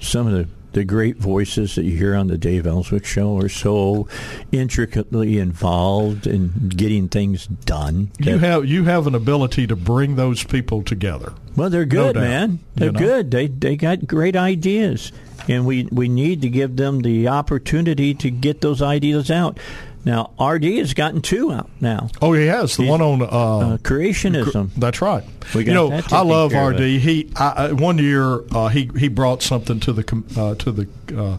some of the, the great voices that you hear on the Dave Elswick show are so intricately involved in getting things done? You have you have an ability to bring those people together. Well, they're No good, doubt. man. They're You know? good. They they got great ideas, and we we need to give them the opportunity to get those ideas out. Now, RD has gotten two out now. Oh, he has the He's- one on. Uh, Uh, creationism. That's right. We you know, I love. RD. He I, I- one year uh, he he brought something to the uh, to the uh,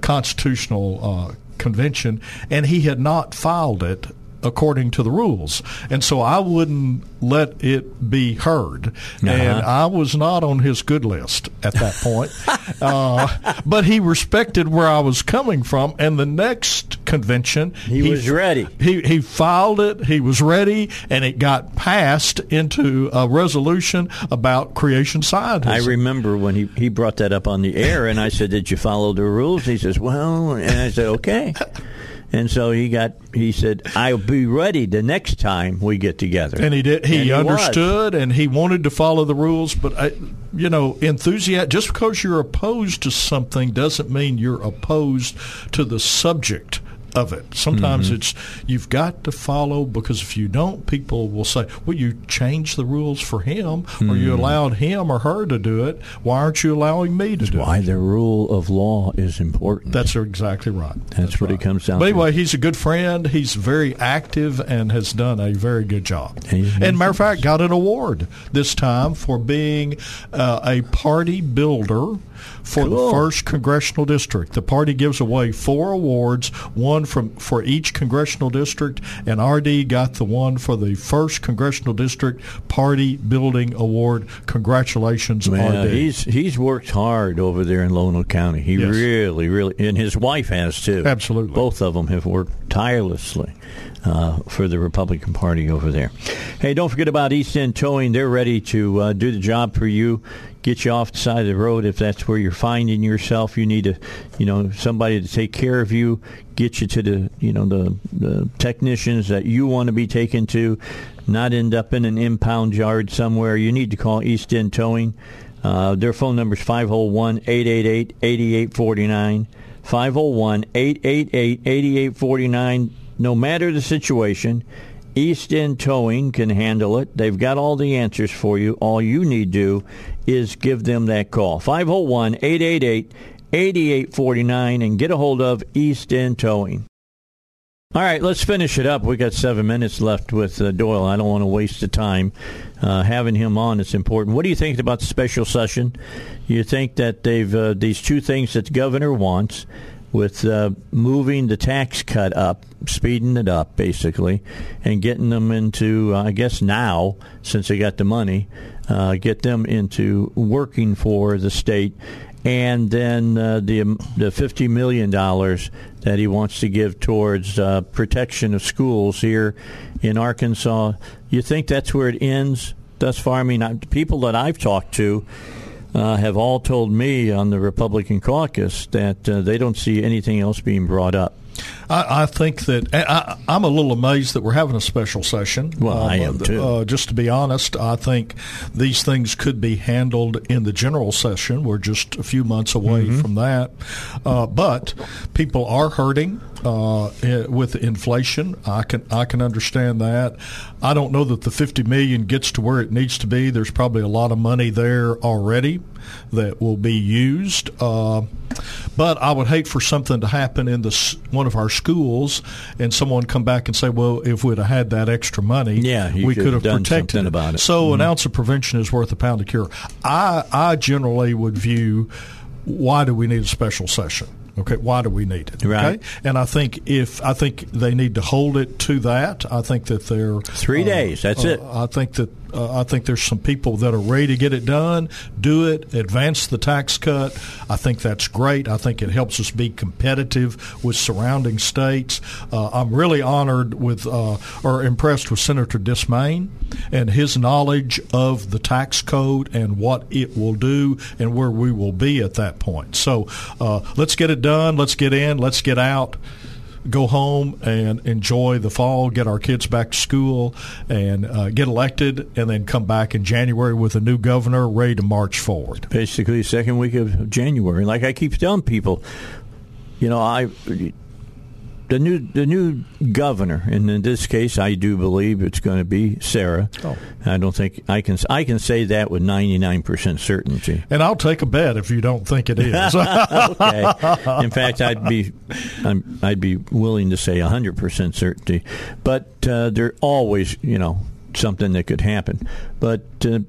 constitutional uh, convention, and he had not filed it according to the rules, and so I wouldn't let it be heard, and Uh-huh. I was not on his good list at that <laughs> point. uh, but he respected where I was coming from, and the next convention He was ready. he he filed it. He was ready, and it got passed into a resolution about creation scientists. I remember when he, he brought that up on the air, and I said, "Did you follow the rules?" He says, "Well," and I said, "Okay." <laughs> And so he got. He said, "I'll be ready the next time we get together." and he did. He, And he was. understood, and he wanted to follow the rules. But I, you know, enthusiasm. Just because you're opposed to something doesn't mean you're opposed to the subject of it. Sometimes Mm-hmm. it's you've got to follow because if you don't, people will say, "Well, you changed the rules for him, or you Mm. allowed him or her to do it. Why aren't you allowing me to do Why it?" Why the rule of law is important. That's exactly right. That's what it comes down But to. anyway, he's a good friend. He's very active and has done a very good job. He's- and matter of fact, got an award this time for being uh, a party builder for Cool. the first congressional district. The party gives away four awards, one from for each congressional district, and RD got the one for the first congressional district party building award. Congratulations, Yeah, RD. he's he's worked hard over there in Lonoke County. He Yes. really, really, and his wife has too. Absolutely. both of them have worked tirelessly uh, for the Republican Party over there. Hey, don't forget about East End Towing. They're ready to uh, do the job for you. Get you off the side of the road if that's where you're finding yourself. You need to, you know, somebody to take care of you. Get you to the, you know, the, the technicians that you want to be taken to. Not end up in an impound yard somewhere. You need to call East End Towing. Uh, their phone number is 501 888 8849. 501 888 8849. No matter the situation, East End Towing can handle it. They've got all the answers for you. All you need to do is give them that call. 501 888 8849 and get a hold of East End Towing. All right, let's finish it up. We got seven minutes left with uh, Doyle. I don't want to waste the time uh, having him on. It's important. What do you think about the special session? You think that they've uh, these two things that the governor wants, with uh, moving the tax cut up, speeding it up, basically, and getting them into, uh, I guess now, since they got the money, uh, get them into working for the state and then uh, the um, the fifty million dollars that he wants to give towards uh, protection of schools here in Arkansas. You think that's where it ends thus far? I mean, I, people that I've talked to uh, have all told me on the Republican caucus that uh, they don't see anything else being brought up. I, I think that I, I'm a little amazed that we're having a special session. Well, I am, uh, too. Uh, just to be honest, I think these things could be handled in the general session. We're just a few months away Mm-hmm. from that, uh, but people are hurting uh, eh, with inflation. I can I can understand that. I don't know that the 50 million gets to where it needs to be. There's probably a lot of money there already that will be used. Uh, but I would hate for something to happen in the one of our schools and someone come back and say, "Well, if we'd have had that extra money, Yeah, we could have protected something about it." So mm-hmm. an ounce of prevention is worth a pound of cure. I I generally would view why do we need a special session? Okay, why do we need it? Right. Okay, and I think if I think they need to hold it to that. I think that they're Three uh, days, that's uh, it. I think that uh, I think there's some people that are ready to get it done, do it, advance the tax cut. I think that's great. I think it helps us be competitive with surrounding states. Uh, I'm really honored with uh, or impressed with Senator Dismang and his knowledge of the tax code and what it will do and where we will be at that point. So uh, let's get it done. Let's get in. Let's get out go home and enjoy the fall, get our kids back to school, and uh, get elected, and then come back in January with a new governor ready to march forward. basically second week of January. Like I keep telling people, you know, I the new the new governor, and in this case, I do believe it's going to be Sarah. Oh. I don't think I can I can say that with ninety nine percent certainty. And I'll take a bet if you don't think it is. <laughs> okay. <laughs> In fact, I'd be I'm, I'd be willing to say hundred percent certainty, but uh, there always you know something that could happen. But uh,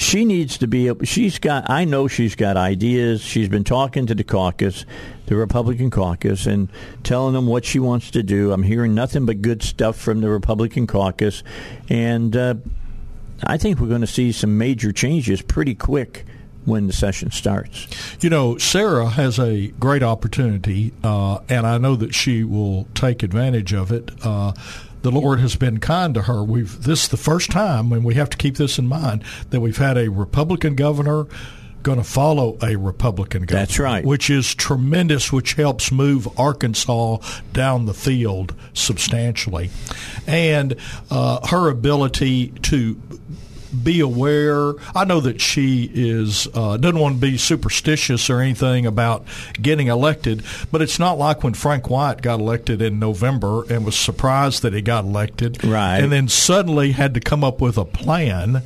she needs to be. She's got. I know she's got ideas. She's been talking to the caucus, the Republican caucus, and telling them what she wants to do. I'm hearing nothing but good stuff from the Republican caucus, and uh, I think we're going to see some major changes pretty quick when the session starts. You know, Sarah has a great opportunity, uh, and I know that she will take advantage of it. Uh, the Lord has been kind to her. We've this is the first time, and we have to keep this in mind that we've had a Republican governor going to follow a Republican governor. That's right. Which is tremendous, which helps move Arkansas down the field substantially, and uh, her ability to be aware. I know that she is uh, doesn't want to be superstitious or anything about getting elected, but it's not like when Frank White got elected in November and was surprised that he got elected, Right. And then suddenly had to come up with a plan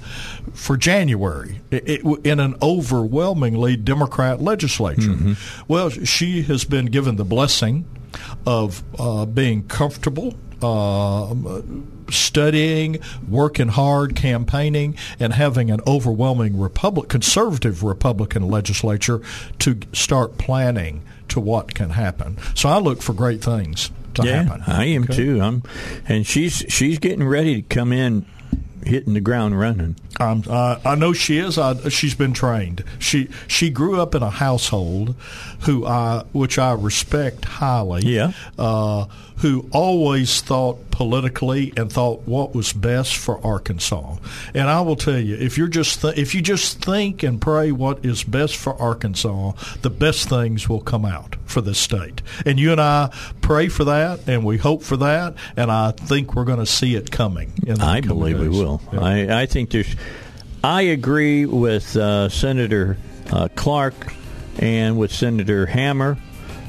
for January it, it- in an overwhelmingly Democrat legislature. Well, she has been given the blessing of uh, being comfortable. Uh, studying, working hard, campaigning, and having an overwhelming Republic, conservative Republican legislature to start planning to what can happen. So I look for great things to yeah, happen. I am Okay? too. I'm, and she's she's getting ready to come in, hitting the ground running. Um, uh, I know she is. I, she's been trained. She she grew up in a household who I which I respect highly. Yeah. Uh, who always thought politically and thought what was best for Arkansas. And I will tell you, if you're just th- if you just think and pray what is best for Arkansas, the best things will come out for this state. And you and I pray for that, and we hope for that, and I think we're going to see it coming. In the I believe we will. Yeah. I, I think there's. I agree with uh, Senator uh, Clark and with Senator Hammer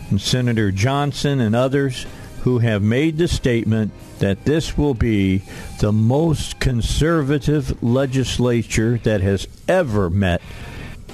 and Senator Johnson and others who have made the statement that this will be the most conservative legislature that has ever met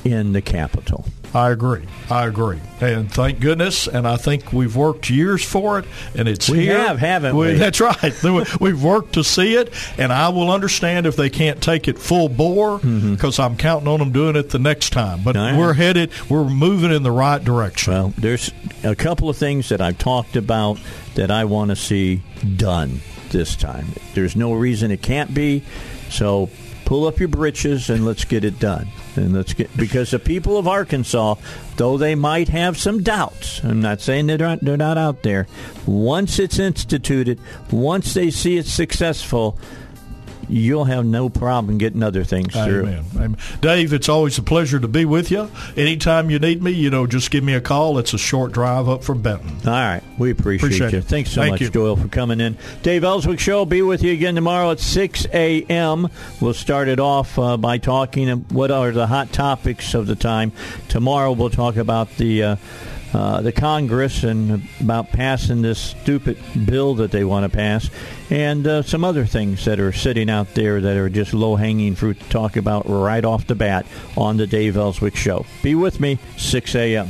in the Capitol. I agree. I agree. And thank goodness. And I think we've worked years for it, and it's We here. have, haven't we? <laughs> That's right. <laughs> We've worked to see it, and I will understand if they can't take it full bore because I'm counting on them doing it the next time. But Mm-hmm. Right. we're headed, we're moving in the right direction. Well, there's a couple of things that I've talked about that I want to see done this time. There's no reason it can't be. So pull up your britches and let's get it done. And let's get because the people of Arkansas, though they might have some doubts, I'm not saying they're not, they're not out there. Once it's instituted, once they see it's successful, you'll have no problem getting other things through. Amen. Amen. Dave, it's always a pleasure to be with you. Anytime you need me, you know, just give me a call. It's a short drive up from Benton. All right. We appreciate, Appreciate you. it. Thanks so Thank much, you. Doyle, for coming in. Dave Elswick Show will be with you again tomorrow at 6 a.m. We'll start it off uh, by talking what are the hot topics of the time. Tomorrow we'll talk about the. Uh, uh, the Congress and about passing this stupid bill that they want to pass, and uh, some other things that are sitting out there that are just low hanging fruit to talk about right off the bat on the Dave Elswick Show. Be with me, 6 a.m.